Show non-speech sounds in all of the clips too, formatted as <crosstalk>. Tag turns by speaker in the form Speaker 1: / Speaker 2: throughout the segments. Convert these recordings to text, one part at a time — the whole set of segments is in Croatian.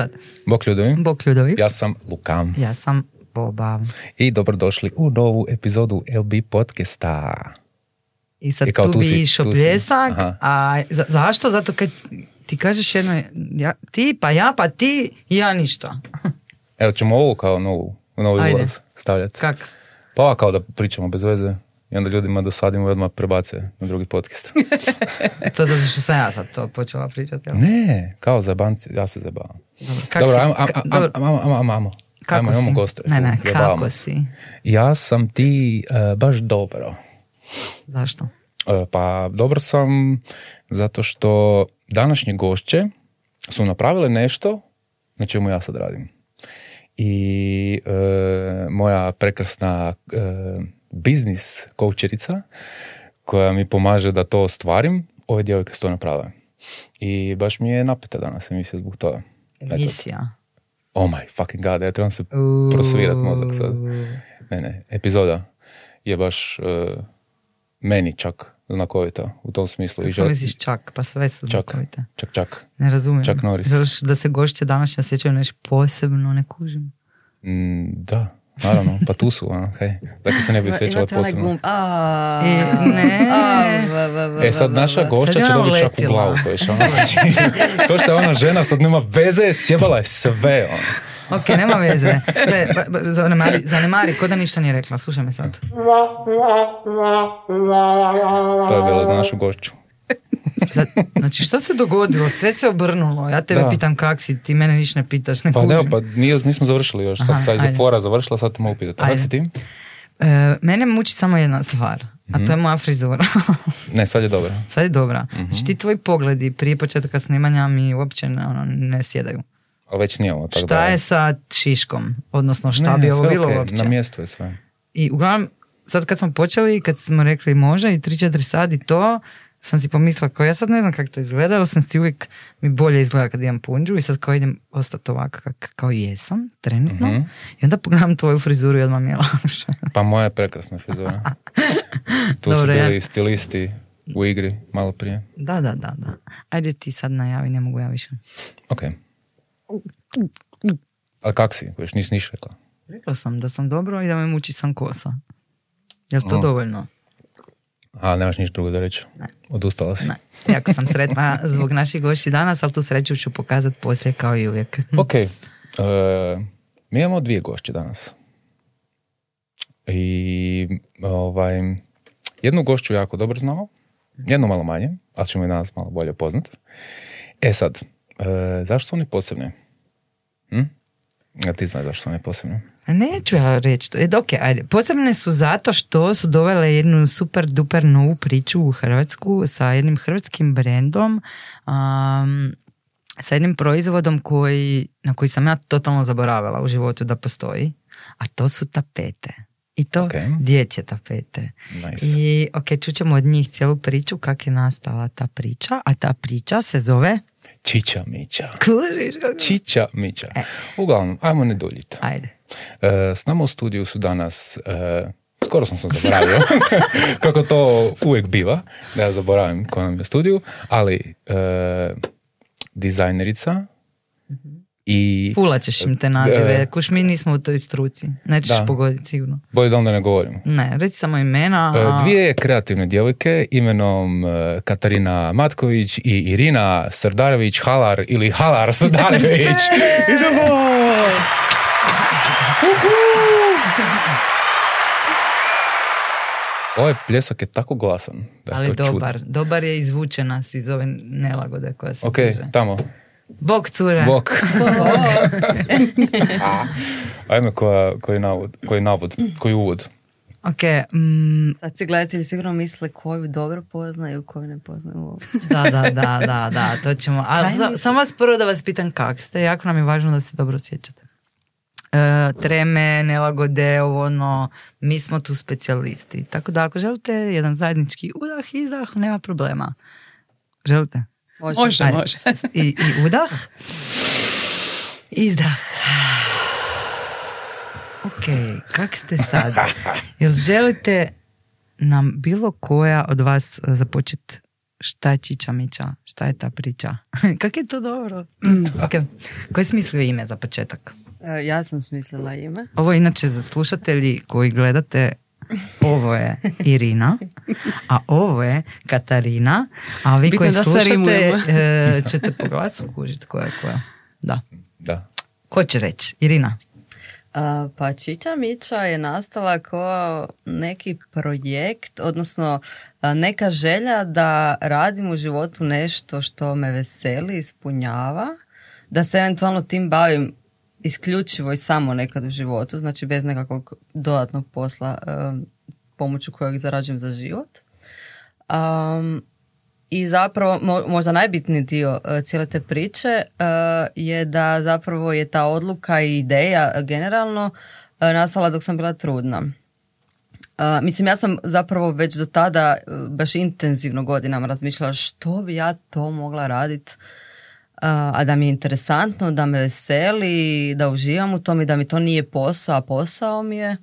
Speaker 1: sad.
Speaker 2: Bok ljudovi.
Speaker 1: Bok ljudovi.
Speaker 2: Ja sam Luka.
Speaker 1: Ja sam Boba.
Speaker 2: I dobrodošli u novu epizodu LB podcasta.
Speaker 1: I sad
Speaker 2: I kao
Speaker 1: tu
Speaker 2: tu
Speaker 1: bi išao pljesak, a za- zašto? Zato kad ti kažeš jedno, ja, ti pa ja pa ti ja ništa.
Speaker 2: Evo ćemo ovo kao novu, novi
Speaker 1: Ajde.
Speaker 2: ulaz stavljati.
Speaker 1: Kak?
Speaker 2: Pa kao da pričamo bez veze i onda ljudima dosadimo i odmah prebace na drugi podcast. <laughs>
Speaker 1: To zato što sam ja sad to počela pričati. jel?
Speaker 2: ne, kao zabanci, ja se zabavam.
Speaker 1: Dobro, kak
Speaker 2: Dobro,
Speaker 1: si?
Speaker 2: ajmo, ajmo,
Speaker 1: dobro,
Speaker 2: ajmo, ajmo, ajmo, ajmo.
Speaker 1: kako
Speaker 2: Ajmo, imamo goste.
Speaker 1: Ne, ne,
Speaker 2: zabavamo
Speaker 1: kako si?
Speaker 2: Ja sam ti e, baš dobro.
Speaker 1: Zašto?
Speaker 2: E, Pa dobro sam zato što današnje gošće su napravile nešto na čemu ja sad radim. I e, moja prekrasna e, biznis koučerica koja mi pomaže da to ostvarim, ove djevojke su to naprave. I baš mi je napeta danas emisija zbog toga.
Speaker 1: Emisija.
Speaker 2: Oh my fucking god, ja trebam se
Speaker 1: Uuu.
Speaker 2: prosvirat mozak sad. Ne, ne, epizoda je baš e, meni čak znakovita u tom smislu.
Speaker 1: Kako misliš čak? Pa sve su
Speaker 2: čak,
Speaker 1: znakovite.
Speaker 2: čak, čak.
Speaker 1: Ne razumijem.
Speaker 2: Čak Norris.
Speaker 1: Želiš da se gošće današnje osjećaju nešto posebno, ne kužim.
Speaker 2: Mm, da, naravno, pa tu su, a, hej. Dakle se ne bi osjećala
Speaker 3: onaj
Speaker 2: posebno.
Speaker 3: gumb. A,
Speaker 1: E, ne.
Speaker 3: a,
Speaker 2: E sad naša gošća će dobiti čak u glavu. kojiš, ono, <laughs> to što je ona žena sad nema veze, sjebala je sve. Ono.
Speaker 1: Ok, nema veze. Gle, zanemari, zanemari, ko da ništa nije rekla. Slušaj me sad.
Speaker 2: To je bilo za našu gošću.
Speaker 1: Znači, što se dogodilo? Sve se obrnulo. Ja tebe
Speaker 2: Da.
Speaker 1: pitam kak si, ti mene niš ne pitaš, ne
Speaker 2: Pa ne, pa nije, nismo završili još, sad,
Speaker 1: Aha,
Speaker 2: sad je fora završila, sad te mogu pitati. Kako si ti?
Speaker 1: E, mene muči samo jedna stvar, a to je moja frizura. <laughs>
Speaker 2: Ne, sad je dobro.
Speaker 1: sad je dobra.
Speaker 2: Mhm.
Speaker 1: Znači, ti tvoji pogledi prije početka snimanja mi uopće ne, ono, ne sjedaju.
Speaker 2: Ali već snimamo, tako
Speaker 1: Šta
Speaker 2: da...
Speaker 1: je sa šiškom? Odnosno, šta
Speaker 2: Ne,
Speaker 1: bi ovo bilo
Speaker 2: okej,
Speaker 1: uopće?
Speaker 2: Na mjestu je sve.
Speaker 1: I uglavnom, sad kad smo počeli, kad smo rekli može i 3-4 sati to, sam si pomislila kao ja sad ne znam kako to izgleda, ali sam si uvijek mi bolje izgleda kad imam punđu i sad kao idem ostati ovako kak, kao jesam, trenutno.
Speaker 2: Mhm.
Speaker 1: I onda pogledam tvoju frizuru i odmah mi je lakše. <laughs>
Speaker 2: Pa moja je prekrasna frizura. <laughs> Tu su
Speaker 1: Dobro, ja-
Speaker 2: bili stilisti u igri malo prije.
Speaker 1: da, da, da, da. Ajde ti sad najavi, ne mogu ja više.
Speaker 2: Ok. Ali kak si? Još nisi niš rekla.
Speaker 1: Rekla sam da sam dobro i da me muči sam kosa. Jel to
Speaker 2: Aha.
Speaker 1: dovoljno?
Speaker 2: A, nemaš ništa drugo da reći? Odustala si?
Speaker 1: Ne. Jako sam sretna <laughs> zbog naših gošći danas, ali tu sreću ću pokazati poslije kao i uvijek. <laughs>
Speaker 2: Ok. E, mi imamo dvije gošće danas. I ovaj, jednu gošću jako dobro znamo, jednu malo manje, ali ćemo je danas malo bolje poznat. E sad, e, zašto su oni posebni? Hm? A ti znaš zašto su oni posebni?
Speaker 1: A Neću ja reći. E, ok, ajde. Posebne su zato što su dovele jednu super duper novu priču u Hrvatsku sa jednim hrvatskim brendom, um, sa jednim proizvodom koji, na koji sam ja totalno zaboravila u životu da postoji, a to su tapete. I to
Speaker 2: Ok.
Speaker 1: dječje tapete.
Speaker 2: Nice.
Speaker 1: I ok, čućemo od njih cijelu priču kako je nastala ta priča, a ta priča se zove
Speaker 2: Čića Mića.
Speaker 1: Kužiš?
Speaker 2: Čića Mića.
Speaker 1: E.
Speaker 2: Uglavnom, ajmo ne duljiti.
Speaker 1: Ajde.
Speaker 2: E, s nama u studiju su danas, e, skoro sam sam zaboravio, <laughs> kako to uvijek biva, da ja zaboravim ko nam je u studiju, ali e, dizajnerica i
Speaker 1: Fula ćeš im te nazive, kuš mi nismo u toj struci. Nećeš
Speaker 2: Da.
Speaker 1: pogoditi sigurno.
Speaker 2: bolje da onda ne govorim.
Speaker 1: Ne, reci samo imena.
Speaker 2: E,
Speaker 1: a-
Speaker 2: Dvije kreativne djevojke imenom e, Katarina Matković i Irina Srdarević Halar ili Halar Srdarević. <laughs> Idemo! Ovaj pljesak je tako glasan da je
Speaker 1: Ali
Speaker 2: to čudno.
Speaker 1: dobar. Dobar je izvučen nas iz ove nelagode koja se
Speaker 2: Ok,
Speaker 1: diže.
Speaker 2: tamo.
Speaker 1: Bok cure.
Speaker 2: Bok. <laughs> Ajme koja, koji navod, koji navod, koji uvod.
Speaker 1: Ok, mm,
Speaker 3: Sad se gledatelji sigurno misle koju dobro poznaju, koju ne poznaju uopće.
Speaker 1: da, da, da, da, da, to ćemo. Ali
Speaker 3: misliš?
Speaker 1: samo vas prvo da vas pitam kak ste. Jako nam je važno da se dobro sjećate. E, treme, nelagode, ovo ono, mi smo tu specijalisti. Tako da ako želite jedan zajednički udah, izdah, nema problema. Želite?
Speaker 3: Može.
Speaker 1: Ajde. <laughs> I, I udah. Izdah. Ok, kak ste sad? <laughs> Jel želite nam bilo koja od vas započeti šta je Čiča Mića, šta je ta priča. <laughs> Kak je to dobro? ok, ko je smislio ime za početak?
Speaker 3: E, ja sam smislila ime.
Speaker 1: Ovo je inače za slušatelji koji gledate ovo je Irina, a ovo je Katarina, a vi
Speaker 3: Bitno
Speaker 1: koji
Speaker 3: da
Speaker 1: slušate e, ćete po glasu kužiti koja je koja. Da.
Speaker 2: Da.
Speaker 1: Ko će reći? Irina.
Speaker 3: A, pa Čiča Mića je nastala kao neki projekt, odnosno neka želja da radim u životu nešto što me veseli, ispunjava, da se eventualno tim bavim isključivo i samo nekad u životu, znači bez nekakvog dodatnog posla um, pomoću kojeg zarađujem za život. Um, I zapravo mo- možda najbitniji dio e, cijele te priče e, je da zapravo je ta odluka i ideja generalno e, nastala dok sam bila trudna. Mislim, ja sam zapravo već do tada baš intenzivno godinama razmišljala što bi ja to mogla raditi a da mi je interesantno, da me veseli, da uživam u tom i da mi to nije posao, a posao mi je.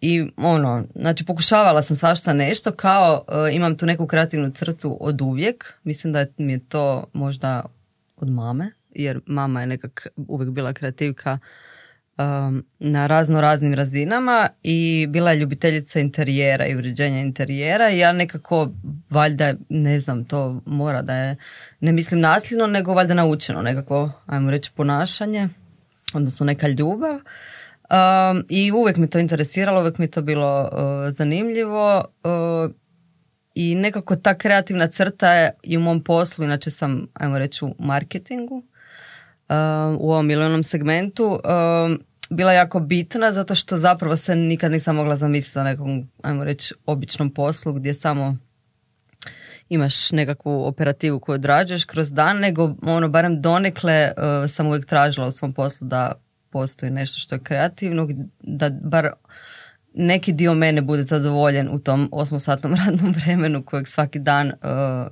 Speaker 3: I ono, znači pokušavala sam svašta nešto kao e, imam tu neku kreativnu crtu od uvijek. Mislim da mi je to možda od mame, jer mama je nekak uvijek bila kreativka um, na razno raznim razinama i bila je ljubiteljica interijera i uređenja interijera i ja nekako valjda ne znam to mora da je ne mislim nasljedno nego valjda naučeno nekako ajmo reći ponašanje odnosno neka ljubav. Um, i uvijek me to interesiralo uvijek mi to bilo uh, zanimljivo uh, i nekako ta kreativna crta je i u mom poslu, inače sam, ajmo reći, u marketingu, uh, u ovom ili onom segmentu, um, bila jako bitna zato što zapravo se nikad nisam mogla zamisliti na nekom, ajmo reći, običnom poslu gdje samo imaš nekakvu operativu koju odrađuješ kroz dan, nego ono, barem donekle uh, sam uvijek tražila u svom poslu da postoji nešto što je kreativno, da bar neki dio mene bude zadovoljen u tom osmosatnom <laughs> radnom vremenu kojeg svaki dan, uh,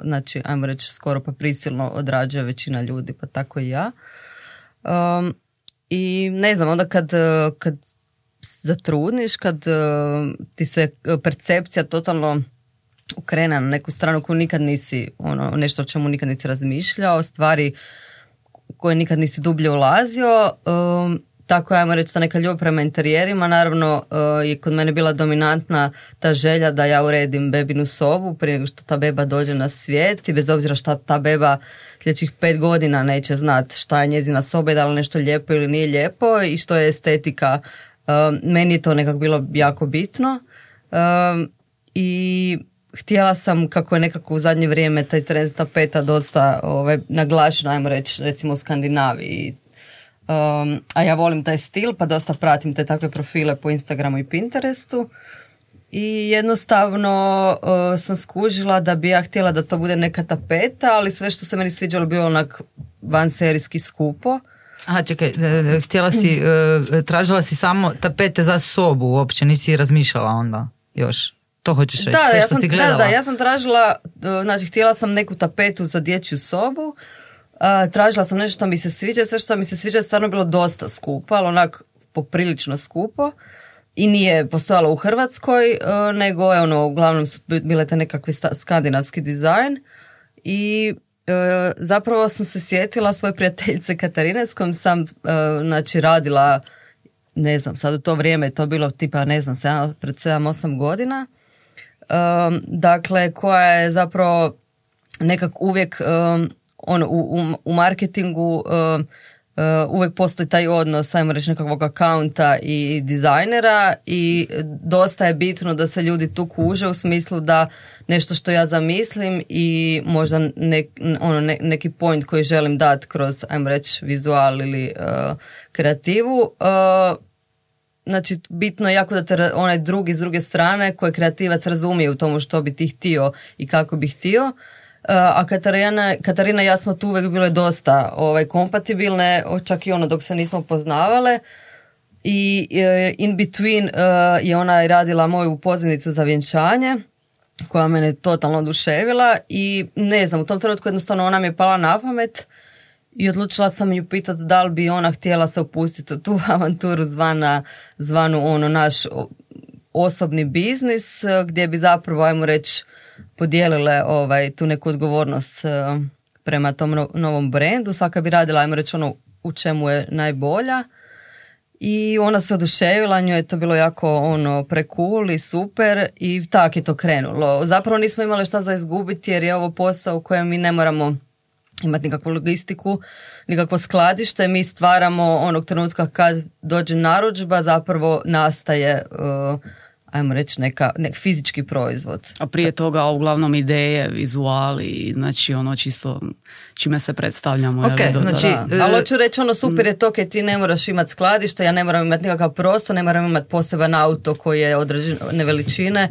Speaker 3: znači, ajmo reći, skoro pa prisilno odrađuje većina ljudi, pa tako i ja. Um, I ne znam, onda kad, uh, kad zatrudniš, kad uh, ti se percepcija totalno okrene na neku stranu koju nikad nisi, ono, nešto o čemu nikad nisi razmišljao, stvari koje nikad nisi dublje ulazio, um, tako ajmo reći ta neka ljubav prema interijerima, naravno uh, je kod mene bila dominantna ta želja da ja uredim bebinu sobu prije nego što ta beba dođe na svijet i bez obzira šta ta beba sljedećih pet godina neće znat šta je njezina soba i da li nešto lijepo ili nije lijepo i što je estetika. Um, meni je to nekako bilo jako bitno. Um, I htjela sam, kako je nekako u zadnje vrijeme taj trend tapeta dosta ovaj, naglašen, ajmo reći, recimo u Skandinaviji. Um, a ja volim taj stil, pa dosta pratim te takve profile po Instagramu i Pinterestu. I jednostavno uh, sam skužila da bi ja htjela da to bude neka tapeta, ali sve što se meni sviđalo bilo onak vanserijski skupo.
Speaker 1: Aha, čekaj, e, e, htjela si, e, tražila si samo tapete za sobu uopće, nisi razmišljala onda još. To hoćeš reći, sve
Speaker 3: ja
Speaker 1: što
Speaker 3: sam,
Speaker 1: si
Speaker 3: da,
Speaker 1: gledala.
Speaker 3: da, ja sam tražila, uh, znači htjela sam neku tapetu za dječju sobu, uh, tražila sam nešto što mi se sviđa, sve što mi se sviđa je stvarno bilo dosta skupo, ali onak poprilično skupo i nije postojalo u Hrvatskoj, uh, nego je ono, uglavnom su bile te nekakvi sta- skandinavski dizajn i uh, zapravo sam se sjetila svoje prijateljice Katarine s kojom sam znači radila ne znam, sad u to vrijeme je to bilo tipa, ne znam, sedam- pred 7-8 godina. Um, dakle, koja je zapravo nekak uvijek um, ono, u, u, u marketingu um, uh, uvijek postoji taj odnos, ajmo reći nekakvog akaunta i dizajnera i dosta je bitno da se ljudi tu kuže u smislu da nešto što ja zamislim i možda nek, ono, ne- neki point koji želim dati kroz, ajmo reći, vizual ili uh, kreativu, uh, znači bitno je jako da te onaj drugi s druge strane koji kreativac razumije u tomu što bi ti htio i kako bi htio. Uh, a Katarina, Katarina i ja smo tu uvijek bile dosta ovaj, kompatibilne, čak i ono dok se nismo poznavale. I e, in between e, je ona radila moju pozivnicu za vjenčanje koja mene totalno oduševila i ne znam, u tom trenutku jednostavno ona mi je pala na pamet i odlučila sam ju pitati da li bi ona htjela se upustiti u tu <laughs> avanturu zvana, zvanu ono naš osobni biznis e, gdje bi zapravo, ajmo reći, podijelile ovaj, tu neku odgovornost uh, prema tom no- novom brendu. Svaka bi radila, ajmo reći, ono u čemu je najbolja. I ona se oduševila, njoj je to bilo jako ono prekul i super i tak je to krenulo. Zapravo nismo imali šta za izgubiti jer je ovo posao u kojem mi ne moramo imati nikakvu logistiku, nikakvo skladište, mi stvaramo onog trenutka kad dođe narudžba, zapravo nastaje uh, ajmo reći neka, nek fizički proizvod.
Speaker 4: A prije toga uglavnom ideje, vizuali, znači ono čisto čime se predstavljamo.
Speaker 1: Ok,
Speaker 4: je li, do-
Speaker 1: znači,
Speaker 4: da.
Speaker 1: e,
Speaker 3: Ali hoću reći ono super je to kad ti ne moraš imati skladište, ja ne moram imati nikakav prostor, ne moram imati poseban auto koji je određene veličine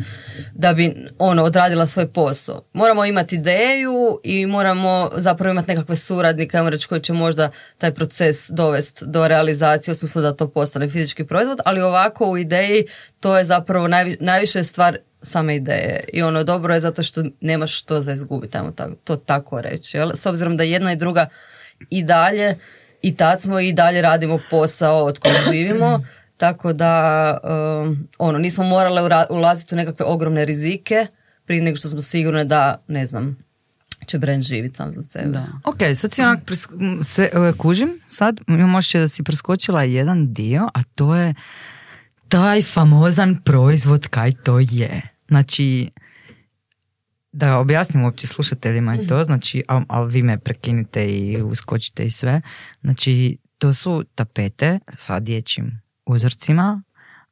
Speaker 3: da bi ono odradila svoj posao. Moramo imati ideju i moramo zapravo imati nekakve suradnike, ajmo reći koji će možda taj proces dovesti do realizacije u smislu da to postane fizički proizvod, ali ovako u ideji to je zapravo najvi- najviše stvar same ideje i ono dobro je zato što nemaš što za izgubiti, ajmo tako, to tako reći. Jel? S obzirom da jedna i druga i dalje i tad smo i dalje radimo posao od kojeg živimo, <clears throat> tako da um, ono, nismo morale ura- ulaziti u nekakve ogromne rizike prije nego što smo sigurne da, ne znam, će brand živjeti sam za sebe.
Speaker 4: Da.
Speaker 1: Ok, sad si onak pres- se, e, kužim, sad imam da si preskočila jedan dio, a to je taj famozan proizvod kaj to je. Znači, da objasnim uopće slušateljima i to, znači, ali al vi me prekinite i uskočite i sve. Znači, to su tapete sa dječjim uzorcima,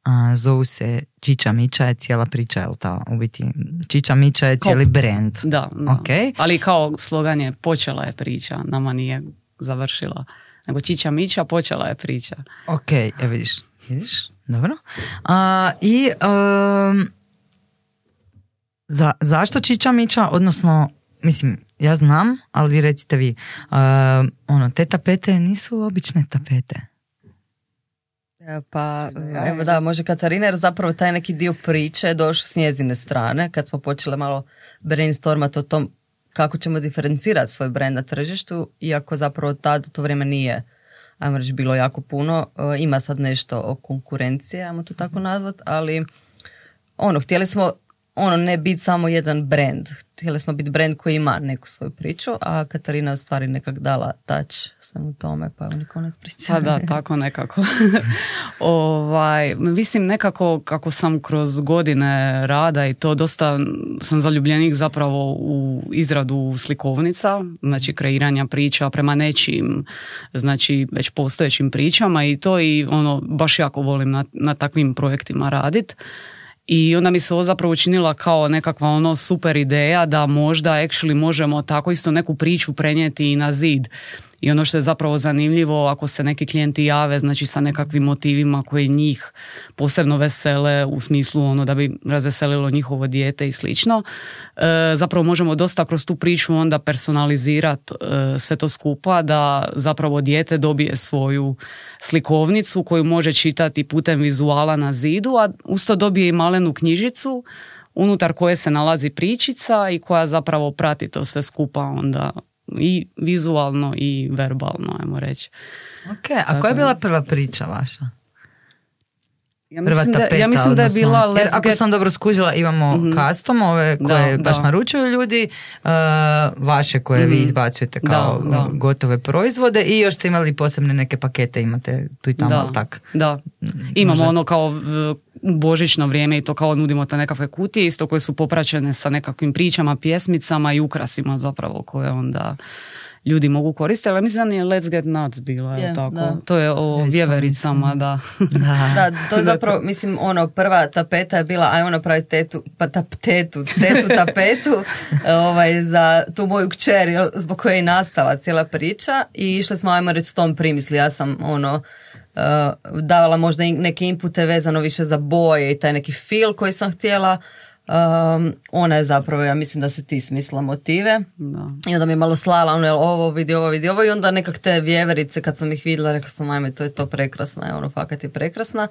Speaker 1: a, zovu se Čiča Miča je cijela priča, jel ta? U biti, Čiča Miča je cijeli brand.
Speaker 4: Da, da.
Speaker 1: Ok.
Speaker 4: Ali kao slogan je počela je priča, nama nije završila. Nego Čiča Mića počela je priča.
Speaker 1: Ok, e vidiš, vidiš, dobro. A, I um, za, zašto Čiča Miča, odnosno, mislim, ja znam, ali vi recite vi, um, ono, te tapete nisu obične tapete.
Speaker 3: E, Pa, evo da, može Katarina, jer zapravo taj neki dio priče je došao s njezine strane, kad smo počele malo brainstormat o tom kako ćemo diferencirati svoj brand na tržištu, iako zapravo tad u to vrijeme nije, ajmo reći, bilo jako puno. E, Ima sad nešto o konkurenciji, ajmo to tako nazvat, ali ono, htjeli smo ono ne biti samo jedan brand. Htjeli smo biti brand koji ima neku svoju priču, a Katarina je u stvari nekak dala touch svemu tome, pa evo niko ne ispriča.
Speaker 4: Pa da, tako nekako. <laughs> ovaj, mislim nekako kako sam kroz godine rada i to dosta sam zaljubljenik zapravo u izradu slikovnica, znači kreiranja priča prema nečim, znači već postojećim pričama i to i ono baš jako volim na, na takvim projektima radit. I onda mi se ovo zapravo učinila kao nekakva ono super ideja da možda actually možemo tako isto neku priču prenijeti i na zid. I ono što je zapravo zanimljivo, ako se neki klijenti jave, znači sa nekakvim motivima koji njih posebno vesele u smislu ono da bi razveselilo njihovo dijete i slično, e, zapravo možemo dosta kroz tu priču onda personalizirati sve to skupa da zapravo dijete dobije svoju slikovnicu koju može čitati putem vizuala na zidu, a usto dobije i malenu knjižicu unutar koje se nalazi pričica i koja zapravo prati to sve skupa onda i vizualno i verbalno, ajmo reći.
Speaker 1: Ok, a koja je bila prva priča vaša?
Speaker 4: Ja
Speaker 1: Prva
Speaker 4: mislim, da,
Speaker 1: tapeta,
Speaker 4: ja mislim da je bila
Speaker 1: Jer
Speaker 4: Let's
Speaker 1: ako
Speaker 4: Get-
Speaker 1: sam dobro skužila, imamo custom, ove koje
Speaker 4: Da,
Speaker 1: baš
Speaker 4: da.
Speaker 1: naručuju ljudi, uh, vaše koje vi izbacujete kao
Speaker 4: Da, da.
Speaker 1: gotove proizvode i još ste imali posebne neke pakete, imate tu i tamo,
Speaker 4: da,
Speaker 1: tak.
Speaker 4: da. Imamo
Speaker 1: može.
Speaker 4: ono kao u božićno vrijeme i to kao nudimo te nekakve kutije isto koje su popraćene sa nekakvim pričama, pjesmicama i ukrasima zapravo koje onda ljudi mogu koristiti, ali mislim da nije Let's Get Nuts bila, je
Speaker 3: Je,
Speaker 4: tako?
Speaker 3: da.
Speaker 4: To je o
Speaker 1: Ja
Speaker 4: vjevericama, da.
Speaker 1: Da. <laughs>
Speaker 3: Da, to je zapravo, mislim, ono, prva tapeta je bila, ajmo napraviti tetu, pa tap, tetu, tetu <laughs> tapetu ovaj, za tu moju kćer, zbog koje je nastala cijela priča i išli smo, ajmo reći, s tom primisli. Ja sam, ono, uh, davala možda neke inpute vezano više za boje i taj neki feel koji sam htjela. Um, ona je zapravo, ja mislim da se ti smisla motive.
Speaker 4: da.
Speaker 3: I onda mi je malo slala, ono, ovo vidi, ovo vidi, ovo i onda nekak te vjeverice kad sam ih vidjela, rekla sam, ajme, to je to prekrasna, je, ono, fakat je prekrasna.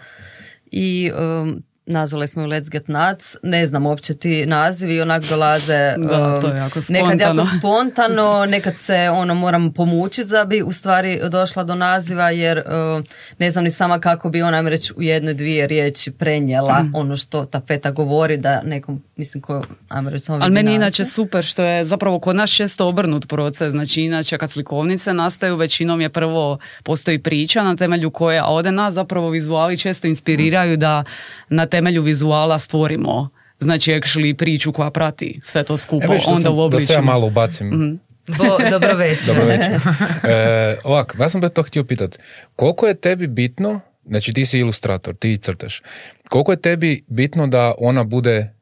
Speaker 3: I um, nazvali smo ju Let's Get Nuts, ne znam uopće ti nazivi, onak dolaze
Speaker 4: Da,
Speaker 3: um,
Speaker 4: to je jako
Speaker 3: nekad jako
Speaker 4: spontano.
Speaker 3: nekad se ono moram pomučiti da bi u stvari došla do naziva jer uh, ne znam ni sama kako bi ona reći u jednoj dvije riječi prenijela
Speaker 4: Mm.
Speaker 3: ono što tapeta govori da nekom, mislim ko, ajmo reći samo
Speaker 4: Ali meni
Speaker 3: naziv.
Speaker 4: inače super što je zapravo kod nas često obrnut proces. Znači inače kad slikovnice nastaju većinom je prvo postoji priča na temelju koje, a ovdje nas zapravo vizuali često inspiriraju da na temelju vizuala stvorimo znači actually priču koja prati sve to skupo
Speaker 2: da,
Speaker 4: onda
Speaker 2: sam-
Speaker 4: u
Speaker 2: da se ja malo ubacim.
Speaker 1: Bo, dobro večer.
Speaker 2: Dobro večer. E, ovak, ja sam to htio pitat. Koliko je tebi bitno, znači ti si ilustrator, ti crtaš, koliko je tebi bitno da ona bude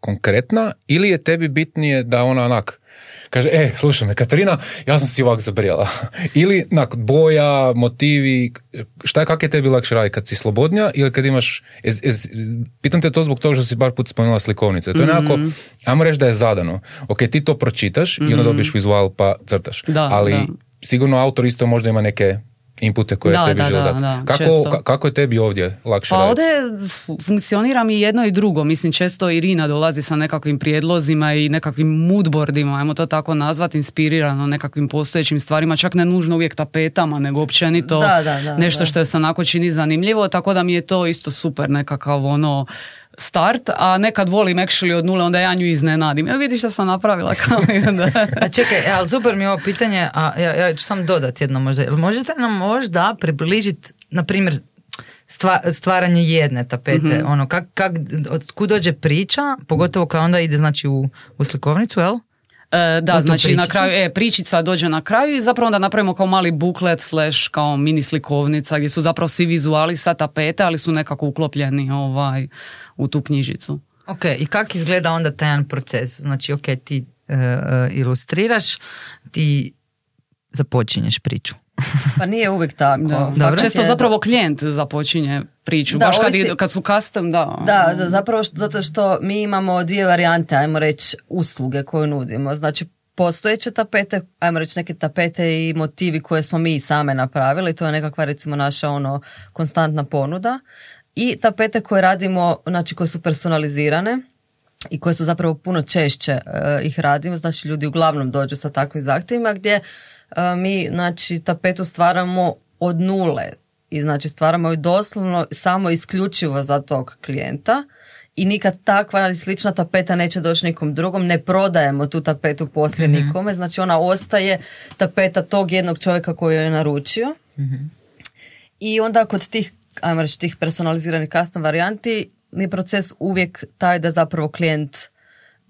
Speaker 2: konkretna ili je tebi bitnije da ona onak kaže, e, slušaj me, Katarina, ja sam si ovak zabrijala. <laughs> ili onak, boja, motivi, šta je, kak je tebi lakše raditi, kad si slobodnija ili kad imaš, ez, ez, pitam te to zbog toga što si par put spomenula slikovnice. To je nekako,
Speaker 4: Mhm.
Speaker 2: ajmo reći da je zadano. Ok, ti to pročitaš i onda dobiješ vizual pa crtaš.
Speaker 4: Da,
Speaker 2: Ali
Speaker 4: da.
Speaker 2: sigurno autor isto možda ima neke inpute koje
Speaker 4: Da,
Speaker 2: tebi
Speaker 4: da,
Speaker 2: želi
Speaker 4: da,
Speaker 2: dati.
Speaker 4: da,
Speaker 2: kako, ka- kako je tebi ovdje lakše
Speaker 4: Pa
Speaker 2: raditi?
Speaker 4: ovdje fu- funkcionira mi jedno i drugo. Mislim, često Irina dolazi sa nekakvim prijedlozima i nekakvim moodboardima, ajmo to tako nazvati, inspirirano nekakvim postojećim stvarima, čak ne nužno uvijek tapetama, nego općenito
Speaker 3: Da, da, da,
Speaker 4: nešto
Speaker 3: da.
Speaker 4: što je se onako čini zanimljivo, tako da mi je to isto super nekakav ono start, a nekad volim actually od nule, onda ja nju iznenadim. Ja vidiš što sam napravila kao. <laughs>
Speaker 1: A čekaj, ali super mi je ovo pitanje, a ja, ja ću sam dodat jedno možda. Možete nam možda približiti, na primjer, stva- stvaranje jedne tapete, ono, kak, kak, od kud dođe priča, pogotovo kad onda ide znači u, u slikovnicu, jel?
Speaker 4: E, da, znači na
Speaker 1: pričicu?
Speaker 4: kraju, e, pričica dođe na kraju i zapravo onda napravimo kao mali buklet slash kao mini slikovnica gdje su zapravo svi vizuali sa tapete, ali su nekako uklopljeni ovaj, u tu knjižicu.
Speaker 1: Ok, i kak izgleda onda taj jedan proces? Znači, ok, ti e, ilustriraš, ti započinješ priču.
Speaker 3: Pa nije uvijek tako.
Speaker 4: Da.
Speaker 1: Dobro.
Speaker 4: Često
Speaker 3: je-
Speaker 4: zapravo klijent započinje priču,
Speaker 3: Da,
Speaker 4: baš kad, idu- kad su custom, da.
Speaker 3: Da, za- zapravo što, zato što mi imamo dvije varijante, ajmo reći, usluge koju nudimo. Znači, postojeće tapete, ajmo reći neke tapete i motivi koje smo mi same napravili, to je nekakva recimo naša ono konstantna ponuda. I tapete koje radimo, znači koje su personalizirane i koje su zapravo puno češće e, ih radimo, znači ljudi uglavnom dođu sa takvim zahtjevima gdje mi znači tapetu stvaramo od nule. I znači stvaramo ju doslovno samo isključivo za tog klijenta. I nikad takva ili slična tapeta neće doći nikom drugom, ne prodajemo tu tapetu poslije nikome, znači ona ostaje tapeta tog jednog čovjeka koji joj je naručio. I onda kod tih, ajmo reći, tih personaliziranih custom varijanti je proces uvijek taj da zapravo klijent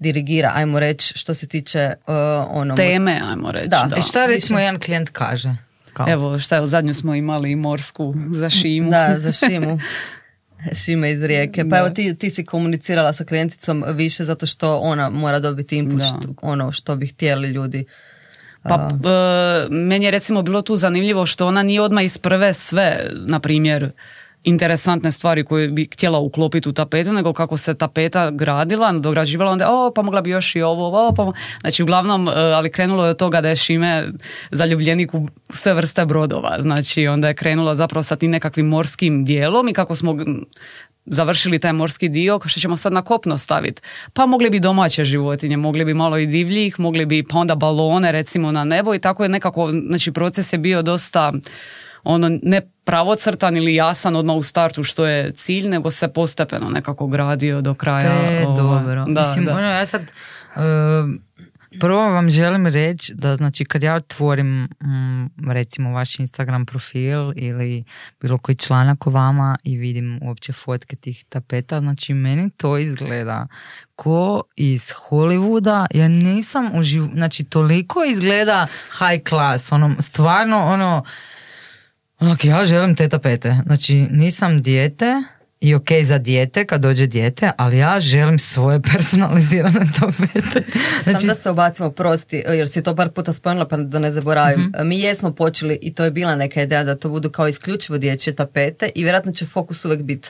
Speaker 3: dirigira, ajmo reći, što se tiče uh, ono...
Speaker 4: Teme, ajmo reći.
Speaker 3: Da.
Speaker 4: Da.
Speaker 1: I šta recimo jedan klijent kaže? Kao,
Speaker 4: Evo, šta je, zadnju smo imali morsku za šimu.
Speaker 3: Da, za <laughs> Šimu. Šime iz Rijeke. Pa evo ti, ti si komunicirala sa klijenticom više zato što ona mora dobiti input
Speaker 4: Da.
Speaker 3: što- ono što bi htjeli ljudi.
Speaker 4: Pa e, meni je recimo bilo tu zanimljivo što ona nije odmah iz prve sve, na primjer, interesantne stvari koje bi htjela uklopiti u tapetu, nego kako se tapeta gradila, dograđivala, onda o, pa mogla bi još i ovo, o, pa... mo-" Znači, uglavnom, e, ali krenulo je od toga da je Šime zaljubljenik u sve vrste brodova. Znači, onda je krenulo zapravo sa tim nekakvim morskim dijelom i kako smo završili taj morski dio, što ćemo sad na kopno staviti. Pa mogli bi domaće životinje, mogli bi malo i divljih, mogli bi pa onda balone recimo na nebo i tako je nekako, znači proces je bio dosta ono ne pravocrtan ili jasan odmah u startu što je cilj, nego se postepeno nekako gradio do kraja.
Speaker 1: Pre
Speaker 4: ovaj,
Speaker 1: dobro.
Speaker 4: Da,
Speaker 1: Mislim,
Speaker 4: da.
Speaker 1: ono, ja sad um, prvo vam želim reći da znači kad ja otvorim mm, recimo vaš Instagram profil ili bilo koji članak o vama i vidim uopće fotke tih tapeta, znači meni to izgleda ko iz Hollywooda, ja nisam uživ... znači toliko izgleda high class, ono, stvarno ono, Onak, ja želim te tapete. Znači, nisam dijete i ok za dijete kad dođe dijete, ali ja želim svoje <laughs> personalizirane tapete.
Speaker 3: Sam
Speaker 1: Znači,
Speaker 3: da se obacimo prosti, jer si to par puta spomenula pa da ne zaboravim. Mi jesmo počeli i to je bila neka ideja da to budu kao isključivo dječje tapete i vjerojatno će fokus uvijek biti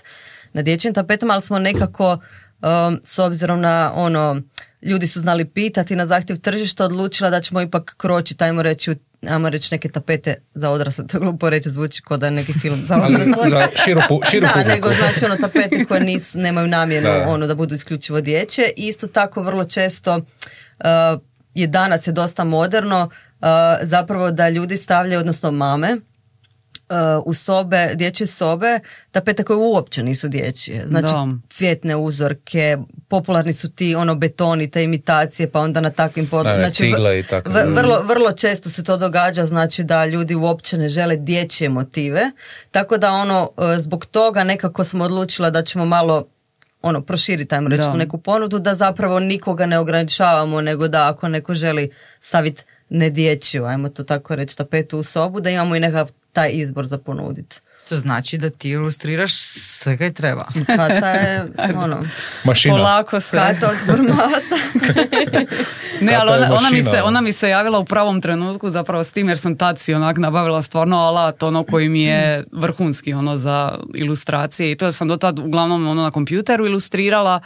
Speaker 3: na dječjim tapetama, ali smo nekako um, s obzirom na ono ljudi su znali pitati na zahtjev tržišta odlučila da ćemo ipak kročiti, ajmo reći, u ajmo reći neke tapete za odrasle, to glupo reći, zvuči kao da je neki film za odrasle.
Speaker 2: za širu, pu- širu
Speaker 3: da,
Speaker 2: publiku.
Speaker 3: nego znači ono tapete koje nisu, nemaju namjenu
Speaker 2: Da.
Speaker 3: ono da budu isključivo dječje. I isto tako vrlo često uh, je danas je dosta moderno uh, zapravo da ljudi stavljaju, odnosno mame, u sobe, dječje sobe, tapete koje uopće nisu dječje. Znači
Speaker 4: Da.
Speaker 3: cvjetne uzorke, popularni su ti ono betoni, te imitacije, pa onda na takvim pod...
Speaker 2: Da,
Speaker 3: znači,
Speaker 2: cigle i tako.
Speaker 3: vr- vrlo, vrlo često se to događa, znači da ljudi uopće ne žele dječje motive, tako da ono, e, zbog toga nekako smo odlučila da ćemo malo ono, proširiti, ajmo reći, tu neku ponudu, da zapravo nikoga ne ograničavamo, nego da ako neko želi staviti ne dječju, ajmo to tako reći, tapetu u sobu, da imamo i nekakav taj izbor za ponuditi.
Speaker 1: To znači da ti ilustriraš sve kaj treba.
Speaker 3: Kata je, <laughs> ono,
Speaker 2: Mašina.
Speaker 4: Polako se.
Speaker 3: kata od formata. <laughs>
Speaker 4: Ne,
Speaker 2: Kata
Speaker 4: ali ona, ona, mi se,
Speaker 2: ono.
Speaker 4: ona mi se javila u pravom trenutku zapravo s tim jer sam tad si onak nabavila stvarno alat ono koji mi je vrhunski ono za ilustracije i to sam do tad uglavnom ono na kompjuteru ilustrirala,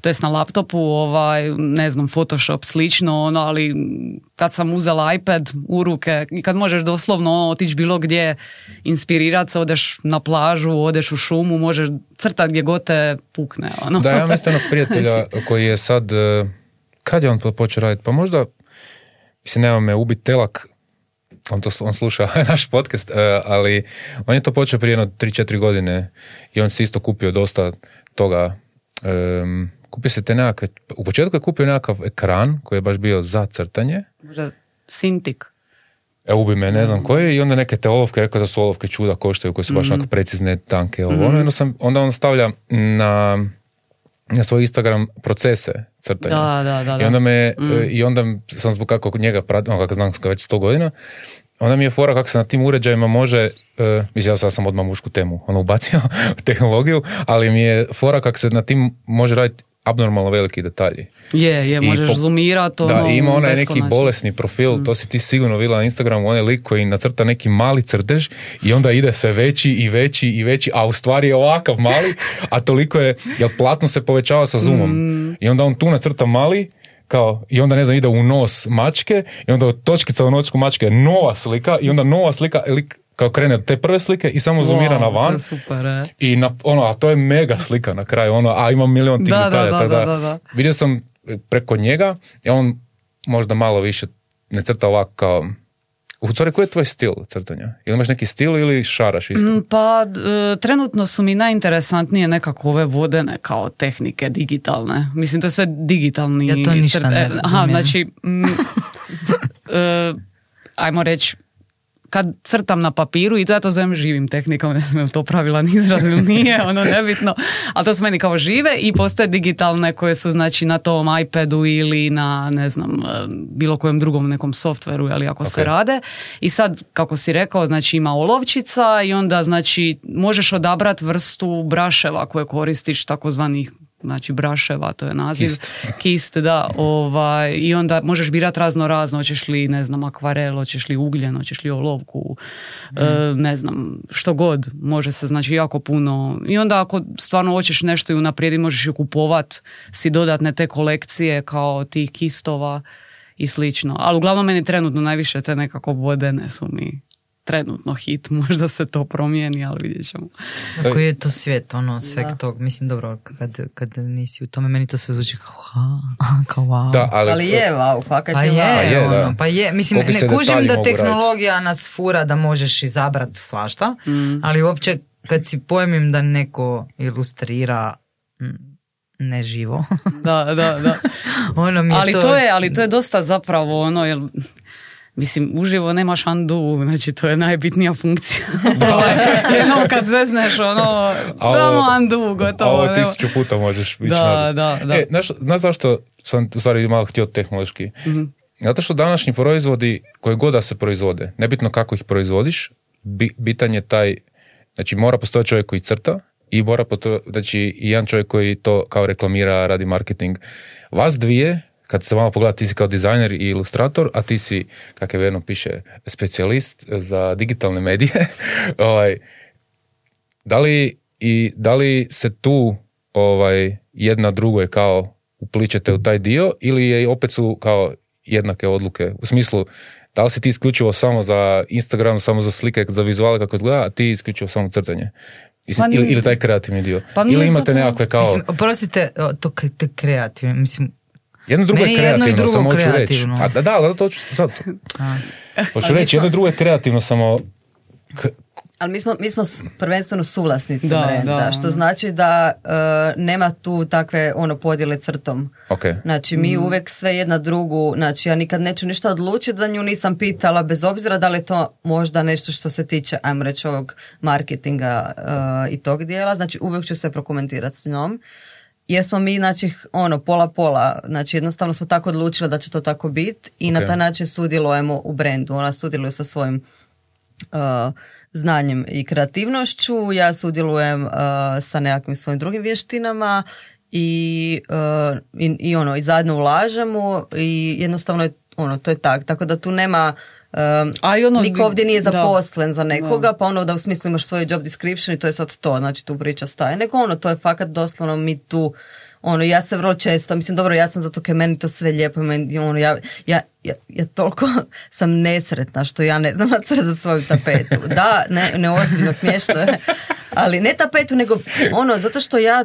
Speaker 4: to jest na laptopu, ovaj, ne znam, Photoshop slično, ono, ali kad sam uzela iPad u ruke i kad možeš doslovno otići bilo gdje inspirirat se, odeš na plažu, odeš u šumu, možeš crtat gdje god te pukne. Ono.
Speaker 2: Da, ja imam <laughs> isto prijatelja koji je sad, e, kad je on počeo raditi? Pa možda, mislim, nema me ubit telak, on, to, on sluša <laughs> naš podcast, e, ali on je to počeo prije jedno 3-4 godine i on si isto kupio dosta toga. Kupio se te nekakve, u početku je kupio nekakav ekran koji je baš bio za crtanje,
Speaker 4: Možda Sintik.
Speaker 2: E, ubi me, ne znam koje, i onda neke te olovke, rekao da su olovke čuda koštaju, koje su baš onako precizne, tanke, ovo, ono, i onda, sam, onda on stavlja na, na svoj Instagram procese crtanja.
Speaker 4: Da, da, da,
Speaker 2: I
Speaker 4: da.
Speaker 2: onda me, e, i onda sam zbog kako njega pratim, ono kako znam ga već 100 godina, onda mi je fora kako se na tim uređajima može, e, mislim ja sad sam odmah mušku temu ono ubacio, <laughs> tehnologiju, ali mi je fora kako se na tim može raditi abnormalno veliki detalji.
Speaker 4: Je, je,
Speaker 2: I
Speaker 4: možeš
Speaker 2: po-
Speaker 4: zoomirat ono
Speaker 2: Da, ima onaj neki bolesni profil, to si ti sigurno vidjela na Instagramu, onaj lik koji nacrta neki mali crtež i onda ide sve veći i veći i veći, a u stvari je ovakav mali, a toliko je, jer platno se povećava sa zoomom. I onda on tu nacrta mali, kao, i onda ne znam, ide u nos mačke, i onda od točkica u nosku mačke je nova slika, i onda nova slika, lik kao krene od te prve slike i samo zoomira
Speaker 4: Wow,
Speaker 2: na
Speaker 4: to
Speaker 2: van.
Speaker 4: je super, e.
Speaker 2: I na, ono, a to je mega slika na kraju, ono, a ima milion tih detalja.
Speaker 4: da,
Speaker 2: tako
Speaker 4: da, da, da.
Speaker 2: Vidio sam preko njega, i on možda malo više ne crta ovako kao... U stvari, koji je tvoj stil crtanja? Ili imaš neki stil ili šaraš isto?
Speaker 4: Mm, Pa e, trenutno su mi najinteresantnije nekako ove vodene kao tehnike digitalne. Mislim, to je sve digitalni.
Speaker 1: Ja to ništa
Speaker 4: crt-
Speaker 1: ne
Speaker 4: e, Aha,
Speaker 1: razumijem.
Speaker 4: znači, mm, <laughs> e, ajmo reći, kad crtam na papiru i to ja to zovem živim tehnikom, <laughs> ne znam to pravilan izraz ili nije, <laughs> ono nebitno, ali to su meni kao žive i postoje digitalne koje su znači na tom iPadu ili na ne znam e, bilo kojem drugom nekom softveru ali ako se
Speaker 2: Ok.
Speaker 4: rade i sad kako si rekao znači ima olovčica i onda znači možeš odabrati vrstu braševa koje koristiš takozvanih znači braševa, to je naziv.
Speaker 2: Kist. <laughs>
Speaker 4: Kist, da. Ovaj, I onda možeš birati razno razno, hoćeš li, ne znam, akvarel, hoćeš li ugljen, hoćeš li olovku, e, ne znam, što god. Može se, znači, jako puno. I onda ako stvarno hoćeš nešto i unaprijedi, možeš i kupovat si dodatne te kolekcije kao tih kistova i slično. Ali uglavnom meni trenutno najviše te nekako vodene su mi trenutno hit, <laughs> možda se to promijeni, ali vidjet ćemo.
Speaker 1: A koji je to svijet, ono, sveg tog, mislim, dobro, kad, kad nisi u tome, meni to sve zvuči kao, ha, <laughs> kao wow.
Speaker 2: Da, ali,
Speaker 3: Ali je, wow, fakat
Speaker 1: Pa
Speaker 3: je, wow.
Speaker 2: Pa je,
Speaker 1: ono, pa je. Mislim, ne kužim da tehnologija nas fura da možeš izabrat svašta,
Speaker 4: Mm.
Speaker 1: ali uopće kad si pojmim da neko ilustrira mm, neživo,
Speaker 4: Da, da, da. <laughs>
Speaker 1: ono mi je
Speaker 4: ali
Speaker 1: to...
Speaker 4: to... je, ali to je dosta zapravo ono, jel, mislim, uživo nemaš undo, znači to je najbitnija funkcija. <laughs> <laughs> Jednom kad zezneš, ono,
Speaker 2: A ovo-
Speaker 4: damo undo,
Speaker 2: a
Speaker 4: gotovo.
Speaker 2: ovo tisuću puta možeš ići
Speaker 4: Da,
Speaker 2: nazad.
Speaker 4: da, da.
Speaker 2: E, znaš, znaš zašto sam u stvari malo htio tehnološki?
Speaker 4: Mhm.
Speaker 2: Zato što današnji proizvodi, koji god da se proizvode, nebitno kako ih proizvodiš, bi, bitan je taj, znači mora postojati čovjek koji crta i mora postojati, znači i jedan čovjek koji to kao reklamira, radi marketing. Vas dvije, kad se malo pogleda, ti si kao dizajner i ilustrator, a ti si, kako je jedno piše, specijalist za digitalne medije, <laughs> ovaj, da li, i, da li se tu ovaj, jedna drugoj kao upličete u taj dio ili je opet su kao jednake odluke u smislu da li si ti isključivo samo za Instagram, samo za slike, za vizuale kako izgleda, a ti isključivo samo crtanje? Mislim,
Speaker 4: Pa
Speaker 2: ili, ili taj kreativni dio?
Speaker 4: Pa
Speaker 2: ili imate nekakve kao...
Speaker 1: Mislim, oprostite, to k- te kreativno, mislim,
Speaker 2: jedno drugo
Speaker 1: meni
Speaker 2: je
Speaker 1: jedno i
Speaker 2: kreativno,
Speaker 1: drugo
Speaker 2: samo hoću reći. A da, da, da, to ću sad.
Speaker 1: a,
Speaker 2: Hoću reći, jedno i drugo je kreativno, samo... k-
Speaker 3: Ali mi smo, mi smo prvenstveno suvlasnici
Speaker 4: Da,
Speaker 3: brenda,
Speaker 4: da.
Speaker 3: što znači da e, nema tu takve ono podjele crtom.
Speaker 2: Ok,
Speaker 3: Znači mi
Speaker 4: Mm.
Speaker 3: uvijek sve jedna drugu, znači ja nikad neću ništa odlučiti da nju nisam pitala bez obzira da li je to možda nešto što se tiče, ajmo reći ovog marketinga e, i tog dijela, znači uvijek ću se prokomentirati s njom. Jer smo mi, znači, ono, pola pola, znači jednostavno smo tako odlučili da će to tako biti i na
Speaker 2: Ok.
Speaker 3: taj način sudjelujemo u brendu. Ona sudjeluje sa svojim uh, znanjem i kreativnošću, ja sudjelujem uh, sa nekakvim svojim drugim vještinama i, uh, i, i ono, i zajedno ulažemo i jednostavno je, ono, to je tak, tako da tu nema um,
Speaker 4: A i ono
Speaker 3: niko ovdje nije
Speaker 4: da.
Speaker 3: zaposlen za nekoga, pa ono da u smislu imaš svoj job description i to je sad to, znači tu priča staje, nego ono, to je fakat doslovno mi tu ono, ja se vrlo često, mislim, dobro, ja sam zato kaj meni to sve lijepo, meni, ono, ja, ja, ja, ja toliko <laughs> sam nesretna što ja ne znam <laughs> nacrtati svoju tapetu. Da, ne, ne ozbiljno smiješno je, <laughs> ali ne tapetu, nego ono, zato što ja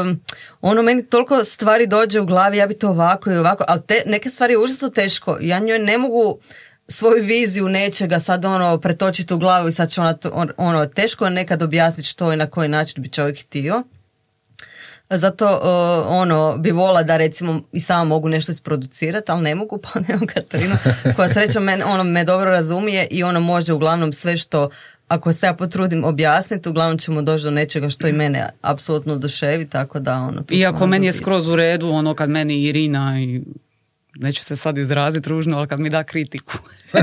Speaker 3: um, ono meni toliko stvari dođe u glavi, ja bi to ovako i ovako, ali te, neke stvari je užasno teško, ja njoj ne mogu svoju viziju nečega sad ono pretočiti u glavu i sad će ona to, on- ono, teško je nekad objasniti što i na koji način bi čovjek htio. Zato uh, ono bi vola da recimo i sama mogu nešto isproducirati, ali ne mogu, <laughs> pa nemam Katarinu koja srećom men, ono me dobro razumije i ono može uglavnom sve što ako se ja potrudim objasniti, uglavnom ćemo doći do nečega što i mene apsolutno oduševi, tako da ono...
Speaker 4: Iako meni je skroz u redu ono kad meni Irina i neću se sad izraziti ružno, ali kad mi da kritiku. <laughs>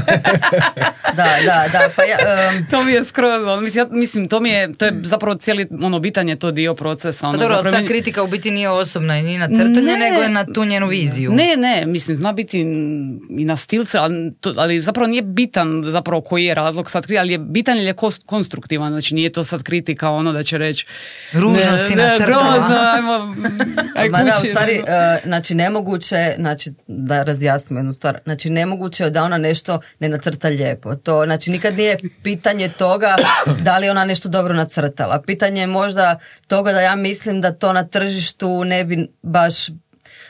Speaker 3: Da, da, da, pa ja... um,
Speaker 4: to mi je skroz, mislim, ja- mislim, to mi je, to je zapravo cijeli, ono, bitan je to dio procesa.
Speaker 1: Pa
Speaker 4: Ono,
Speaker 1: dobro, ali
Speaker 4: zapravo
Speaker 1: ta
Speaker 4: meni-
Speaker 1: kritika u biti nije osobna i ni na crtanje,
Speaker 4: Ne.
Speaker 1: nego je na tu njenu viziju.
Speaker 4: Ne, ne, mislim, zna biti i na stilce, ali, to- ali zapravo nije bitan zapravo koji je razlog sad kritika, ali je bitan jer je konstruktivan, znači nije to sad kritika ono da će reći
Speaker 1: Ružno
Speaker 4: ne,
Speaker 1: si
Speaker 4: grozno, ajmo, aj
Speaker 3: Ma da, u stvari, e, znači nemoguće, znači da razjasnimo jednu stvar, znači nemoguće je da ona nešto ne nacrta lijepo. To, znači nikad nije pitanje toga da li ona nešto dobro nacrtala. Pitanje je možda toga da ja mislim da to na tržištu ne bi baš,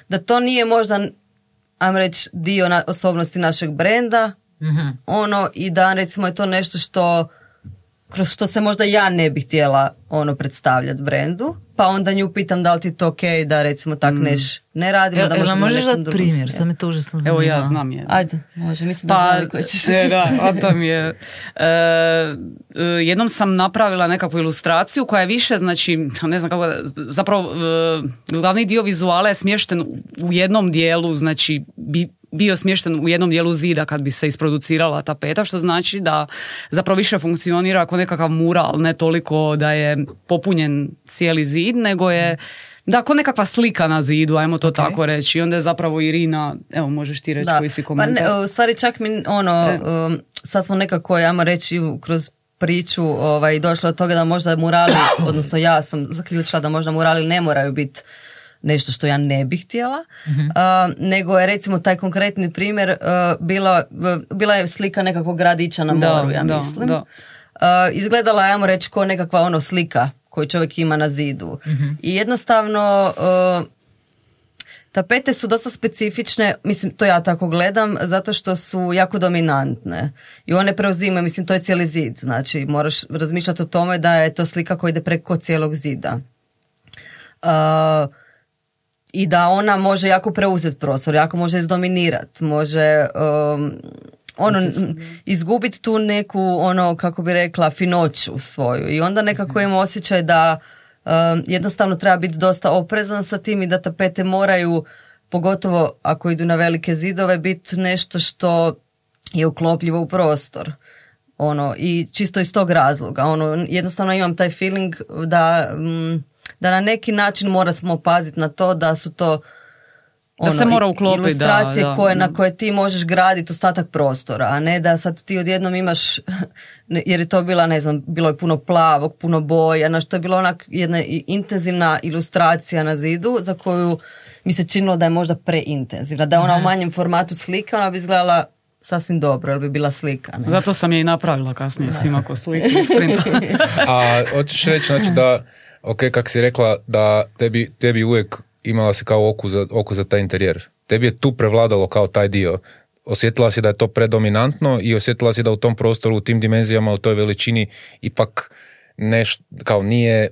Speaker 3: da to nije možda, ajmo reći, dio na, osobnosti našeg brenda,
Speaker 1: Mhm.
Speaker 3: ono, i da recimo je to nešto što kroz što se možda ja ne bih htjela ono predstavljati brendu, pa onda nju pitam da li ti je to ok da recimo tak neš ne radimo,
Speaker 1: Jel,
Speaker 3: da možemo
Speaker 1: možeš dati primjer? Sad me to užasno
Speaker 4: Evo ja znam je.
Speaker 3: Ajde, može, mislim da
Speaker 4: Pa,
Speaker 3: znam koje ćeš
Speaker 4: e, da, a to mi je. E, e, jednom sam napravila nekakvu ilustraciju koja je više, znači, ne znam kako, da- zapravo e, glavni dio vizuala je smješten u jednom dijelu, znači, bi, bio smješten u jednom dijelu zida kad bi se isproducirala tapeta, što znači da zapravo više funkcionira kao nekakav mural, ne toliko da je popunjen cijeli zid, nego je da, ako nekakva slika na zidu, ajmo to tako reći. I onda je zapravo Irina, evo možeš ti reći koji si
Speaker 3: Pa
Speaker 4: komentar.
Speaker 3: ne, u stvari čak mi ono,
Speaker 4: E.
Speaker 3: um, sad smo nekako, ajmo reći, kroz priču ovaj, došlo od toga da možda murali, <coughs> odnosno ja sam zaključila da možda murali ne moraju biti nešto što ja ne bih htjela, uh, nego je recimo taj konkretni primjer uh, bila, bila je slika nekakvog gradića na moru, ja
Speaker 4: da,
Speaker 3: mislim.
Speaker 4: da.
Speaker 3: Uh, izgledala je, ajmo reći, kao nekakva ono slika koju čovjek ima na zidu. I jednostavno uh, tapete su dosta specifične, mislim to ja tako gledam, zato što su jako dominantne i one preuzimaju, mislim to je cijeli zid, znači moraš razmišljati o tome da je to slika koja ide preko cijelog zida. Uh, i da ona može jako preuzeti prostor, jako može izdominirati, može um, ono izgubiti tu neku ono kako bi rekla finoću svoju. I onda nekako imam osjećaj da um, jednostavno treba biti dosta oprezan sa tim i da tapete moraju pogotovo ako idu na velike zidove biti nešto što je uklopljivo u prostor. Ono i čisto iz tog razloga. Ono jednostavno imam taj feeling da mm, da na neki način moramo paziti na to da su to ono,
Speaker 4: Da se mora uklopiti,
Speaker 3: ilustracije
Speaker 4: da, da,
Speaker 3: koje,
Speaker 4: da.
Speaker 3: na koje ti možeš graditi ostatak prostora, a ne da sad ti odjednom imaš, <laughs> jer je to bila, ne znam, bilo je puno plavog, puno boja, na što je bila onak jedna intenzivna ilustracija na zidu za koju mi se činilo da je možda preintenzivna. Da je ona u manjem formatu slika, ona bi izgledala sasvim dobro, jer bi bila slika. Ne?
Speaker 4: Zato sam je i napravila kasnije svima ko slike printa. <laughs>
Speaker 2: A hoćeš reći znači da, ok, kak si rekla, da tebi, tebi uvijek imala si kao oku za, oko za taj interijer. Tebi je tu prevladalo kao taj dio. Osjetila si da je to predominantno i osjetila si da u tom prostoru, u tim dimenzijama, u toj veličini ipak nešto, kao nije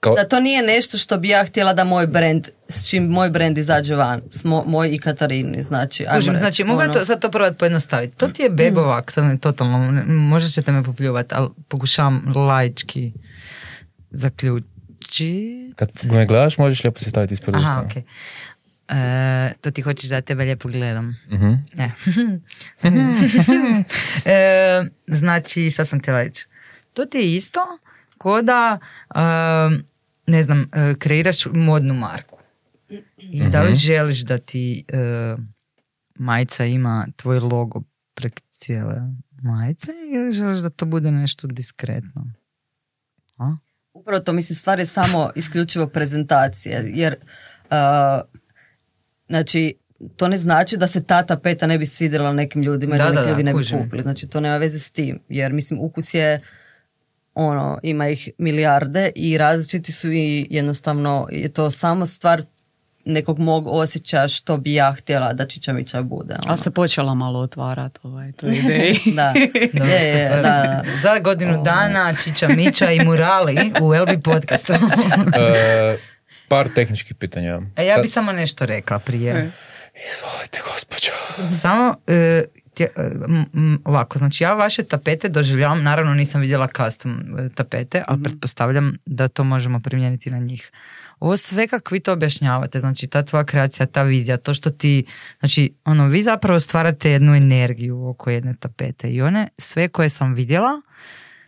Speaker 2: kao,
Speaker 3: Da to nije nešto što bi ja htjela da moj brand, s čim moj brand izađe van, s mo- moj i Katarini, znači. ajmo
Speaker 1: Kužim, znači, mogu
Speaker 3: ono-
Speaker 1: to, sad to probat pojednostaviti. To ti je bebovak, sad me totalno, možda ćete me popljuvati, ali pokušavam laički zaključiti.
Speaker 2: kad me gledaš, možeš lijepo se staviti ispred
Speaker 1: Aha,
Speaker 2: usta.
Speaker 1: okej. E, to ti hoćeš da tebe lijepo gledam.
Speaker 2: Mhm.
Speaker 1: Ne. <laughs> e, znači, šta sam htjela reći? To ti je isto ko da, e, ne znam, e, kreiraš modnu marku. I da li želiš da ti e, majica ima tvoj logo prek cijele majice ili želiš da to bude nešto diskretno? A?
Speaker 3: Upravo to, mislim, stvar je samo isključivo prezentacije, jer uh, znači, to ne znači da se ta tapeta ne bi svidjela nekim ljudima i da,
Speaker 1: Da, da,
Speaker 3: neki
Speaker 1: da,
Speaker 3: ljudi ne bi
Speaker 1: kužim.
Speaker 3: kupili. Znači, to nema veze s tim, jer mislim, ukus je ono, ima ih milijarde i različiti su i jednostavno je to samo stvar nekog mog osjećaja što bi ja htjela da Čičamića bude. Ono.
Speaker 4: A se počela malo otvarati ovaj, to ideji. <laughs>
Speaker 3: Da,
Speaker 1: Dobro,
Speaker 3: je, da, da.
Speaker 1: Za godinu dana Čiča Mića i Murali u LB podcastu. <laughs>
Speaker 2: E, par tehničkih pitanja.
Speaker 1: A ja
Speaker 2: Sad-
Speaker 1: bi samo nešto rekla prije.
Speaker 2: Izvolite, gospođo.
Speaker 1: Samo e, tje- e, m- m, ovako, znači ja vaše tapete doživljavam, naravno nisam vidjela custom e, tapete, ali pretpostavljam da to možemo primijeniti na njih. Ovo sve kako vi to objašnjavate, znači ta tvoja kreacija, ta vizija, to što ti, znači ono, vi zapravo stvarate jednu energiju oko jedne tapete i one sve koje sam vidjela,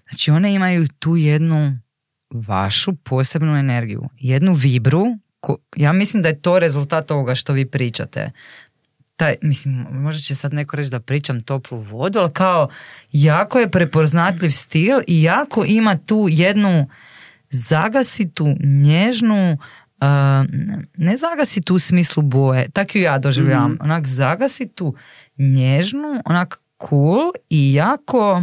Speaker 1: znači one imaju tu jednu vašu posebnu energiju, jednu vibru, ko- ja mislim da je to rezultat ovoga što vi pričate. Taj, mislim, možda će sad neko reći da pričam toplu vodu, ali kao jako je prepoznatljiv stil i jako ima tu jednu zagasitu, nježnu, uh, ne zagasitu u smislu boje, tako ju ja doživljavam, onak zagasitu, nježnu, onak cool i jako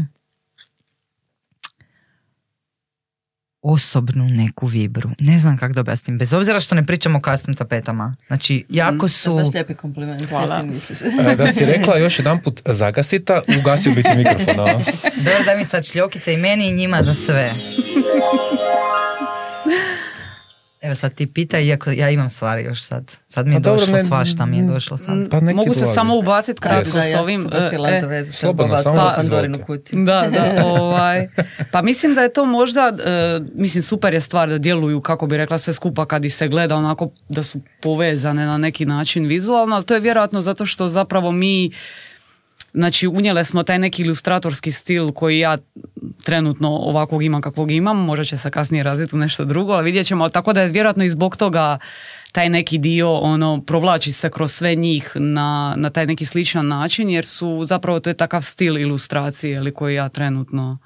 Speaker 1: osobnu neku vibru. Ne znam kako da objasnim. Bez obzira što ne pričamo o custom tapetama. Znači, jako su...
Speaker 3: Baš lijepi kompliment,
Speaker 4: Hvala.
Speaker 2: E, Da si rekla još jedan put zagasita, ugasio bi ti mikrofon.
Speaker 1: Dobro da mi sad šljokice i meni i njima za sve. <laughs> Evo sad ti pitaj, iako ja imam stvari još sad. Sad mi je
Speaker 2: Pa dobro,
Speaker 1: došlo
Speaker 2: ne-
Speaker 1: svašta, mi je došlo sad.
Speaker 2: Pa
Speaker 4: Mogu se samo ubaciti kratko
Speaker 3: Da,
Speaker 4: s
Speaker 3: ja
Speaker 4: ovim.
Speaker 3: sam baš
Speaker 4: e, e,
Speaker 2: slobodno, samo.
Speaker 3: Pandorinu kutiju.
Speaker 4: Da, <laughs> da, ovaj. Pa mislim da je to možda, e, mislim super je stvar da djeluju, kako bi rekla sve skupa kad ih se gleda onako da su povezane na neki način vizualno, ali to je vjerojatno zato što zapravo mi Znači, unijele smo taj neki ilustratorski stil koji ja trenutno ovakvog imam kakvog imam, možda će se kasnije razviti u nešto drugo, ali vidjet ćemo. Tako da je vjerojatno i zbog toga taj neki dio ono provlači se kroz sve njih na, na taj neki sličan način, jer su zapravo to je takav stil ilustracije ili koji ja trenutno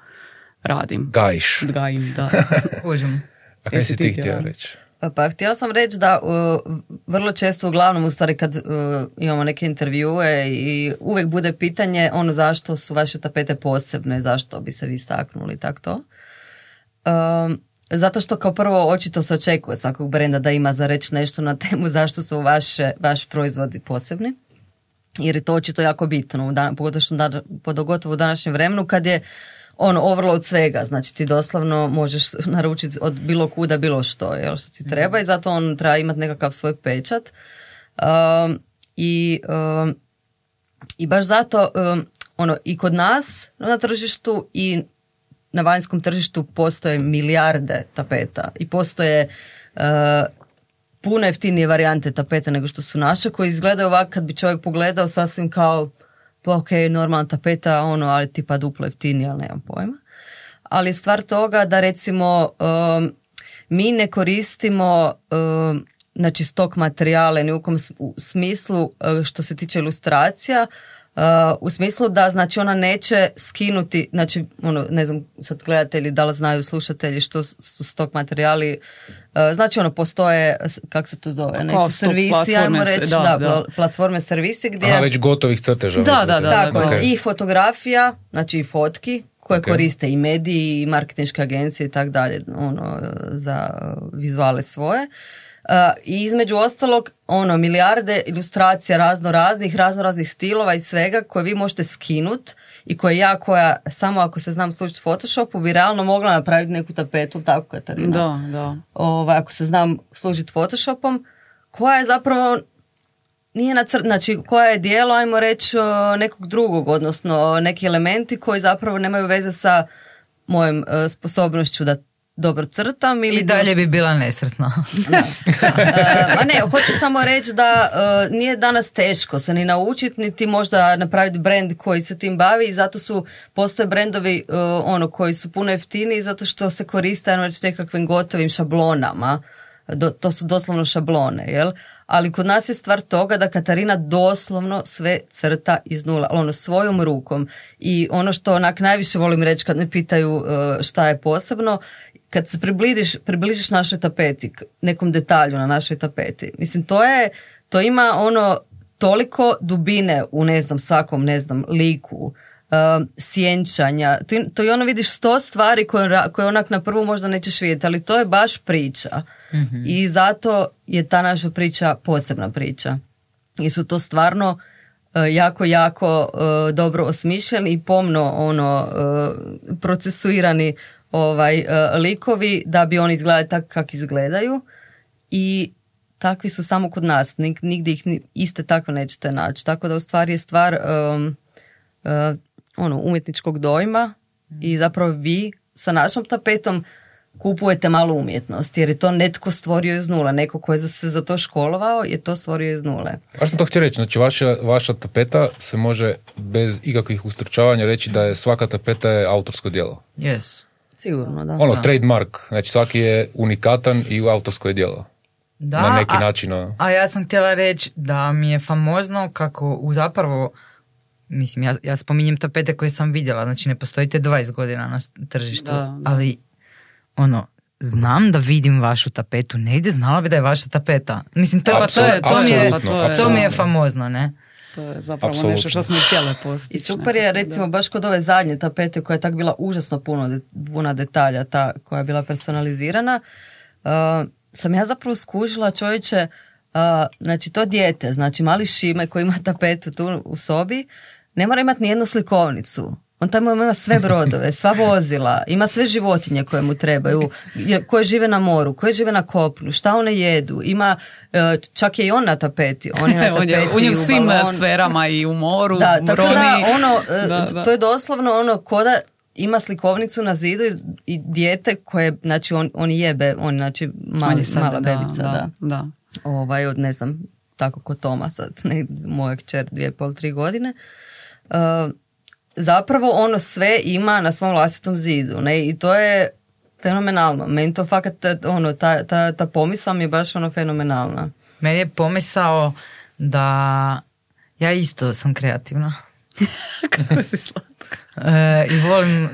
Speaker 4: radim.
Speaker 2: Gajiš.
Speaker 4: Gajim, da. <laughs>
Speaker 1: Kužim.
Speaker 2: A kaj
Speaker 4: Jesi
Speaker 2: si
Speaker 4: ti
Speaker 2: htjela? reći?
Speaker 3: Pa htjela sam reći da uh, vrlo često uglavnom u stvari kad uh, imamo neke intervjue i uvijek bude pitanje ono zašto su vaše tapete posebne, zašto bi se vi istaknuli i tako to. Um, zato što kao prvo očito se očekuje svakog brenda da ima za reći nešto na temu zašto su vaše, vaši proizvodi posebni. Jer je to očito jako bitno, u dan- pogotovo u današnjem vremenu kad je ono overload svega, znači ti doslovno možeš naručiti od bilo kuda bilo što, jel, što ti treba i zato on treba imati nekakav svoj pečat. Um, i, um, I baš zato um, ono i kod nas na tržištu i na vanjskom tržištu postoje milijarde tapeta i postoje uh, puno jeftinije varijante tapeta nego što su naše koji izgledaju ovako kad bi čovjek pogledao sasvim kao pa ok, normalna tapeta, ono, ali tipa duplo jeftinije, ali nemam pojma. Ali stvar toga da recimo um, mi ne koristimo um, znači stok materijale ni u kom smislu uh, što se tiče ilustracija Uh, u smislu da znači ona neće skinuti, znači ono, ne znam sad gledatelji da li znaju slušatelji što su s tog materijali, znači ono postoje, kako se to zove, neki servisi,
Speaker 4: platforme
Speaker 3: ajmo reći,
Speaker 4: da,
Speaker 3: da,
Speaker 4: da.
Speaker 3: pla- platforme servisi gdje...
Speaker 2: Aha, već gotovih crteža.
Speaker 4: Da, da, da,
Speaker 3: Tako,
Speaker 4: da.
Speaker 2: Ok.
Speaker 3: i fotografija, znači i fotki koje
Speaker 2: Ok.
Speaker 3: koriste i mediji i marketinške agencije i tak dalje ono, za vizuale svoje. Uh, I između ostalog, ono, milijarde ilustracija razno raznih, razno raznih stilova i svega koje vi možete skinut i koje ja koja, samo ako se znam služiti Photoshopu, bi realno mogla napraviti neku tapetu, tako Katarina?
Speaker 4: Da, da.
Speaker 3: ovaj, ako se znam služiti Photoshopom, koja je zapravo nije na znači koja je dijelo, ajmo reći, nekog drugog, odnosno neki elementi koji zapravo nemaju veze sa mojom e, sposobnošću da dobro crtam ili
Speaker 1: I dalje bi bila nesretna.
Speaker 3: Ma <laughs> ne, hoću samo reći da e, nije danas teško se ni naučiti, niti možda napraviti brand koji se tim bavi i zato su, postoje brendovi e, ono koji su puno jeftiniji zato što se koriste ajmo reći nekakvim gotovim šablonama. Do, to su doslovno šablone, jel? Ali kod nas je stvar toga da Katarina doslovno sve crta iz nula, ono svojom rukom. I ono što onak najviše volim reći kad me pitaju e, šta je posebno, kad se približiš, približiš našoj tapeti, nekom detalju na našoj tapeti, mislim to je, to ima ono toliko dubine u ne znam svakom ne znam liku, um, sjenčanja, to, to je ono vidiš sto stvari koje, koje onak na prvu možda nećeš vidjeti, ali to je baš priča. I zato je ta naša priča posebna priča. I su to stvarno e, jako, jako e, dobro osmišljeni i pomno ono e, procesuirani ovaj e, likovi da bi oni izgledali tako kako izgledaju i takvi su samo kod nas, Nig, nigdje ih ni- iste takve nećete naći. Tako da u stvari je stvar um, uh, ono, umjetničkog dojma i zapravo vi sa našom tapetom kupujete malu umjetnost jer je to netko stvorio iz nula. Neko ko je se za to školovao je to stvorio iz nule.
Speaker 2: A sam to htio reći, znači vaša, vaša tapeta se može bez ikakvih ustručavanja reći da je svaka tapeta je autorsko djelo.
Speaker 1: Yes.
Speaker 3: Sigurno, da.
Speaker 2: Ono, trademark, znači svaki je unikatan i autorsko je djelo.
Speaker 1: Da,
Speaker 2: Na neki
Speaker 1: a,
Speaker 2: način, ono.
Speaker 1: A ja sam htjela reći da mi je famozno kako u zapravo, mislim, ja, ja spominjem tapete koje sam vidjela, znači ne postojite 20 godina na tržištu,
Speaker 4: Da, da.
Speaker 1: ali ono, znam da vidim vašu tapetu, negdje znala bi da je vaša tapeta. Mislim, to,
Speaker 2: Pa
Speaker 1: to, je, to, mi je, to mi je famozno, ne?
Speaker 4: To je zapravo
Speaker 2: Apsolutno.
Speaker 4: nešto što smo i htjele
Speaker 3: I
Speaker 4: postići.
Speaker 3: super je recimo baš kod ove zadnje tapete koja je tak bila užasno puno de- puna detalja, ta koja je bila personalizirana, uh, sam ja zapravo skužila čovječe, uh, znači to dijete, znači mali Šime koji ima tapetu tu u sobi, ne mora imati ni jednu slikovnicu. On tamo ima sve brodove, sva vozila, ima sve životinje koje mu trebaju, je- koje žive na moru, koje žive na kopnu, šta one jedu, ima, uh, čak je i on na tapeti, on je na <laughs>
Speaker 4: On je
Speaker 3: tapeti
Speaker 4: u svim
Speaker 3: balon.
Speaker 4: sferama i u moru,
Speaker 3: Da,
Speaker 4: u
Speaker 3: tako da ono, e,
Speaker 4: Da, da.
Speaker 3: to je doslovno ono ko da ima slikovnicu na zidu i, i dijete koje, znači on, on jebe, on znači
Speaker 4: On
Speaker 3: mali,
Speaker 4: je sad,
Speaker 3: mala bebica, da.
Speaker 4: da, da.
Speaker 3: Ovaj, od ne znam, tako ko Toma sad, <laughs> ne, moja kćer dvije, pol, tri godine. Uh, zapravo ono sve ima na svom vlastitom zidu, ne, i to je fenomenalno. Meni to fakat, ono, ta, ta, ta pomisao mi je baš ono fenomenalna.
Speaker 1: Meni je pomisao da ja isto sam kreativna. <laughs> <laughs>
Speaker 4: Kako si slatka.
Speaker 1: E, I volim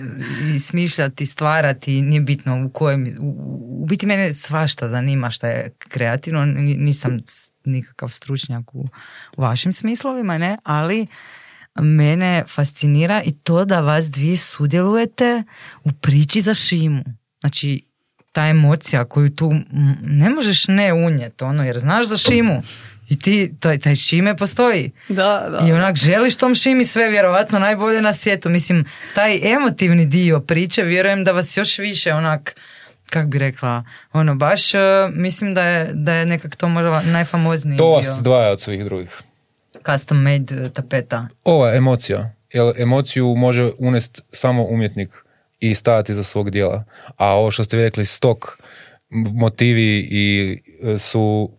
Speaker 1: i smišljati, stvarati, nije bitno u kojem, u, u biti mene svašta zanima šta je kreativno, Ni- nisam nikakav stručnjak u, u vašim smislovima, ne, ali mene fascinira i to da vas dvije sudjelujete u priči za Šimu. Znači, ta emocija koju tu ne možeš ne unijeti, ono, jer znaš za Šimu i ti, taj, taj Šime postoji.
Speaker 4: Da, da.
Speaker 1: I onak želiš tom šimi sve vjerovatno najbolje na svijetu. Mislim, taj emotivni dio priče vjerujem da vas još više onak kak bi rekla, ono baš e, mislim da je, da je nekak to možda najfamozniji
Speaker 2: To
Speaker 1: dio
Speaker 2: vas zdvaja od svih drugih.
Speaker 1: Custom made e, tapeta.
Speaker 2: Ova emocija, jer emociju može unest samo umjetnik i stajati za svog dijela. A ovo što ste vi rekli, stok, motivi i e, su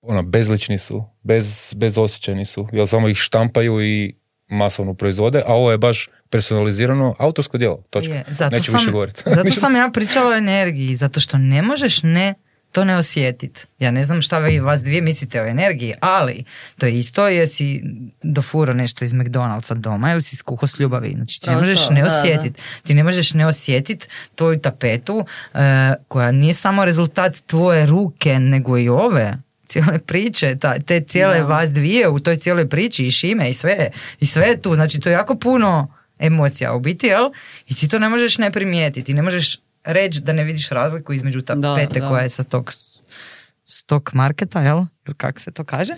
Speaker 2: ono, bezlični su, bez, bezosjećajni su, jer samo ih štampaju i masovno proizvode, a ovo je baš personalizirano autorsko djelo. Točka.
Speaker 1: Je, zato
Speaker 2: Neću
Speaker 1: sam,
Speaker 2: više govoriti.
Speaker 1: zato <laughs> sam ja pričala o energiji, zato što ne možeš ne to ne osjetit. Ja ne znam šta vi vas dvije mislite o energiji, ali to je isto jesi dofuro nešto iz McDonald'sa doma ili si skuho s ljubavi. Znači ti ne možeš ne osjetit. Ti ne možeš ne osjetit tvoju tapetu e, koja nije samo rezultat tvoje ruke, nego i ove cijele priče, ta, te cijele
Speaker 4: Da.
Speaker 1: vas dvije u toj cijeloj priči i šime i sve, i sve tu, znači to je jako puno emocija u biti, jel? I ti to ne možeš ne primijetiti, ne možeš reći da ne vidiš razliku između tapete
Speaker 4: da.
Speaker 1: koja je sa tog stock marketa, jel? Ili kako se to kaže?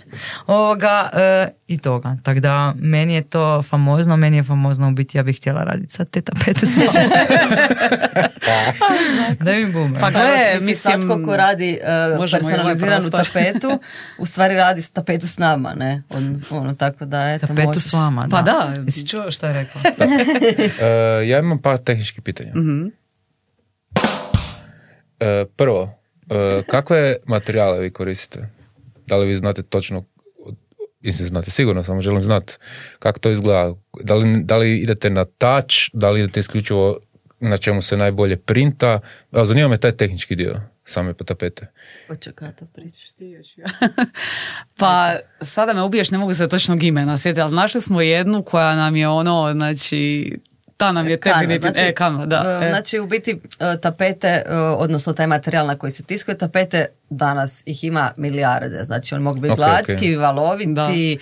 Speaker 1: Ovoga, e, I toga. Tako da, meni je to famozno, meni je famozno u biti, ja bih htjela raditi sa te tapete s vama. Daj mi bumer.
Speaker 4: Pa
Speaker 3: Pa
Speaker 4: gle,
Speaker 3: evo, mislim, svatko ko radi uh,
Speaker 4: ovaj
Speaker 3: personaliziranu tapetu, u stvari radi s tapetu s nama, ne? Ono, ono, tako da, eto,
Speaker 1: tapetu
Speaker 3: možeš.
Speaker 1: s vama,
Speaker 4: Pa da.
Speaker 1: Jesi čuo što je rekao? <laughs> <laughs>
Speaker 2: E, ja imam par tehničkih pitanja.
Speaker 4: Mhm.
Speaker 2: E, prvo, e, kakve materijale vi koristite? Da li vi znate točno, mislim znate sigurno, samo želim znati kako to izgleda. Da li, da li idete na touch, da li idete isključivo na čemu se najbolje printa. Zanima me taj tehnički dio same tapete.
Speaker 3: Počekaj to pričati. <laughs>
Speaker 4: Pa sada me ubiješ, ne mogu se točnog imena sjetiti, ali našli smo jednu koja nam je ono, znači, ta nam je definitivno,
Speaker 3: znači,
Speaker 4: e, kanva, da.
Speaker 3: e,
Speaker 4: e.
Speaker 3: Znači, u biti e, tapete, e, odnosno taj materijal na koji se tiskuje tapete, danas ih ima milijarde. Znači, oni mogu biti
Speaker 2: Ok,
Speaker 3: glatki,
Speaker 2: ok.
Speaker 3: valoviti,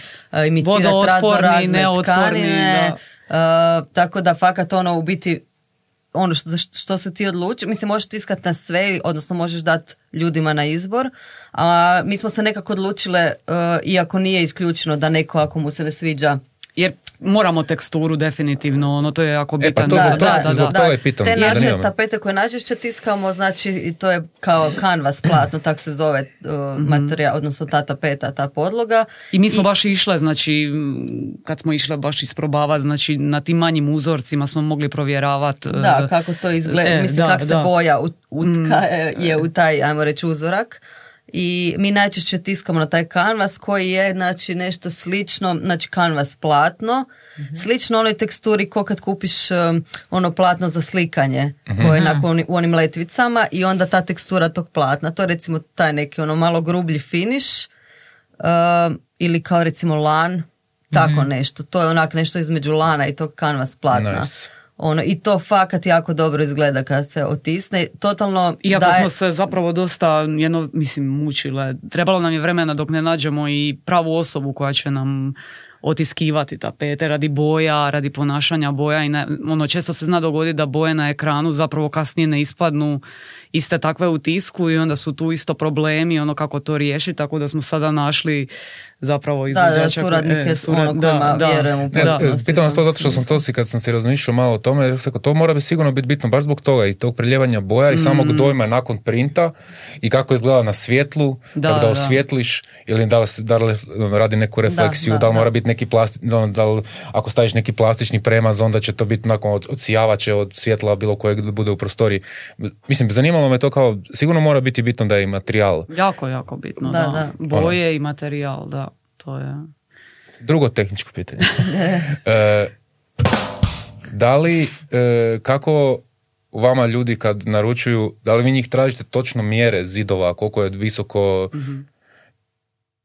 Speaker 3: imitirati
Speaker 4: Vodootporni,
Speaker 3: razno razne
Speaker 4: neotporni,
Speaker 3: tkanine. e, tako da, fakat ono, u biti, ono što, što se ti odluči, mislim možeš tiskat na sve, odnosno možeš dati ljudima na izbor, a mi smo se nekako odlučile, e, iako nije isključeno da neko ako mu se ne sviđa
Speaker 4: Jer moramo teksturu definitivno, ono to je jako
Speaker 2: E, pa
Speaker 4: bitan.
Speaker 2: to
Speaker 4: da, da, da,
Speaker 2: zbog
Speaker 4: da.
Speaker 2: toga i pitam,
Speaker 3: Te naše tapete koje najčešće tiskamo, znači i to je kao kanvas platno, tak se zove uh, materijal, odnosno ta tapeta, ta podloga.
Speaker 4: I mi smo baš išle, znači, kad smo išle baš isprobavati, znači, na tim manjim uzorcima smo mogli provjeravati.
Speaker 3: Da, kako to izgleda,
Speaker 4: e,
Speaker 3: mislim
Speaker 4: da,
Speaker 3: kako se boja ut- utka je u taj, ajmo reći, uzorak. I mi najčešće tiskamo na taj kanvas koji je znači nešto slično, znači kanvas platno, slično onoj teksturi ko kad kupiš um, ono platno za slikanje koje je nakon u onim letvicama i onda ta tekstura tog platna, to je recimo taj neki ono malo grublji finish um, ili kao recimo lan, tako nešto, to je onak nešto između lana i tog kanvas platna.
Speaker 2: Nice.
Speaker 3: Ono, I to fakat jako dobro izgleda kad se otisne. Totalno
Speaker 4: Iako
Speaker 3: daje...
Speaker 4: smo se zapravo dosta, jedno, mislim, mučile. Trebalo nam je vremena dok ne nađemo i pravu osobu koja će nam otiskivati tapete radi boja, radi ponašanja boja i ne, ono često se zna dogoditi da boje na ekranu zapravo kasnije ne ispadnu iste takve u tisku i onda su tu isto problemi ono kako to riješiti tako da smo sada našli zapravo
Speaker 3: da,
Speaker 4: izvođača koji-
Speaker 3: suradnike
Speaker 4: e,
Speaker 3: s ono
Speaker 4: surad-
Speaker 3: kojima vjerujem u
Speaker 2: Ne,
Speaker 3: potpunosti
Speaker 2: e, pitam vas to zato što sam to si kad sam si razmišljao malo o tome, jer to mora bi sigurno biti bitno baš zbog toga i tog preljevanja boja i samog
Speaker 3: Mm.
Speaker 2: dojma nakon printa i kako izgleda na svjetlu,
Speaker 4: Da,
Speaker 2: kad ga
Speaker 4: da.
Speaker 2: osvjetliš ili da li, se- da li radi neku refleksiju, da,
Speaker 3: da,
Speaker 2: li
Speaker 3: da.
Speaker 2: mora biti neki plasti, da, da li, ako staviš neki plastični premaz, onda će to biti nakon od, odsijavaće od svjetla bilo kojeg bude u prostoriji. Mislim, zanimalo me to kao, sigurno mora biti bitno da je i materijal.
Speaker 4: jako, jako bitno
Speaker 3: Da,
Speaker 4: da,
Speaker 3: da.
Speaker 4: boje i materijal da, to je
Speaker 2: Drugo tehničko pitanje. <laughs> E, da li, e, kako vama ljudi kad naručuju, da li vi njih tražite točno mjere zidova, koliko je visoko,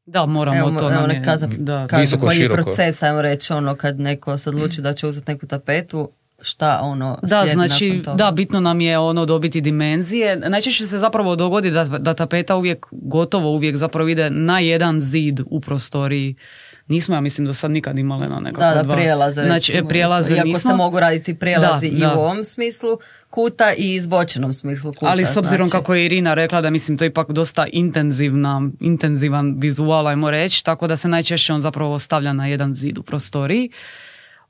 Speaker 4: da moramo
Speaker 3: Evo,
Speaker 4: to
Speaker 3: evo
Speaker 4: nam je-
Speaker 3: kaza-
Speaker 4: da.
Speaker 3: kaže
Speaker 2: Visoko,
Speaker 3: bolji
Speaker 2: široko.
Speaker 3: proces, ajmo reći, ono, kad neko se odluči da će uzeti neku tapetu, šta ono
Speaker 4: Da, znači,
Speaker 3: nakon toga?
Speaker 4: da, bitno nam je ono dobiti dimenzije. Najčešće se zapravo dogodi da, da tapeta uvijek, gotovo uvijek zapravo ide na jedan zid u prostoriji. Nismo, ja mislim, do sad nikad imali na nekako
Speaker 3: Da, da, prijelaze
Speaker 4: Znači,
Speaker 3: recimo.
Speaker 4: prijelaze
Speaker 3: Iako
Speaker 4: nismo.
Speaker 3: se mogu raditi prijelazi
Speaker 4: Da,
Speaker 3: i
Speaker 4: da.
Speaker 3: u ovom smislu kuta i izbočenom smislu kuta.
Speaker 4: Ali s obzirom
Speaker 3: znači.
Speaker 4: kako je Irina rekla da mislim to je ipak dosta intenzivna, intenzivan vizual, ajmo reći, tako da se najčešće on zapravo stavlja na jedan zid u prostoriji.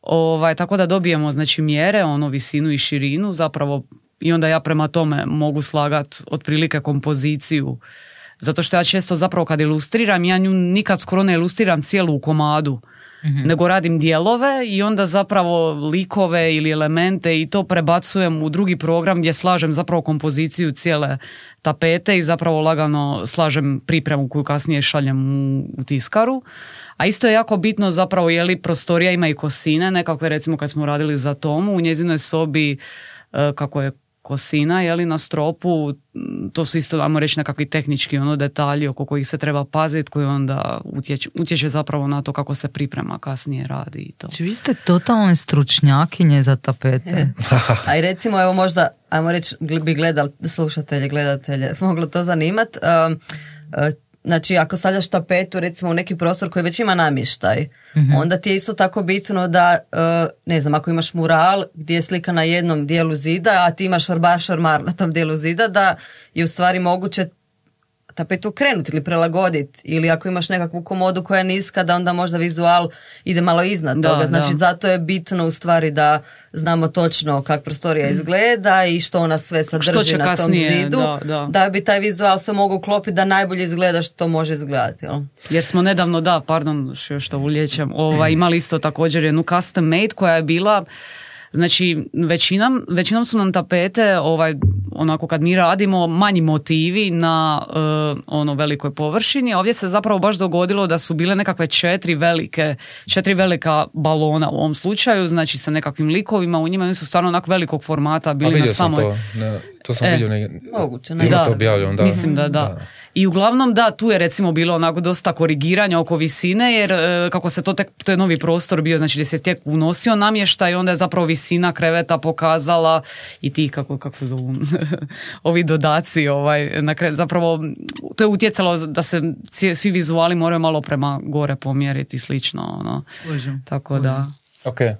Speaker 4: Ovaj, tako da dobijemo znači mjere, ono visinu i širinu zapravo i onda ja prema tome mogu slagat otprilike kompoziciju. Zato što ja često zapravo kad ilustriram, ja nju nikad skoro ne ilustriram cijelu u komadu. nego radim dijelove i onda zapravo likove ili elemente i to prebacujem u drugi program gdje slažem zapravo kompoziciju cijele tapete i zapravo lagano slažem pripremu koju kasnije šaljem u, u tiskaru. A isto je jako bitno zapravo je li prostorija ima i kosine, nekakve recimo kad smo radili za Tomu u njezinoj sobi e, kako je kosina je li na stropu, to su isto, ajmo reći, nekakvi tehnički ono detalji oko kojih se treba paziti, koji onda utječu, utječe zapravo na to kako se priprema kasnije radi i to.
Speaker 1: Znači, vi ste totalne stručnjakinje za tapete. <laughs>
Speaker 3: A i recimo, evo možda, ajmo reći, bi gledali, slušatelje, gledatelje, <laughs> moglo to zanimat. Um, uh, znači, ako stavljaš tapetu recimo u neki prostor koji već ima namještaj, onda ti je isto tako bitno da, uh, ne znam, ako imaš mural gdje je slika na jednom dijelu zida, a ti imaš orbar šarmar na tom dijelu zida, da je u stvari moguće tapetu okrenuti ili prilagoditi ili ako imaš nekakvu komodu koja je niska da onda možda vizual ide malo iznad
Speaker 4: Da,
Speaker 3: toga. Znači
Speaker 4: da.
Speaker 3: zato je bitno u stvari da znamo točno kako prostorija izgleda i što ona sve sadrži na tom
Speaker 4: kasnije,
Speaker 3: zidu
Speaker 4: da, da.
Speaker 3: bi taj vizual se mogao uklopiti da najbolje izgleda što može izgledati. Jel?
Speaker 4: Jer smo nedavno, da, pardon što ulijećem, ovaj, imali isto također jednu custom made koja je bila Znači, većinom, većinom su nam tapete, ovaj, onako kad mi radimo, manji motivi na eh, ono velikoj površini. Ovdje se zapravo baš dogodilo da su bile nekakve četiri velike, četiri velika balona u ovom slučaju, znači sa nekakvim likovima u njima, oni su stvarno onako velikog formata
Speaker 2: A
Speaker 4: bili na
Speaker 2: vidio sam
Speaker 4: samoj...
Speaker 2: to, ne, to sam
Speaker 4: E.
Speaker 2: vidio negdje.
Speaker 3: Moguće, ne.
Speaker 2: to objavljeno, da.
Speaker 4: Mislim da da. I uglavnom da, tu je recimo bilo onako dosta korigiranja oko visine jer e, kako se to tek, to je novi prostor bio, znači gdje se tek unosio namještaj, onda je zapravo visina kreveta pokazala i ti kako, kako se zovu <laughs> ovi dodaci, ovaj, na kre- zapravo to je utjecalo da se cije- svi vizuali moraju malo prema gore pomjeriti i slično. Ono. Tako da.
Speaker 2: Ok. E,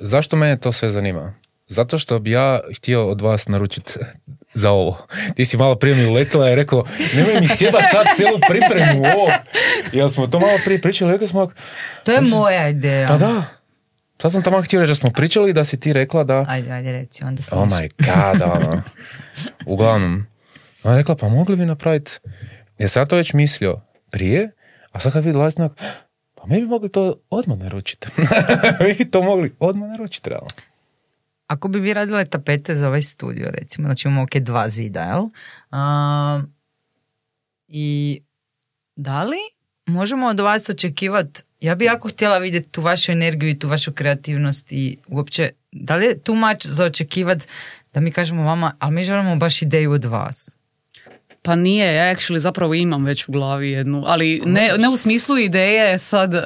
Speaker 2: zašto mene to sve zanima? Zato što bi ja htio od vas naručiti za ovo. Ti si malo prije mi uletila i rekao, nemoj mi sjebat sad cijelu pripremu ovog. Jel smo to malo prije pričali, rekli smo,
Speaker 1: To je moja ideja.
Speaker 2: pa da. Sad sam tamo htio reći da smo pričali i da si ti rekla da...
Speaker 1: Ajde, ajde, reci, onda smo
Speaker 2: Oh my god, <laughs> ono. Uglavnom. Ona je rekla, pa mogli bi napraviti... Ja sam ja to već mislio prije, a sad kad vidi pa mi bi mogli to odmah naručiti. <laughs> mi bi to mogli odmah naručiti, realno.
Speaker 1: Ako bi vi radile tapete za ovaj studio, recimo, znači imamo ok dva zida, jel? A, I da li možemo od vas očekivati, ja bi jako htjela vidjeti tu vašu energiju i tu vašu kreativnost i uopće, da li je tu mač za očekivati da mi kažemo vama, ali mi želimo baš ideju od vas.
Speaker 4: Pa nije, ja actually zapravo imam već u glavi jednu, ali ne, ne u smislu ideje sad e,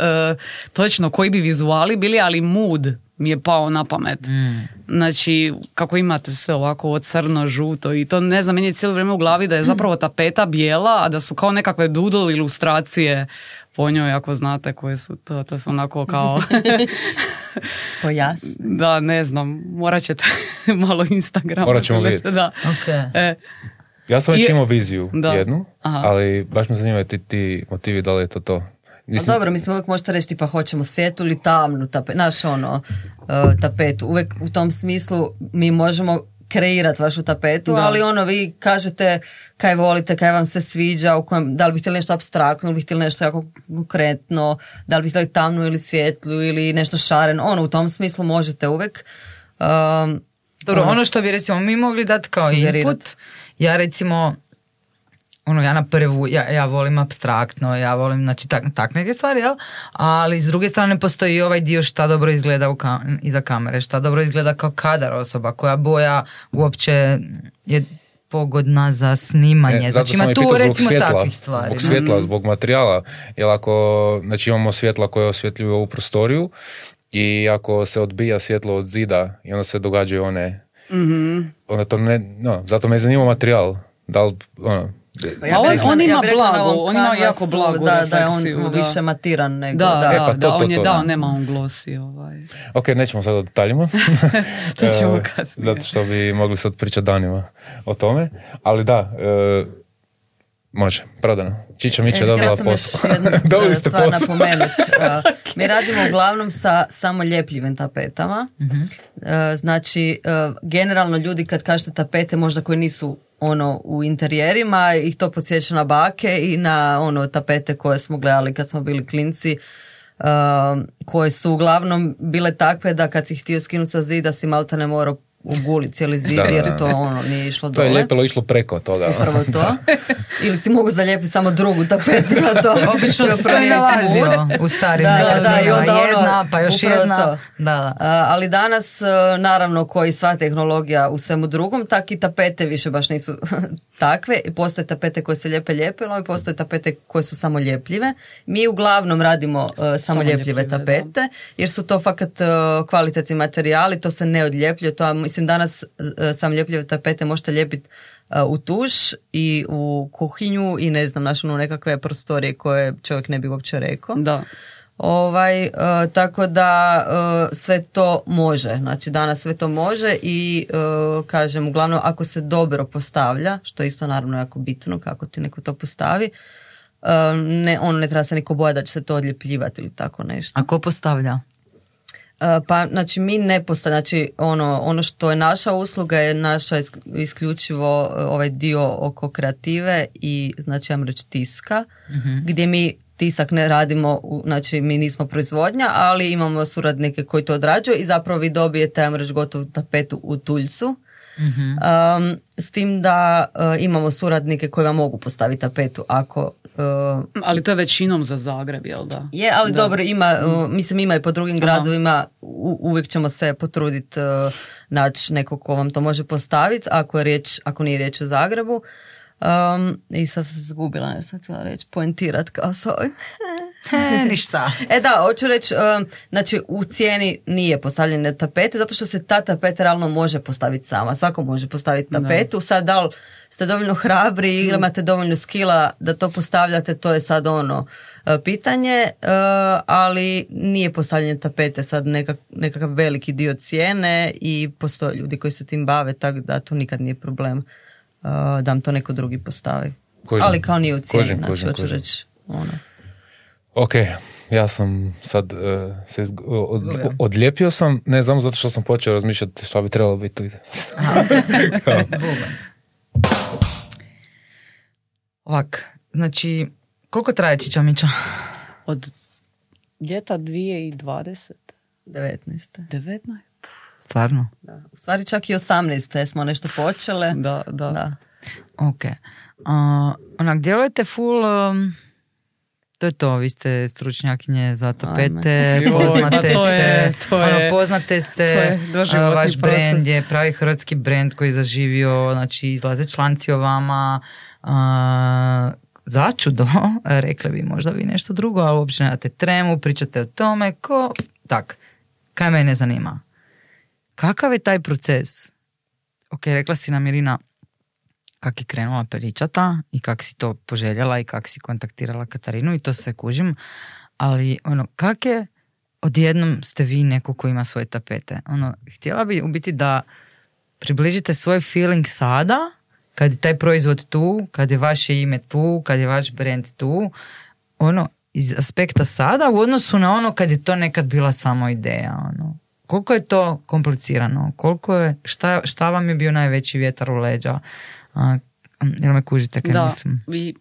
Speaker 4: točno koji bi vizuali bili, ali mood mi je pao na pamet. Znači, kako imate sve ovako od crno, žuto i to ne znam, meni je cijelo vrijeme u glavi da je zapravo tapeta bijela, a da su kao nekakve doodle ilustracije po njoj, ako znate koje su to, to su onako kao, <laughs>
Speaker 3: Pojasni.
Speaker 4: da ne znam, morat ćete <laughs> malo Instagram.
Speaker 2: Morat ćemo vidjeti.
Speaker 4: Da.
Speaker 1: Ok.
Speaker 4: E,
Speaker 2: Ja sam već
Speaker 4: Je-
Speaker 2: imao viziju
Speaker 4: Da.
Speaker 2: jednu,
Speaker 4: Aha.
Speaker 2: ali baš me zanimaju ti, ti motivi da li je to to.
Speaker 3: A dobro, mislim uvijek možete reći tipa hoćemo svijetlu ili tamnu tapetu, naš ono, uh, tapetu. Uvijek u tom smislu mi možemo kreirati vašu tapetu,
Speaker 4: Da.
Speaker 3: ali ono vi kažete kaj volite, kaj vam se sviđa, u kojem, da li bi htjeli nešto abstraktno, da li bi htjeli nešto jako konkretno, da li bi htjeli tamnu ili svjetlu ili nešto šareno, ono u tom smislu možete uvijek. Um,
Speaker 1: Dobro, ono što bi recimo mi mogli dati kao
Speaker 3: Sugerirat.
Speaker 1: input, ja recimo, ono ja na prvu, ja, ja volim abstraktno, ja volim znači tak, tak neke stvari, jel? Ali s druge strane postoji i ovaj dio šta dobro izgleda u ka- iza kamere, šta dobro izgleda kao kadar osoba, koja boja uopće je pogodna za snimanje.
Speaker 2: E, zato
Speaker 1: znači ima tu
Speaker 2: pitao zbog
Speaker 1: recimo
Speaker 2: svjetla,
Speaker 1: takvih stvari.
Speaker 2: Zbog svjetla, zbog materijala. Jer ako, znači imamo svjetla koje osvjetljuju ovu prostoriju i ako se odbija svjetlo od zida i onda se događaju one, onda to ne, no, zato me zanima materijal. Da li, ono,
Speaker 3: Pa
Speaker 4: A on- on ima blago,
Speaker 3: ovom
Speaker 4: on ima jako blagu
Speaker 3: da, da je on
Speaker 4: da.
Speaker 3: više matiran nego
Speaker 4: Da, da,
Speaker 2: E, pa to,
Speaker 4: da,
Speaker 2: to,
Speaker 4: on je
Speaker 2: to,
Speaker 4: dao,
Speaker 2: da.
Speaker 4: nema on glosi ovaj.
Speaker 2: Ok, nećemo sad o detaljima. <laughs>
Speaker 4: To ćemo
Speaker 2: E,
Speaker 4: kasnije.
Speaker 2: Zato što bi mogli sad pričati danima o tome. Ali da, e, može, prodano. Čića Mića
Speaker 3: E,
Speaker 2: je dobila posao. <laughs> Dobili
Speaker 3: stvar
Speaker 2: ste posao.
Speaker 3: napomenuti. Uh, <laughs> mi radimo uglavnom sa samo ljepljivim tapetama. Uh, znači, uh, generalno ljudi kad kažete tapete možda koji nisu ono u interijerima, ih to podsjeća na bake i na ono tapete koje smo gledali kad smo bili klinci. uh, koje su uglavnom bile takve da kad si htio skinuti sa zida si malta ne morao uguli cijeli zid
Speaker 2: Da, da,
Speaker 3: jer
Speaker 2: da.
Speaker 3: to ono nije išlo
Speaker 2: To
Speaker 3: dole.
Speaker 2: je ljepilo išlo preko toga.
Speaker 3: Prvo to. <laughs> Ili si mogu zalijepiti samo drugu tapetu na to. <laughs>
Speaker 1: Obično
Speaker 3: To
Speaker 1: se to i
Speaker 3: mood.
Speaker 1: u starim
Speaker 3: Da, da, da, i onda ono,
Speaker 1: jedna, pa još
Speaker 3: upravo
Speaker 1: jedna.
Speaker 3: to.
Speaker 1: Da, da.
Speaker 3: A, ali danas, e, naravno, koji sva tehnologija u svemu drugom, tak i tapete više baš nisu <laughs> takve. I postoje tapete koje se lijepe ljepilo i postoje tapete koje su samo ljepljive. Mi uglavnom radimo e, samo ljepljive
Speaker 4: ljepljive, da.
Speaker 3: tapete, jer su to fakat e, kvalitetni materijali, to se ne odljepljuje. To, mislim, danas e, sam ljepljive tapete možete lijepiti e, u tuš i u kuhinju i ne znam, naš, ono, nekakve prostorije koje čovjek ne bi uopće rekao.
Speaker 4: Da.
Speaker 3: Ovaj, e, tako da e, sve to može, znači danas sve to može i e, kažem, uglavnom ako se dobro postavlja, što je isto naravno jako bitno kako ti neko to postavi, e, ne, on ne treba se niko bojati da će se to odljepljivati ili tako nešto.
Speaker 1: A ko postavlja?
Speaker 3: E, Pa znači mi ne posta, znači ono, ono što je naša usluga je naša isk- isključivo e, ovaj dio oko kreative i znači ajmo reći tiska gdje mi tisak ne radimo, znači mi nismo proizvodnja, ali imamo suradnike koji to odrađuju i zapravo vi dobijete ajmo reći gotovu tapetu u tuljcu. Um, s tim da e, imamo suradnike koji vam mogu postaviti tapetu ako e,
Speaker 4: Ali to je većinom za Zagreb, jel da?
Speaker 3: je, ali
Speaker 4: Da.
Speaker 3: dobro, ima, uh, mislim ima i po drugim
Speaker 4: Aha.
Speaker 3: gradovima, u- uvijek ćemo se potruditi uh, naći nekog ko vam to može postaviti, ako, je riječ, ako nije riječ o Zagrebu. Um, I sad sam se zgubila, nešto sam htjela reći, poentirat kao s ovim. <laughs>
Speaker 1: E, ništa. <laughs>
Speaker 3: E da, hoću reći, um, znači u cijeni nije postavljene tapete, zato što se ta tapeta realno može postaviti sama. Svako može postaviti tapetu. Sad da li ste dovoljno hrabri ili imate dovoljno skila da to postavljate, to je sad ono e, pitanje, e, ali nije postavljanje tapete sad nekak, nekakav veliki dio cijene i postoje ljudi koji se tim bave, tako da to nikad nije problem e, da vam to neko drugi postavi. Ali kao nije u cijeni,
Speaker 2: Kužim,
Speaker 3: znači hoću reći ono.
Speaker 2: Ok, ja sam sad eh, se izg- od-
Speaker 1: Izgubio.
Speaker 2: odlijepio sam, ne znam zato što sam počeo razmišljati šta bi trebalo biti tu. <laughs>
Speaker 1: Ovak, znači, koliko traje Čičamića?
Speaker 4: Od ljeta 2020.
Speaker 3: 19.
Speaker 4: 19.
Speaker 1: Stvarno?
Speaker 3: Da. U stvari čak i 18. smo nešto počele.
Speaker 4: Da, da.
Speaker 3: Da.
Speaker 1: Ok. A, onak, djelujete full... um, to je to, vi ste stručnjakinje za tapete,
Speaker 3: Ajme. <laughs>
Speaker 1: poznate
Speaker 4: pa to
Speaker 1: ste,
Speaker 4: je- to je-
Speaker 1: ono, poznate ste,
Speaker 4: to je
Speaker 1: vaš brand je pravi hrvatski brand koji je zaživio, znači izlaze članci o vama, a, začudo, <laughs> rekli bi možda vi nešto drugo, ali uopće nemate tremu, pričate o tome, ko, tak, kaj mene zanima. Kakav je taj proces? Ok, rekla si nam Irina, kak je krenula pričata i kak si to poželjela i kak si kontaktirala Katarinu i to sve kužim, ali ono, kak je odjednom ste vi neko ko ima svoje tapete? Ono, htjela bi u biti da približite svoj feeling sada, kad je taj proizvod tu, kad je vaše ime tu, kad je vaš brand tu, ono, iz aspekta sada u odnosu na ono kad je to nekad bila samo ideja, ono. Koliko je to komplicirano? Koliko je, šta, šta vam je bio najveći vjetar u leđa? A, jel me kužite kaj
Speaker 4: Da,
Speaker 1: mislim?
Speaker 4: i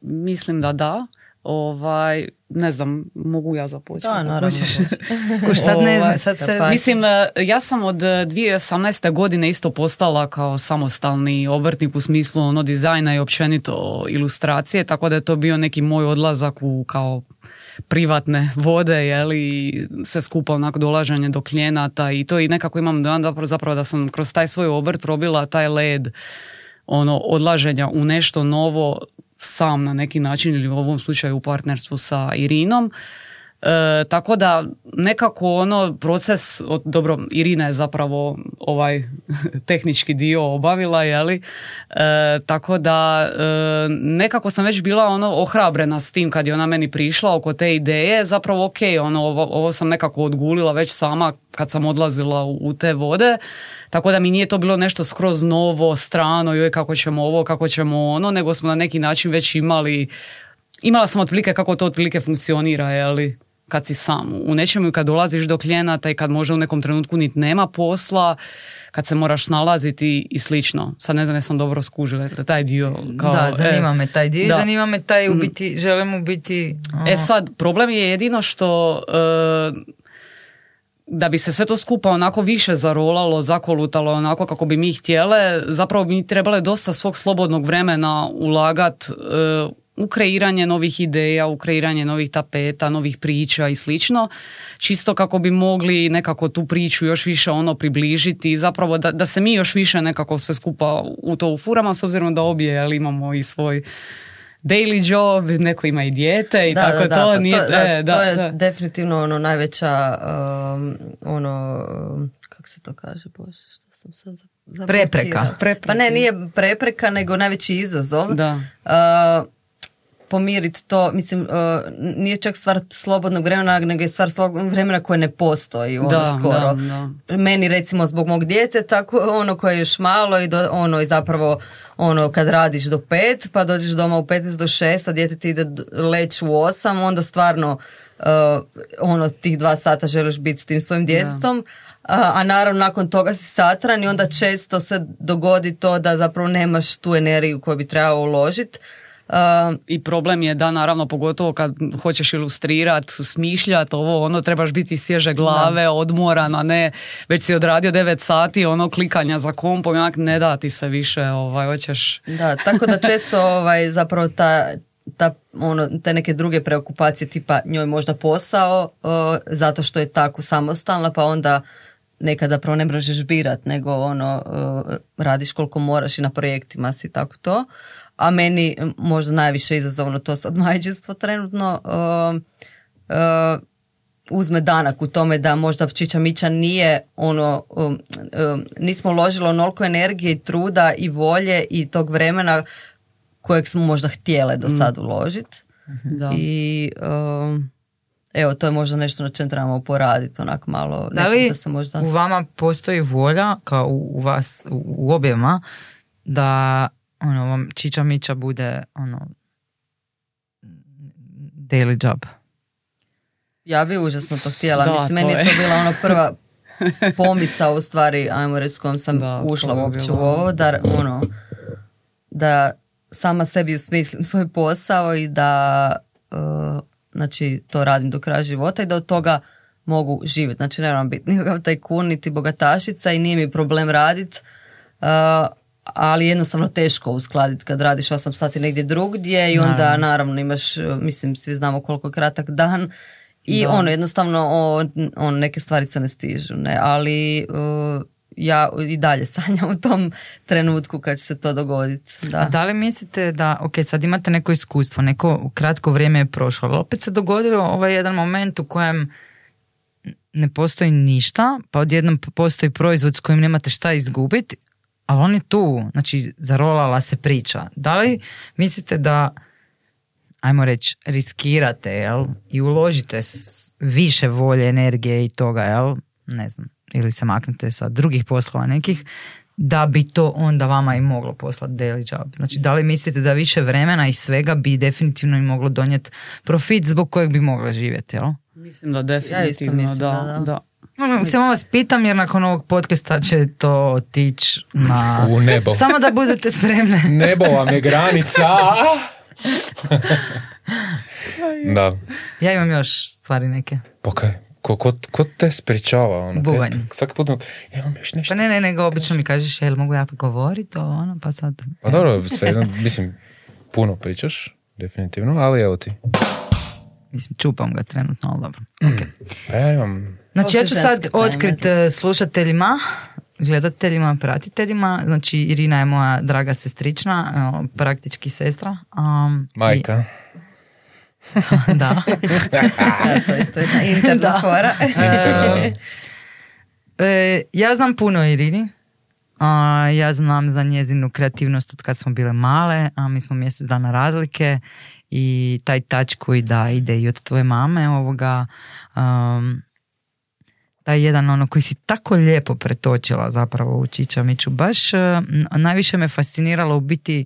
Speaker 4: mislim da da. Ovaj, ne znam, mogu ja započeti?
Speaker 3: Da, naravno.
Speaker 4: hoćeš? <laughs>
Speaker 1: Kuš, sad ne znam,
Speaker 4: Ovaj,
Speaker 1: sad se...
Speaker 3: pa-
Speaker 4: Mislim, e, ja sam od e, 2018. godine isto postala kao samostalni obrtnik u smislu ono dizajna i općenito ilustracije, tako da je to bio neki moj odlazak u kao privatne vode, jeli, sve skupa onako dolaženje do klijenata i to i nekako imam dojam zapravo da sam kroz taj svoj obrt probila taj led ono odlaženja u nešto novo sam na neki način ili u ovom slučaju u partnerstvu sa Irinom. E, tako da nekako ono proces, od, dobro Irina je zapravo ovaj <laughs> tehnički dio obavila, jeli? E, tako da e, nekako sam već bila ono ohrabrena s tim kad je ona meni prišla oko te ideje, zapravo ok, ono, ovo, ovo sam nekako odgulila već sama kad sam odlazila u, u te vode, tako da mi nije to bilo nešto skroz novo, strano, joj kako ćemo ovo, kako ćemo ono, nego smo na neki način već imali imala sam otprilike kako to otprilike funkcionira, jeli, kad si sam u nečemu i kad dolaziš do klijenata i kad možda u nekom trenutku niti nema posla, kad se moraš snalaziti i slično. Sad ne znam jesam dobro skužila taj dio. Kao,
Speaker 1: da, zanima
Speaker 4: e,
Speaker 1: me taj dio
Speaker 4: da.
Speaker 1: zanima me taj u biti, želim u biti... ono,
Speaker 4: E sad, problem je jedino što e, da bi se sve to skupa onako više zarolalo, zakolutalo onako kako bi mi htjele, zapravo bi trebale dosta svog slobodnog vremena ulagat e, u kreiranje novih ideja, u kreiranje novih tapeta, novih priča i slično, čisto kako bi mogli nekako tu priču još više ono približiti i zapravo da, da se mi još više nekako sve skupa u to ufuramo, s obzirom da obje ali imamo i svoj daily job, neko ima i dijete i tako
Speaker 3: da,
Speaker 4: to
Speaker 3: pa
Speaker 4: nije...
Speaker 3: da,
Speaker 4: e, da,
Speaker 3: to je
Speaker 4: da.
Speaker 3: definitivno ono najveća um, ono um, kako se to kaže bože što sam sad za-
Speaker 1: Prepreka.
Speaker 4: Prepreka.
Speaker 3: pa ne nije prepreka nego najveći izazov
Speaker 4: Da.
Speaker 3: Uh, pomiriti to, mislim, uh, nije čak stvar slobodnog vremena, nego je stvar slobodnog vremena koje ne postoji, ono,
Speaker 4: Da,
Speaker 3: skoro.
Speaker 4: da, da.
Speaker 3: Meni, recimo, zbog mog djete, tako, ono koje je još malo i do, ono, i zapravo, ono, kad radiš do pet, pa dođeš doma u 15 do 6, a dijete ti ide leć u 8, onda stvarno, uh, ono, tih dva sata želiš biti s tim svojim djetetom, a, a naravno nakon toga si satran i onda često se dogodi to da zapravo nemaš tu energiju koju bi trebao uložiti.
Speaker 4: I problem je da naravno pogotovo kad hoćeš ilustrirat, smišljat ovo, ono trebaš biti svježe glave, odmoran, a ne već si odradio 9 sati ono klikanja za kompom, onak ne da ti se više, ovaj, hoćeš...
Speaker 3: Da, tako da često ovaj, zapravo ta, ta, ono, te neke druge preokupacije tipa njoj možda posao o, zato što je tako samostalna pa onda nekada prvo ne možeš birat nego ono o, radiš koliko moraš i na projektima si tako to a meni možda najviše izazovno to sad majčinstvo trenutno o, o, uzme danak u tome da možda Čiča Mića nije ono, um, um, nismo uložili onoliko energije i truda i volje i tog vremena kojeg smo možda htjele do sad uložiti.
Speaker 4: Da.
Speaker 3: I um, evo, to je možda nešto na čem trebamo poraditi, onako malo,
Speaker 1: Da li
Speaker 3: da se možda...
Speaker 1: u vama postoji volja, kao u, u vas, u, u objema, da ono, vam čiča miča bude ono, daily job?
Speaker 3: Ja bi užasno to htjela.
Speaker 4: Da,
Speaker 3: Mislim,
Speaker 4: to
Speaker 3: meni je to bila ono prva <laughs> pomisa u stvari, ajmo reći, s kojom sam
Speaker 4: Da,
Speaker 3: ušla uopće u ovo, da, ono, da sama sebi usmislim <laughs> svoj posao i da uh, znači, to radim do kraja života i da od toga mogu živjeti. Znači, ne moram biti nikakav tajkun, niti bogatašica i nije mi problem radit, uh, ali jednostavno teško uskladiti kad radiš 8 sati negdje drugdje i onda
Speaker 1: Naravno.
Speaker 3: naravno imaš, uh, mislim, svi znamo koliko je kratak dan i
Speaker 4: Da.
Speaker 3: ono, jednostavno o, on, neke stvari se ne stižu, ne, ali uh, ja i dalje <laughs> sanjam u tom trenutku kad će se to dogoditi. Da.
Speaker 1: Da li mislite da, ok, sad imate neko iskustvo, neko kratko vrijeme je prošlo, ali opet se dogodilo ovaj jedan moment u kojem ne postoji ništa, pa odjednom postoji proizvod s kojim nemate šta izgubiti, ali on je tu, znači zarolala se priča. Da li mislite da, ajmo reći, riskirate, jel, i uložite s- više volje, energije i toga, jel, ne znam, ili se maknete sa drugih poslova nekih, da bi to onda vama i moglo poslati daily job. Znači, da li mislite da više vremena i svega bi definitivno i moglo donijeti profit zbog kojeg bi mogla živjeti, jel?
Speaker 4: Mislim da definitivno,
Speaker 3: mislim
Speaker 4: da,
Speaker 3: da, da.
Speaker 1: Ono, Samo vas pitam jer nakon ovog podcasta će to otići na...
Speaker 2: U nebo. <laughs>
Speaker 1: Samo da budete spremne.
Speaker 2: Nebo vam je granica. <laughs> da.
Speaker 1: Ja imam još stvari neke.
Speaker 2: Pa kaj, ko, ko, ko te sprečava? Ono,
Speaker 1: Bubanj.
Speaker 2: Svaki put, ja imam još nešto.
Speaker 1: Pa ne, ne, nego obično mi kažeš, jel mogu ja govoriti o ono, pa sad...
Speaker 2: Pa dobro, svejedno, mislim, puno pričaš, definitivno, ali evo ti.
Speaker 1: Mislim, čupam ga trenutno, ali dobro.
Speaker 2: Mm.
Speaker 1: Ok.
Speaker 2: Pa ja imam,
Speaker 1: Znači, ja ću sad otkrit e, slušateljima, gledateljima, pratiteljima. Znači, Irina je moja draga sestrična, evo, praktički sestra. Um,
Speaker 2: majka.
Speaker 1: i- <laughs> da.
Speaker 3: Da, <laughs> to je isto jedna interna fora. <laughs>
Speaker 2: Interno.
Speaker 1: E, ja znam puno o Irini. A, ja znam za njezinu kreativnost od kad smo bile male, a mi smo mjesec dana razlike i taj tač koji da ide i od tvoje mame ovoga um, taj jedan ono koji si tako lijepo pretočila zapravo u Čičamiću. Baš e, najviše me fasciniralo u biti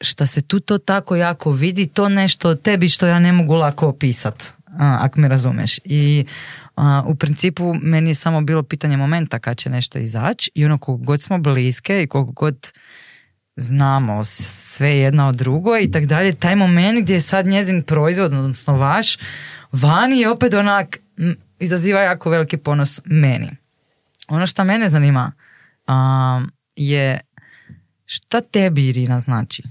Speaker 1: što se tu to tako jako vidi, to nešto o tebi što ja ne mogu lako opisat, a, ako me razumeš. I a, u principu meni je samo bilo pitanje momenta kad će nešto izaći i ono koliko god smo bliske i koliko god znamo sve jedna od drugoj i tak dalje, taj moment gdje je sad njezin proizvod, odnosno vaš, vani je opet onak, izaziva jako veliki ponos meni. Ono što mene zanima a, je šta tebi Irina znači?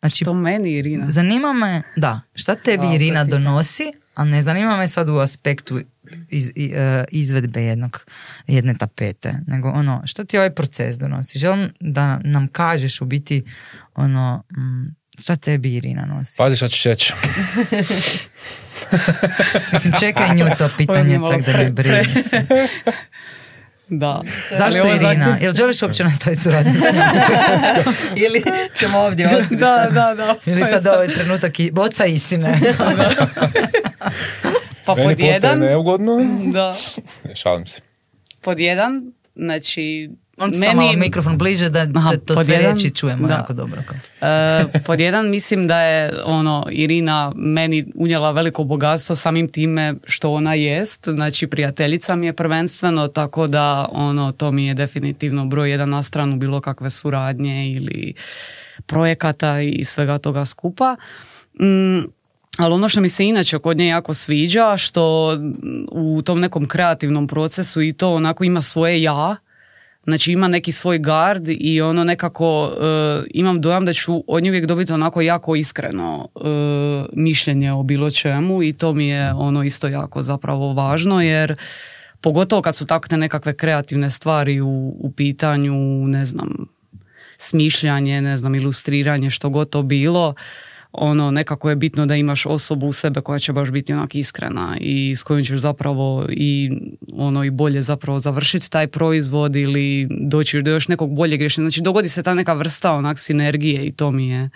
Speaker 1: Znači,
Speaker 4: To meni, Irina.
Speaker 1: zanima me, da, šta tebi
Speaker 3: Dobro
Speaker 1: Irina donosi, a ne zanima me sad u aspektu iz, e, izvedbe jednog, jedne tapete, nego ono, šta ti ovaj proces donosi? Želim da nam kažeš u biti ono, šta tebi Irina nosi.
Speaker 2: Pazi šta ćeš reći. <laughs>
Speaker 1: Mislim, čekaj nju to pitanje, tako da ne brini se. <laughs>
Speaker 4: Da.
Speaker 1: Zašto
Speaker 4: Ali
Speaker 1: Irina?
Speaker 4: zaključ-
Speaker 1: Jel želiš uopće nastaviti suradnju s njom? <laughs>
Speaker 3: Ili ćemo ovdje otkriti
Speaker 4: Da, da, da.
Speaker 1: Ili sad ovaj trenutak i, boca istine?
Speaker 4: Pa
Speaker 2: Meni
Speaker 4: pod
Speaker 2: postaje
Speaker 4: jedan,
Speaker 2: neugodno.
Speaker 4: da,
Speaker 2: šalim se.
Speaker 4: pod jedan, znači,
Speaker 1: On meni... samo
Speaker 4: meni,
Speaker 1: mikrofon bliže da,
Speaker 4: Aha,
Speaker 1: da to sve
Speaker 4: jedan,
Speaker 1: čujemo
Speaker 4: da.
Speaker 1: jako dobro.
Speaker 4: E, pod jedan mislim da je ono Irina meni unijela veliko bogatstvo samim time što ona jest, znači prijateljica mi je prvenstveno, tako da ono to mi je definitivno broj jedan na stranu bilo kakve suradnje ili projekata i svega toga skupa. Mm, ali ono što mi se inače kod nje jako sviđa, što u tom nekom kreativnom procesu i to onako ima svoje ja, Znači ima neki svoj gard i ono nekako e, imam dojam da ću od nje uvijek dobiti onako jako iskreno e, mišljenje o bilo čemu i to mi je ono isto jako zapravo važno jer pogotovo kad su takve nekakve kreativne stvari u, u pitanju, ne znam, smišljanje, ne znam, ilustriranje, što god to bilo, ono, nekako je bitno da imaš osobu u sebe koja će baš biti onak iskrena i s kojom ćeš zapravo i ono i bolje zapravo završiti taj proizvod ili doći do još nekog boljeg rješenja. Znači dogodi se ta neka vrsta onak sinergije i to mi je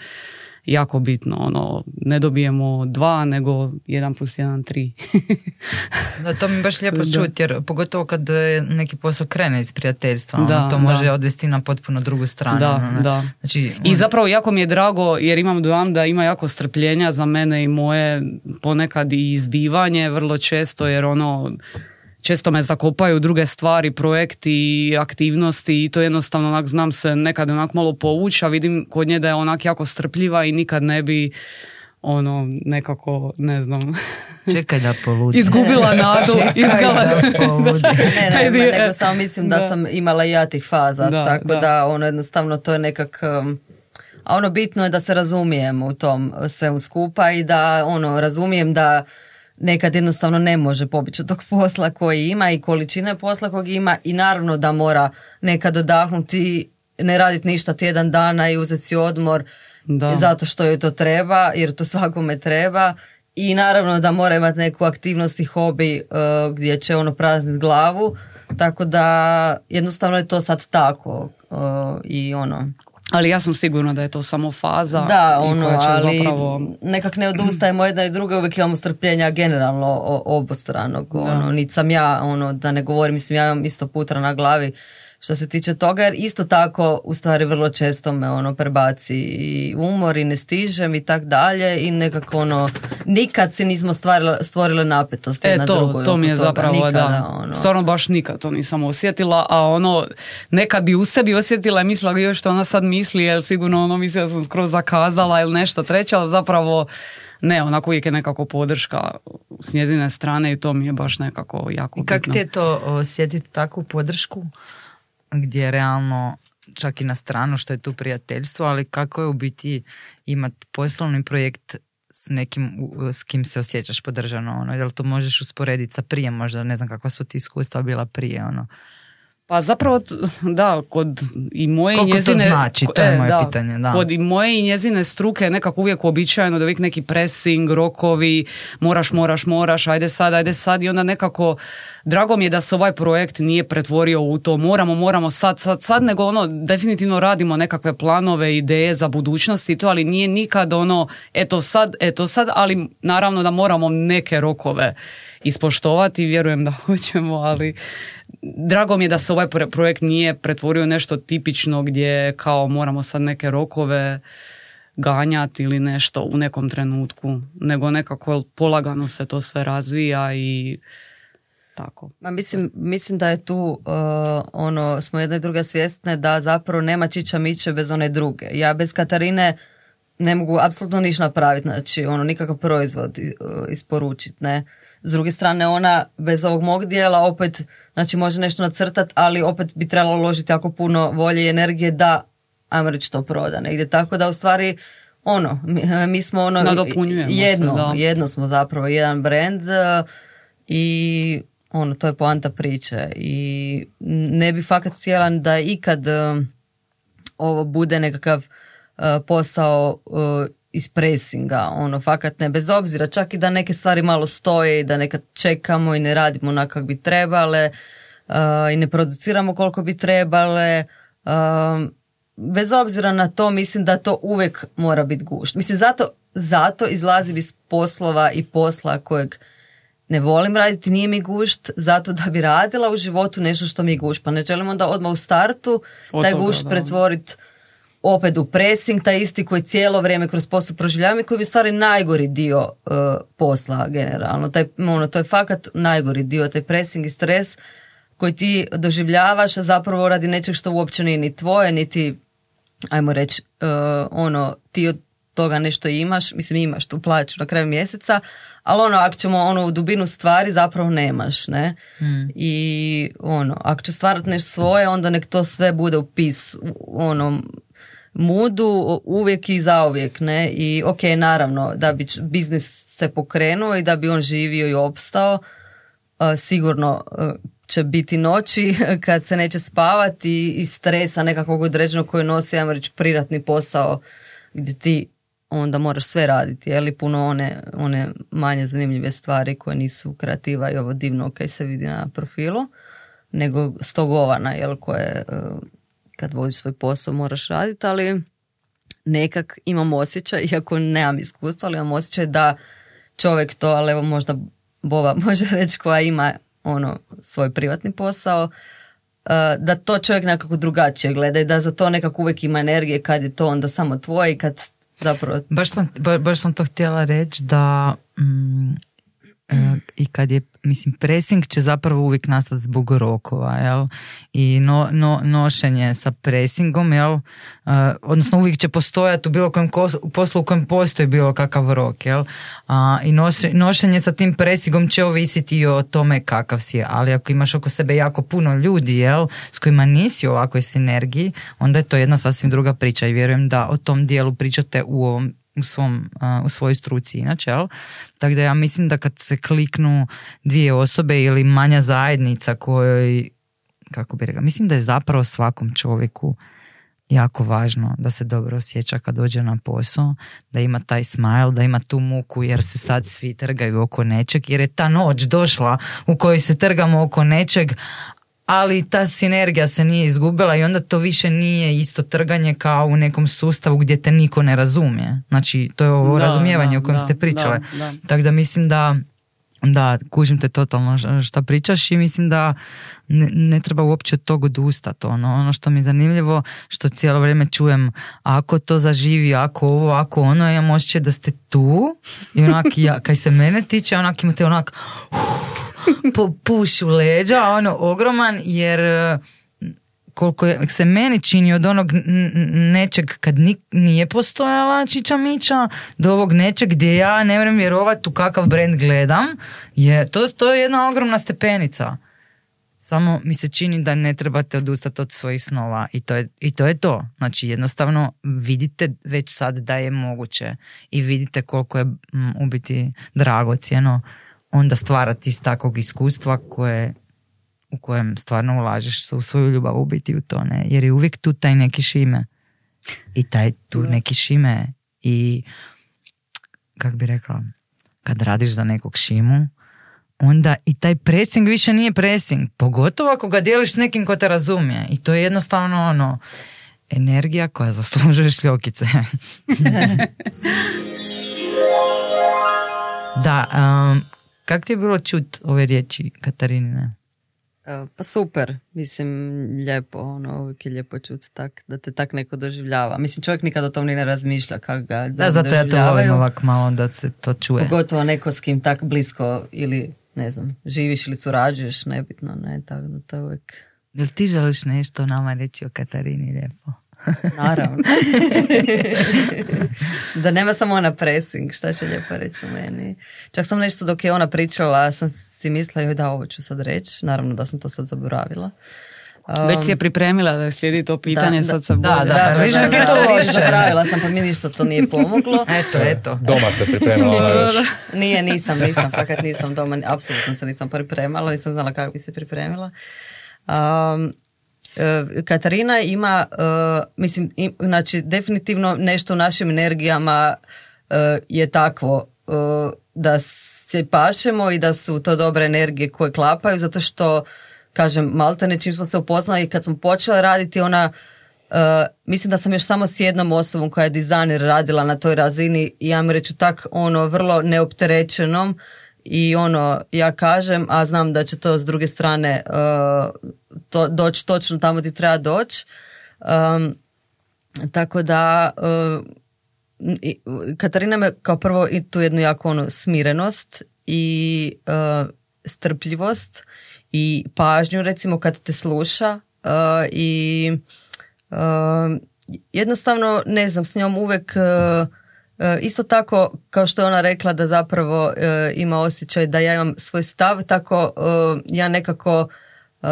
Speaker 4: jako bitno. Ono, ne dobijemo dva, nego jedan plus jedan, tri. <laughs>
Speaker 1: Da, to mi je baš lijepo
Speaker 4: Da.
Speaker 1: čuti, jer pogotovo kad e, neki posao krene iz prijateljstva, ono,
Speaker 4: Da,
Speaker 1: to
Speaker 4: da.
Speaker 1: može odvesti na potpuno drugu stranu.
Speaker 4: Da,
Speaker 1: ono,
Speaker 4: da.
Speaker 1: Znači,
Speaker 4: I
Speaker 1: on-
Speaker 4: zapravo jako mi je drago jer imam dojam da ima jako strpljenja za mene i moje ponekad i izbivanje vrlo često jer ono često me zakopaju druge stvari, projekti i aktivnosti i to jednostavno onak znam se nekad onak malo povući, a vidim kod nje da je onak jako strpljiva i nikad ne bi ono nekako ne znam
Speaker 1: čekaj da poludi.
Speaker 4: izgubila <laughs> nadu izgala
Speaker 1: da poludi. <laughs>
Speaker 3: Ne, ne,
Speaker 4: dio,
Speaker 3: nego samo mislim da,
Speaker 4: da.
Speaker 3: sam imala i ja tih faza,
Speaker 4: Da,
Speaker 3: tako da.
Speaker 4: da.
Speaker 3: ono jednostavno to je nekak... um, A ono bitno je da se razumijemo u tom svemu skupa i da ono razumijem da nekad jednostavno ne može pobjeći od tog <laughs> posla koji ima i količine posla kog ima i naravno da mora nekad odahnuti, ne raditi ništa tjedan dana i uzeti si odmor
Speaker 4: Da.
Speaker 3: zato što joj to treba, jer to svakome treba. I naravno da mora imati neku aktivnost i hobi uh, gdje će ono prazniti glavu, tako da jednostavno je to sad tako uh, i ono
Speaker 4: ali ja sam sigurna da je to samo faza
Speaker 3: da, ono, ali
Speaker 4: zapravo
Speaker 3: nekak ne odustajemo jedna i druga, uvijek imamo strpljenja generalno obostranog, ono, niti sam ja, ono, da ne govorim, mislim, ja imam isto putra na glavi što se tiče toga, jer isto tako, u stvari, vrlo često me, ono, prebaci i umor i ne stižem i tak dalje i nekako, ono, nikad si nismo stvarila, stvorile napetost
Speaker 4: E,
Speaker 3: jedna
Speaker 4: to,
Speaker 3: drugoj
Speaker 4: to mi je
Speaker 3: toga,
Speaker 4: zapravo,
Speaker 3: nikada,
Speaker 4: da.
Speaker 3: ono.
Speaker 4: Stvarno baš nikad to nisam osjetila, a ono, nekad bi u sebi osjetila i mislila još što ona sad misli, jer sigurno ono misli da sam skroz zakazala ili nešto treće, ali zapravo ne, onako uvijek je nekako podrška s njezine strane i to mi je baš nekako jako
Speaker 1: I kak
Speaker 4: bitno.
Speaker 1: ti je to osjetiti takvu podršku gdje realno čak i na stranu što je tu prijateljstvo, ali kako je u biti imati poslovni projekt s nekim s kim se osjećaš podržano, ono, jel to možeš usporediti sa prije možda, ne znam kakva su ti iskustva bila prije, ono.
Speaker 4: Pa zapravo, <laughs> da, kod i moje i
Speaker 1: Koliko to
Speaker 4: njezine...
Speaker 1: znači? To je moje pitanje, da.
Speaker 4: Kod i moje i njezine struke je nekako uvijek uobičajeno da uvijek neki pressing, rokovi, moraš, moraš, moraš, ajde sad, ajde sad i onda nekako, drago mi je da se ovaj projekt nije pretvorio u to moramo, moramo sad, sad, sad, nego ono, definitivno radimo nekakve planove, ideje za budućnost i to, ali nije nikad ono, eto sad, eto sad, ali naravno da moramo neke rokove ispoštovati, vjerujem da <laughs> hoćemo, ali drago mi je da se ovaj pro- projekt nije pretvorio nešto tipično gdje kao moramo sad neke rokove ganjati ili nešto u nekom trenutku, nego nekako polagano se to sve razvija i tako.
Speaker 3: Ma mislim, mislim da je tu uh, ono, smo jedna i druga svjesne da zapravo nema čića miće bez one druge. Ja bez Katarine ne mogu apsolutno ništa napraviti, znači ono nikakav proizvod uh, isporučiti, ne. S druge strane, ona bez ovog mog dijela opet, znači može nešto nacrtat, ali opet bi trebalo uložiti jako puno volje i energije da, ajmo reći, to proda negdje. Tako da u stvari, ono, mi, mi smo ono,
Speaker 4: Nadopunjujemo se,
Speaker 3: jedno,
Speaker 4: da.
Speaker 3: jedno smo zapravo, jedan brand e, i ono, to je poanta priče i ne bi fakat htjela da ikad e, ovo bude nekakav e, posao iz presinga, ono, fakat ne, bez obzira, čak i da neke stvari malo stoje i da nekad čekamo i ne radimo onako kako bi trebale e, i ne produciramo koliko bi trebale, e, bez obzira na to mislim da to uvijek mora biti gušt. Mislim, zato, zato izlazim iz poslova i posla kojeg ne volim raditi, nije mi gušt, zato da bi radila u životu nešto što mi je gušt. Pa ne želim onda odmah u startu
Speaker 4: Od
Speaker 3: taj
Speaker 4: toga,
Speaker 3: gušt
Speaker 4: da.
Speaker 3: pretvoriti opet u pressing, taj isti koji cijelo vrijeme kroz posao proživljavam i koji bi stvari najgori dio e, posla generalno. Taj, ono, to je fakat najgori dio, taj pressing i stres koji ti doživljavaš, a zapravo radi nečeg što uopće nije ni tvoje, niti ajmo reći, e, ono, ti od toga nešto imaš, mislim imaš tu plaću na kraju mjeseca, ali ono, ako ćemo ono u dubinu stvari zapravo nemaš, ne? I ono, ako ću stvarati nešto svoje, onda nek to sve bude u pis, u onom mudu uvijek i zauvijek, ne? I ok, naravno, da bi biznis se pokrenuo i da bi on živio i opstao, a, sigurno a, će biti noći <laughs> kad se neće spavati i stresa nekakvog određenog koji nosi, ajmo reći, privatni posao gdje ti onda moraš sve raditi, je li puno one, one manje zanimljive stvari koje nisu kreativa i ovo divno kaj se vidi na profilu, nego stogovana, jel, koje e, kad vodiš svoj posao moraš raditi, ali nekak imam osjećaj, iako nemam iskustva, ali imam osjećaj da čovjek to, ali evo možda Bova <laughs> može reći koja ima ono svoj privatni posao, e, da to čovjek nekako drugačije gleda i da za to nekako uvijek ima energije kad je to onda samo tvoje i kad zapravo
Speaker 1: Baš sam, ba- baš sam to htjela reći da mm, e, i kad je, mislim, pressing će zapravo uvijek nastati zbog rokova, jel? I no, no- nošenje sa pressingom, jel? E, odnosno uvijek će postojati u bilo kojem kos- u poslu u kojem postoji bilo kakav rok, jel? A, I noše- nošenje sa tim pressingom će ovisiti i o tome kakav si, ali ako imaš oko sebe jako puno ljudi, jel? S kojima nisi u ovakvoj sinergiji, onda je to jedna sasvim druga priča i vjerujem da o tom dijelu pričate u ovom u, svom, u svojoj struci inače, jel? Tako da ja mislim da kad se kliknu dvije osobe ili manja zajednica kojoj, kako bi rekla, mislim da je zapravo svakom čovjeku jako važno da se dobro osjeća kad dođe na posao, da ima taj smile, da ima tu muku jer se sad svi trgaju oko nečeg, jer je ta noć došla u kojoj se trgamo oko nečeg, ali ta sinergija se nije izgubila i onda to više nije isto trganje kao u nekom sustavu gdje te niko ne razumije. Znači, to je ovo
Speaker 4: Da,
Speaker 1: razumijevanje
Speaker 4: da,
Speaker 1: o kojem
Speaker 4: da,
Speaker 1: ste pričale.
Speaker 4: da, da.
Speaker 1: Tako da mislim da da, kužim te totalno šta pričaš i mislim da ne, ne treba uopće od tog odustati. Ono, ono što mi je zanimljivo, što cijelo vrijeme čujem, ako to zaživi, ako ovo, ako ono, ja osjećaj da ste tu i onak, ja, kaj se mene tiče, onak imate onak <laughs> po, puš u leđa, ono, ogroman, jer e, koliko se meni čini od onog nečeg kad ni- nije postojala Čiča Miča do ovog nečeg gdje ja ne vrem vjerovati u kakav brand gledam, je, to, to je jedna ogromna stepenica. Samo mi se čini da ne trebate odustati od svojih snova i to je, i to, je to. Znači jednostavno vidite već sad da je moguće i vidite koliko je mm, u biti dragocjeno onda stvarati iz takvog iskustva koje u kojem stvarno ulažeš u svoju ljubav u biti u to, ne? Jer je uvijek tu taj neki šime. I taj tu neki šime i kak bi rekla, kad radiš za nekog šimu, onda i taj pressing više nije pressing. Pogotovo ako ga dijeliš s nekim ko te razumije. I to je jednostavno ono, energija koja zaslužuje šljokice. <laughs> da, um, kak ti je bilo čut ove riječi Katarinine?
Speaker 3: E, Pa super, mislim, lijepo, ono, uvijek je lijepo čuti tak, da te tak neko doživljava. Mislim, čovjek nikad o tom ni ne razmišlja kako ga
Speaker 1: Da, zato ja to volim ovak malo da se to čuje.
Speaker 3: Pogotovo neko s kim tak blisko ili, ne znam, živiš ili surađuješ, nebitno, ne, tako da to je uvijek...
Speaker 1: Jel ti želiš nešto nama reći o Katarini lijepo?
Speaker 3: Naravno. <laughs> da nema samo ona pressing, šta će lijepo reći u meni. Čak sam nešto dok je ona pričala, sam si mislila, joj da ovo ću sad reći. Naravno da sam to sad zaboravila.
Speaker 4: Već si je pripremila da slijedi to pitanje,
Speaker 3: da,
Speaker 4: sad se
Speaker 1: da, da,
Speaker 3: Da,
Speaker 1: viš
Speaker 3: da,
Speaker 1: kako je
Speaker 3: da,
Speaker 1: to
Speaker 3: da,
Speaker 1: loše.
Speaker 3: Zaboravila sam, pa mi ništa to nije <laughs> pomoglo.
Speaker 1: Eto, eto.
Speaker 2: Doma se pripremila ona još.
Speaker 3: Nije, nisam, nisam, fakat nisam doma, apsolutno se nisam pripremala, nisam znala kako bi se pripremila. Um, Katarina ima, e, mislim, im- znači definitivno nešto u našim energijama e, je takvo e, da se pašemo i da su to dobre energije koje klapaju, zato što, kažem, maltene čim smo se upoznali kad smo počeli raditi, ona mislim da sam još samo s jednom osobom koja je dizajner radila na toj razini i ja mi reću tak ono vrlo neopterećenom i ono ja kažem a znam da će to s druge strane uh, to, doći točno tamo ti treba doći Um, tako da uh, Katarina me kao prvo i tu jednu jako ono smirenost i uh, strpljivost i pažnju recimo kad te sluša uh, i uh, jednostavno ne znam s njom uvek uh, isto tako kao što je ona rekla da zapravo uh, ima osjećaj da ja imam svoj stav tako uh, ja nekako uh,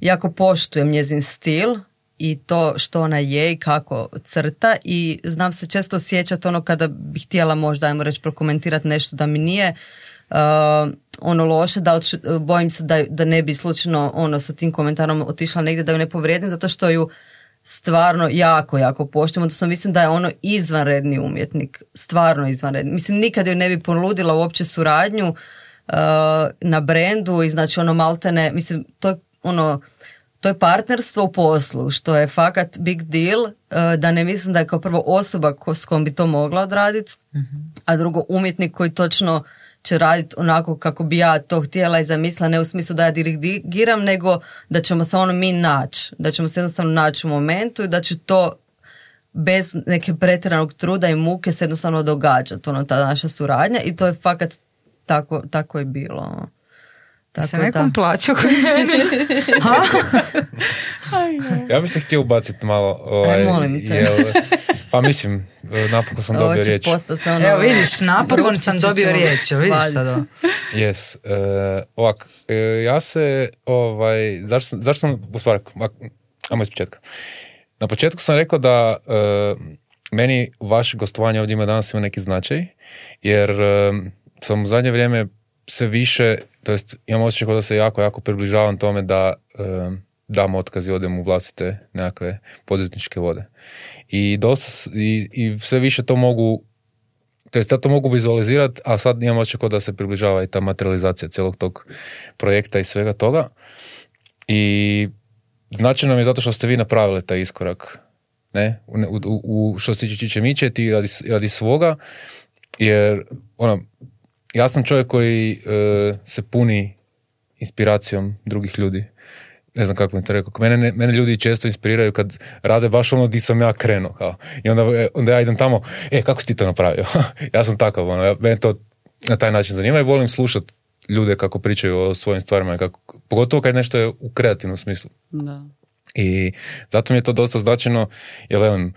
Speaker 3: jako poštujem njezin stil i to što ona je i kako crta i znam se često osjećati ono kada bi htjela možda ajmo reći prokomentirati nešto da mi nije uh, ono loše, da li ću- bojim se da, da ne bi slučajno ono sa tim komentarom otišla negdje da ju ne povrijedim zato što ju stvarno jako, jako poštujem, odnosno mislim da je ono izvanredni umjetnik, stvarno izvanredni. Mislim, nikad joj ne bi ponudila uopće suradnju uh, na brendu i znači ono maltene, mislim, to je ono, to je partnerstvo u poslu, što je fakat big deal, uh, da ne mislim da je kao prvo osoba ko, s kojom bi to mogla odraditi, a drugo umjetnik koji točno će raditi onako kako bi ja to htjela i zamislila, ne u smislu da ja dirigiram, nego da ćemo se ono mi naći, da ćemo se jednostavno naći u momentu i da će to bez neke pretjeranog truda i muke se jednostavno događati, ono, ta naša suradnja i to je fakat tako, tako je bilo. Tako
Speaker 1: se
Speaker 3: da.
Speaker 1: nekom plaću. <laughs>
Speaker 2: Ja bih se htio ubaciti malo. Ovaj,
Speaker 3: Aj, molim te.
Speaker 2: jel- pa mislim, napokon sam dobio riječ.
Speaker 3: ono...
Speaker 1: Evo vidiš, napokon sam dobio
Speaker 3: ćemo
Speaker 1: riječ, vidiš sad ovo?
Speaker 2: Yes. Uh, ovak, e, ja se, ovaj, zašto, sam- zašto sam, u stvari, ajmo iz početka. Na početku sam rekao da e, meni vaše gostovanje ovdje ima danas ima neki značaj, jer sam u zadnje vrijeme sve više, to jest imam osjećaj da se jako, jako približavam tome da e, dam otkaz i odem u vlastite nekakve poduzetničke vode. I, dosta, i, i sve više to mogu to jest ja to mogu vizualizirati, a sad imam kao da se približava i ta materializacija cijelog tog projekta i svega toga. I značajno mi je zato što ste vi napravili taj iskorak. Ne? U, u, u što se tiče Čiče Miće, ti radi, radi svoga, jer ono, ja sam čovjek koji e, se puni inspiracijom drugih ljudi. Ne znam kako bi to rekao. Mene, ne- mene ljudi često inspiriraju kad rade baš ono di sam ja krenuo. Kao. I onda, e, onda ja idem tamo, e, kako si ti to napravio? <laughs> ja sam takav, ono, ja, mene to na taj način zanima i volim slušat ljude kako pričaju o svojim stvarima, i kako, pogotovo kad nešto je u kreativnom smislu.
Speaker 4: Da.
Speaker 2: I zato mi je to dosta značajno, jer velim,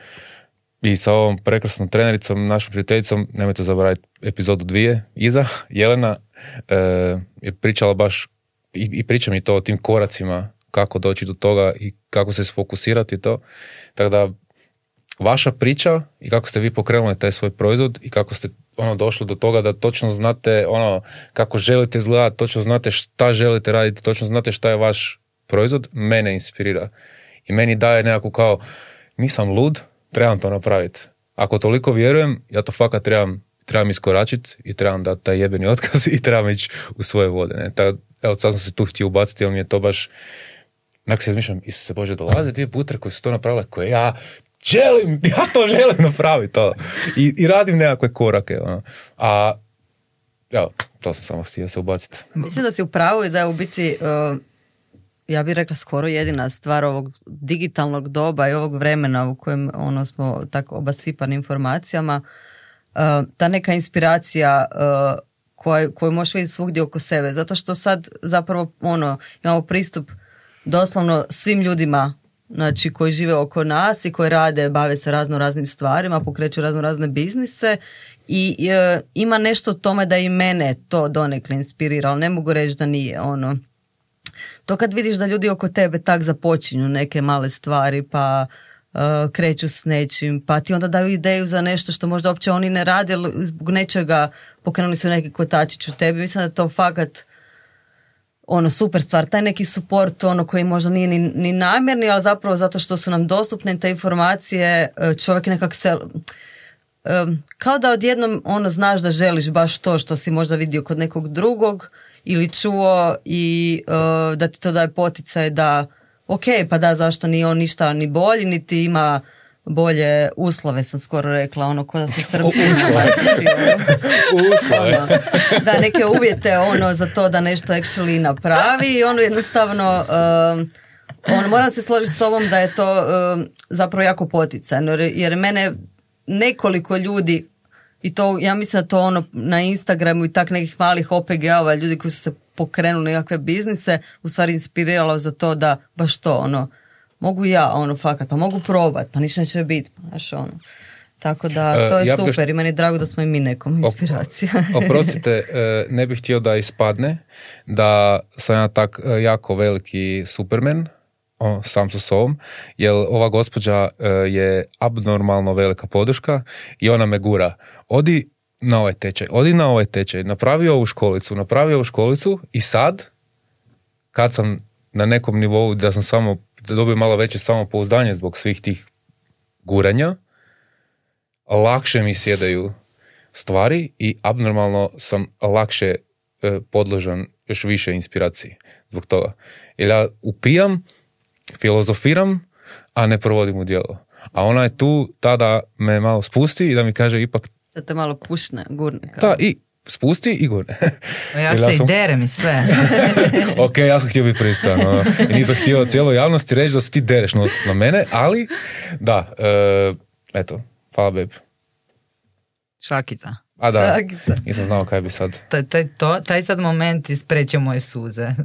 Speaker 2: i sa ovom prekrasnom trenericom, našom prijateljicom, nemojte zaboraviti epizodu dvije, iza, Jelena e, je pričala baš i, i priča mi to o tim koracima, kako doći do toga i kako se sfokusirati to. Tako da, vaša priča i kako ste vi pokrenuli taj svoj proizvod i kako ste ono došli do toga da točno znate ono kako želite izgledati, točno znate šta želite raditi, točno znate šta je vaš proizvod, mene inspirira. I meni daje nekako kao, nisam lud, trebam to napraviti. Ako toliko vjerujem, ja to fakat trebam, trebam iskoračiti i trebam dati taj jebeni otkaz <laughs> i trebam ići u svoje vode. Ne? Ta, evo, sad sam se tu htio ubaciti, jer mi je to baš, nekako se izmišljam, Isuse Bože, dolaze dvije putre koje su to napravile, koje ja želim, <laughs> ja to želim napraviti. To. I, I radim nekakve korake. Ono. A, evo, to sam samo htio se ubaciti.
Speaker 3: Mislim da si u pravu i da je u biti, uh, ja bih rekla skoro jedina stvar ovog digitalnog doba i ovog vremena u kojem ono smo tako obasipani informacijama, uh, ta neka inspiracija uh, koju, koju možeš vidjeti svugdje oko sebe. Zato što sad zapravo ono, imamo pristup doslovno svim ljudima znači koji žive oko nas i koji rade, bave se razno raznim stvarima, pokreću razno razne biznise i e, ima nešto tome da i mene to donekle inspirira, ali ne mogu reći da nije ono. To kad vidiš da ljudi oko tebe tak započinju neke male stvari pa e, kreću s nečim, pa ti onda daju ideju za nešto što možda uopće oni ne rade, ali zbog nečega pokrenuli su neki kotačić u tebi. Mislim da to fakat ono super stvar, taj neki suport ono koji možda nije ni, ni namjerni, ali zapravo zato što su nam dostupne te informacije, e, čovjek nekak se kao da odjednom ono znaš da želiš baš to što si možda vidio kod nekog drugog ili čuo i e, da ti to daje poticaj da ok, pa da zašto nije on ništa ni bolji, niti ima bolje uslove sam skoro rekla, ono ko da se <laughs> Srbi <laughs>
Speaker 2: uslove.
Speaker 3: Ono, da, neke uvjete ono za to da nešto actually napravi i ono jednostavno um, ono, moram se složiti s tobom da je to um, zapravo jako poticajno jer mene nekoliko ljudi i to, ja mislim da to ono na Instagramu i tak nekih malih OPG-ova, ljudi koji su se pokrenuli nekakve biznise, u stvari inspiriralo za to da baš to, ono, mogu ja, ono, fakat, pa mogu probat, pa ništa neće biti, znaš, ono. Tako da, e, to je super i meni je drago da smo i mi nekom inspiracija. <laughs>
Speaker 2: Oprostite, e, ne bih htio da ispadne da sam ja tak e, jako veliki superman, o, sam sa sobom, jer ova gospođa je abnormalno velika podrška i ona me gura. Odi na ovaj tečaj, odi na ovaj tečaj, napravi ovu školicu, napravi ovu školicu i sad, kad sam na nekom nivou da sam samo, da dobio malo veće samopouzdanje zbog svih tih guranja, lakše mi sjedaju stvari i abnormalno sam lakše e, podložan još više inspiraciji zbog toga. Jer ja upijam, filozofiram, a ne provodim u djelo. A ona je tu tada me malo spusti i da mi kaže ipak...
Speaker 3: Da te malo pušne, gurne.
Speaker 2: Da, i spusti i gurne.
Speaker 1: Ja se i derem i sve. <laughs>
Speaker 2: ok, ja sam htio biti pristojan. No. Nisam htio cijeloj javnosti reći da se ti dereš na mene, ali da, e, eto, hvala bebi.
Speaker 1: Šakica.
Speaker 2: A da, Šakica. nisam znao kaj bi sad.
Speaker 1: Taj, taj, to, taj sad moment ispreće moje suze. <laughs>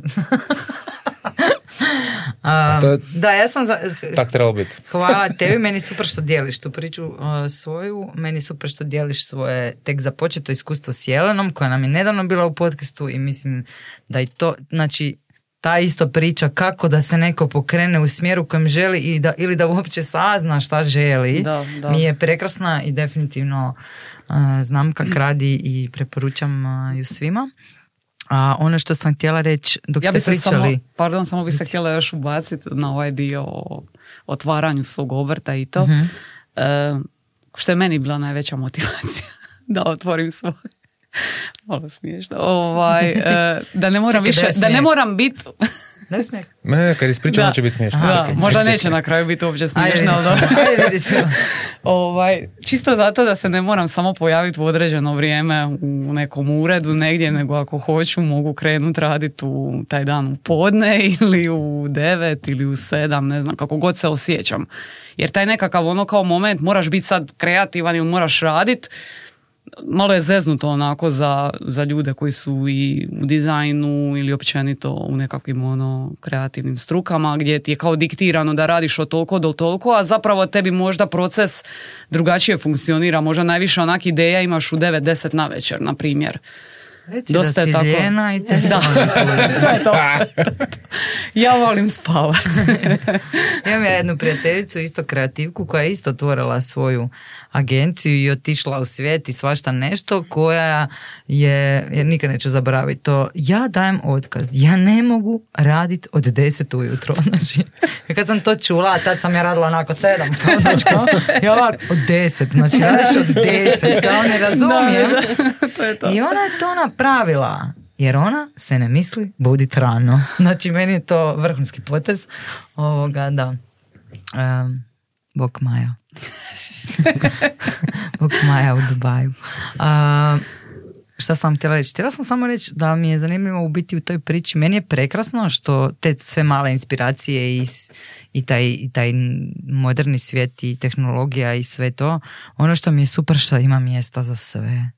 Speaker 2: A, to je,
Speaker 1: da, ja sam... Za,
Speaker 2: tak trebalo biti.
Speaker 1: hvala <laughs> tebi, meni super što dijeliš tu priču uh, svoju, meni super što dijeliš svoje tek započeto iskustvo s Jelenom, koja nam je nedavno bila u podcastu i mislim da i to, znači, ta isto priča kako da se neko pokrene u smjeru kojem želi i da, ili da uopće sazna šta želi,
Speaker 4: da, da.
Speaker 1: mi je prekrasna i definitivno uh, znam kak radi i preporučam uh, ju svima. A ono što sam htjela reći dok ja ste pričali...
Speaker 4: Samo, pardon, samo bi se htjela još ubaciti na ovaj dio o otvaranju svog obrta i to. uh što je meni bila najveća motivacija <laughs> da otvorim svoj <laughs> malo smiješno. Ovaj, e, da ne moram više, da ne moram biti
Speaker 1: ne smijeh.
Speaker 2: Ne, kad ispričamo će biti smiješno.
Speaker 4: Da, možda neće na kraju biti uopće smiješno.
Speaker 1: Ajde, <laughs>
Speaker 4: ovaj, čisto zato da se ne moram samo pojaviti u određeno vrijeme u nekom uredu negdje, nego ako hoću mogu krenuti raditi u taj dan u podne <laughs> ili u devet ili u sedam, ne znam, kako god se osjećam. Jer taj nekakav ono kao moment moraš biti sad kreativan ili moraš raditi, malo je zeznuto onako za, za ljude koji su i u dizajnu ili općenito u nekakvim ono kreativnim strukama gdje ti je kao diktirano da radiš od toliko do toliko, a zapravo tebi možda proces drugačije funkcionira, možda najviše onak ideja imaš u 9-10 na večer, na primjer.
Speaker 1: Reci Dosta da je tako. i te
Speaker 4: da. <laughs> <laughs> to je to. ja volim spavat. <laughs>
Speaker 1: Imam ja jednu prijateljicu, isto kreativku, koja je isto otvorila svoju agenciju i otišla u svijet i svašta nešto koja je, jer nikad neću zaboraviti to, ja dajem otkaz, ja ne mogu raditi od deset ujutro. Znači, kad sam to čula, tad sam ja radila onako sedam, kao, znači, kao, ja ovako, od deset, znači radiš od deset, kao ne razumijem.
Speaker 4: to je to.
Speaker 1: I ona je to napravila. Jer ona se ne misli budit rano. <laughs> Znači, meni je to vrhunski potez. Ovoga, da. Um, bok Maja. <laughs> Bog Maja u Dubaju. A, šta sam htjela reći? Htjela sam samo reći da mi je zanimljivo u biti u toj priči. Meni je prekrasno što te sve male inspiracije i, i, taj, i taj moderni svijet i tehnologija i sve to, ono što mi je super što ima mjesta za sve.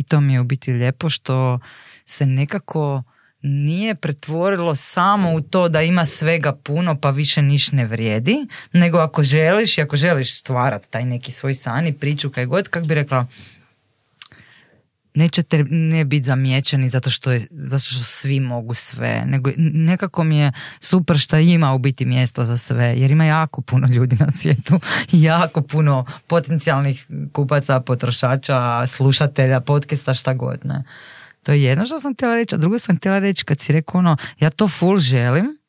Speaker 1: I to mi je u biti lijepo što se nekako nije pretvorilo samo u to da ima svega puno pa više niš ne vrijedi, nego ako želiš i ako želiš stvarati taj neki svoj san i priču kaj god, kak bi rekla, nećete ne biti zamijećeni zato što, je, zato što svi mogu sve, nego nekako mi je super što ima u biti mjesta za sve, jer ima jako puno ljudi na svijetu <laughs> jako puno potencijalnih kupaca, potrošača, slušatelja, podcasta, šta god, ne. To je jedno što sam htjela reći, a drugo sam htjela reći kad si rekao ono, ja to full želim,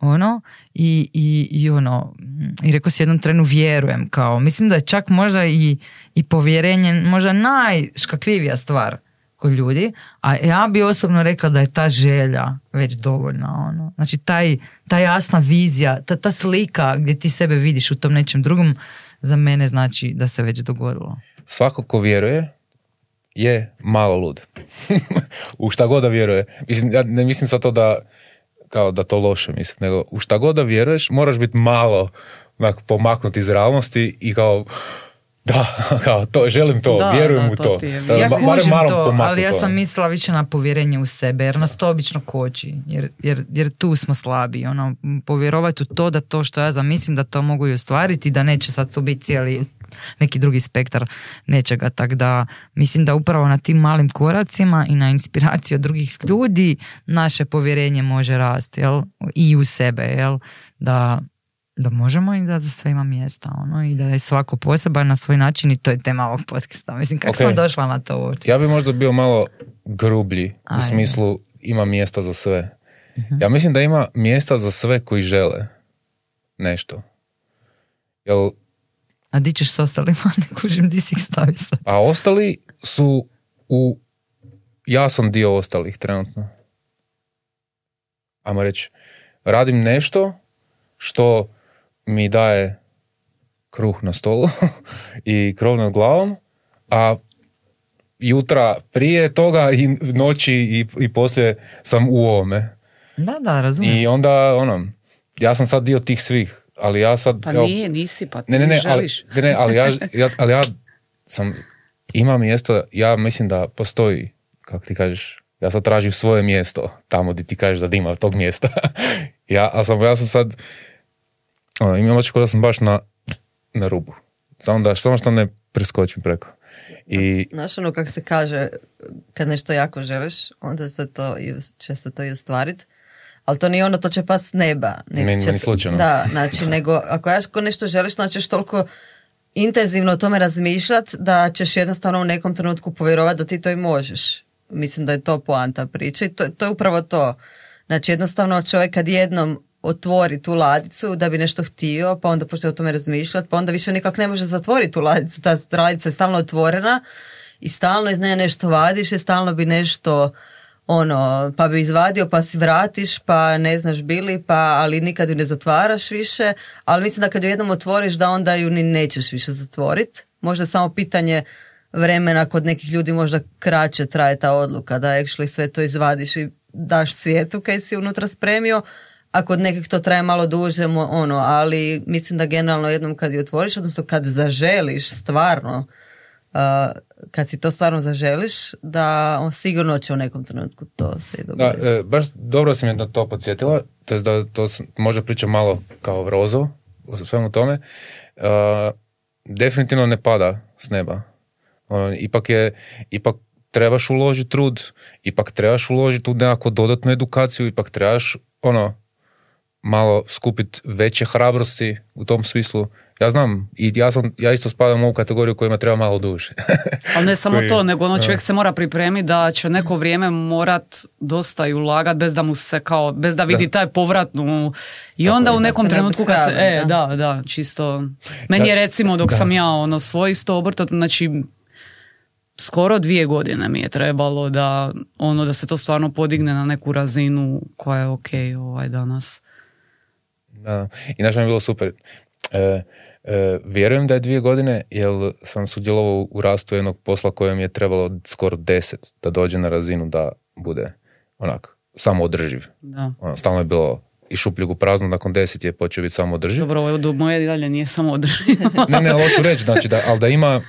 Speaker 1: ono, i, i, i ono, i rekao si jednom trenu vjerujem, kao, mislim da je čak možda i, i povjerenje, možda najškakljivija stvar kod ljudi, a ja bi osobno rekla da je ta želja već dovoljna, ono. Znači, taj, ta jasna vizija, ta, ta slika gdje ti sebe vidiš u tom nečem drugom, za mene znači da se već dogodilo.
Speaker 2: Svako ko vjeruje, je malo lud. <laughs> u šta god da vjeruje. Mislim, ja ne mislim sa to da kao da to loše mislim, nego u šta god da vjeruješ moraš biti malo onak, pomaknut iz realnosti i kao da, <laughs> kao to, želim to,
Speaker 4: Da,
Speaker 2: vjerujem
Speaker 4: da,
Speaker 2: u
Speaker 4: to
Speaker 2: to. Da,
Speaker 1: Ja kužim to, ali ja
Speaker 2: to.
Speaker 1: sam mislila više na povjerenje u sebe, jer nas to obično koči, jer, jer, jer tu smo slabi, ono, povjerovati u to da to što ja zamislim da to mogu i ostvariti, da neće sad tu biti cijeli neki drugi spektar nečega, tak da mislim da upravo na tim malim koracima i na inspiraciju od drugih ljudi naše povjerenje može rasti, jel? I u sebe, jel? Da, da možemo i da za sve ima mjesta, ono, i da je svako poseban na svoj način i to je tema ovog podcasta. Mislim, kako
Speaker 2: Ok.
Speaker 1: sam došla na to uopće?
Speaker 2: Ja bi možda bio malo grublji u
Speaker 1: Ajde.
Speaker 2: smislu ima mjesta za sve. Ja mislim da ima mjesta za sve koji žele nešto. Jel,
Speaker 1: A di ćeš s ostalima? <laughs> Ne kužim di si ih stavi sad.
Speaker 2: a ostali su u ja sam dio ostalih trenutno. Ajmo reći, radim nešto što mi daje kruh na stolu <laughs> i krov nad glavom, a jutra prije toga i noći i, i poslije sam u ovome.
Speaker 1: Da, da, razumijem.
Speaker 2: I onda, ono, ja sam sad dio tih svih, ali ja sad...
Speaker 4: Pa
Speaker 2: evo,
Speaker 4: nije, nisi, pa ti
Speaker 2: ne, ne, ne, ali,
Speaker 4: želiš.
Speaker 2: ne, ne, ali, ja, <laughs> ja, ali ja sam, ima mjesto, ja mislim da postoji, kako ti kažeš, ja sad tražim svoje mjesto, tamo gdje ti kažeš da ima tog mjesta. <laughs> ja, a sam, ja sam sad, ono, imam osjećaj da sam baš na, na rubu. Samo da, samo što ne preskočim preko. I
Speaker 3: Znaš ono kako se kaže, kad nešto jako želiš, onda se to, i- će se to i ostvariti. Ali to nije ono, to će pas s neba.
Speaker 2: Meni-
Speaker 3: će
Speaker 2: slučajno.
Speaker 3: Da, znači, <laughs> nego ako ja nešto želiš, znači ćeš toliko intenzivno o tome razmišljat da ćeš jednostavno u nekom trenutku povjerovati da ti to i možeš. Mislim da je to poanta priče i to, to je upravo to. Znači jednostavno čovjek kad jednom otvori tu ladicu da bi nešto htio, pa onda počne o tome razmišljati, pa onda više nikak ne može zatvoriti tu ladicu. Ta ladica je stalno otvorena i stalno iz nje nešto vadiš i stalno bi nešto ono, pa bi izvadio pa si vratiš pa ne znaš bili pa ali nikad ju ne zatvaraš više ali mislim da kad ju jednom otvoriš da onda ju ni nećeš više zatvoriti možda samo pitanje vremena kod nekih ljudi možda kraće traje ta odluka da actually sve to izvadiš i daš svijetu kaj si unutra spremio a kod nekih to traje malo duže ono ali mislim da generalno jednom kad ju otvoriš odnosno kad zaželiš stvarno uh, kad si to stvarno zaželiš, da on sigurno će u nekom trenutku to se i
Speaker 2: Da,
Speaker 3: dogoditi.
Speaker 2: e, baš dobro si me na to podsjetila, to jest da to sam- možda pričam malo kao rozo u svemu tome. E, definitivno ne pada s neba. Ono, ipak je, ipak trebaš uložiti trud, ipak trebaš uložiti u nekakvu dodatnu edukaciju, ipak trebaš ono, malo skupiti veće hrabrosti u tom smislu. Ja znam, i ja, sam, ja isto spadam u ovu kategoriju kojima treba malo duže. <laughs>
Speaker 4: Ali ne samo
Speaker 2: koji-
Speaker 4: to, nego ono čovjek se mora pripremiti da će neko vrijeme morat dosta i ulagat bez da mu se kao, bez da vidi taj povratnu i
Speaker 2: Tako
Speaker 4: onda
Speaker 2: je.
Speaker 4: u
Speaker 3: Da
Speaker 4: nekom
Speaker 3: ne
Speaker 4: trenutku kad se, e,
Speaker 3: da.
Speaker 4: da, da, čisto, meni je
Speaker 2: Da.
Speaker 4: recimo dok
Speaker 2: Da.
Speaker 4: sam ja ono svoj isto obrta, znači skoro dvije godine mi je trebalo da ono da se to stvarno podigne na neku razinu koja je ok ovaj danas.
Speaker 2: Da, i znaš mi je bilo super. E, e, vjerujem da je dvije godine, jer sam sudjelovao u rastu jednog posla kojem je trebalo skoro deset da dođe na razinu da bude onak, samo održiv.
Speaker 4: Da.
Speaker 2: Ono, stalno je bilo i šupljeg u prazno, nakon deset je počeo biti samo održiv.
Speaker 4: Dobro, ovo do moje dalje nije samo održivo.
Speaker 2: Ne, ne, ali hoću reći, znači da, ali da ima,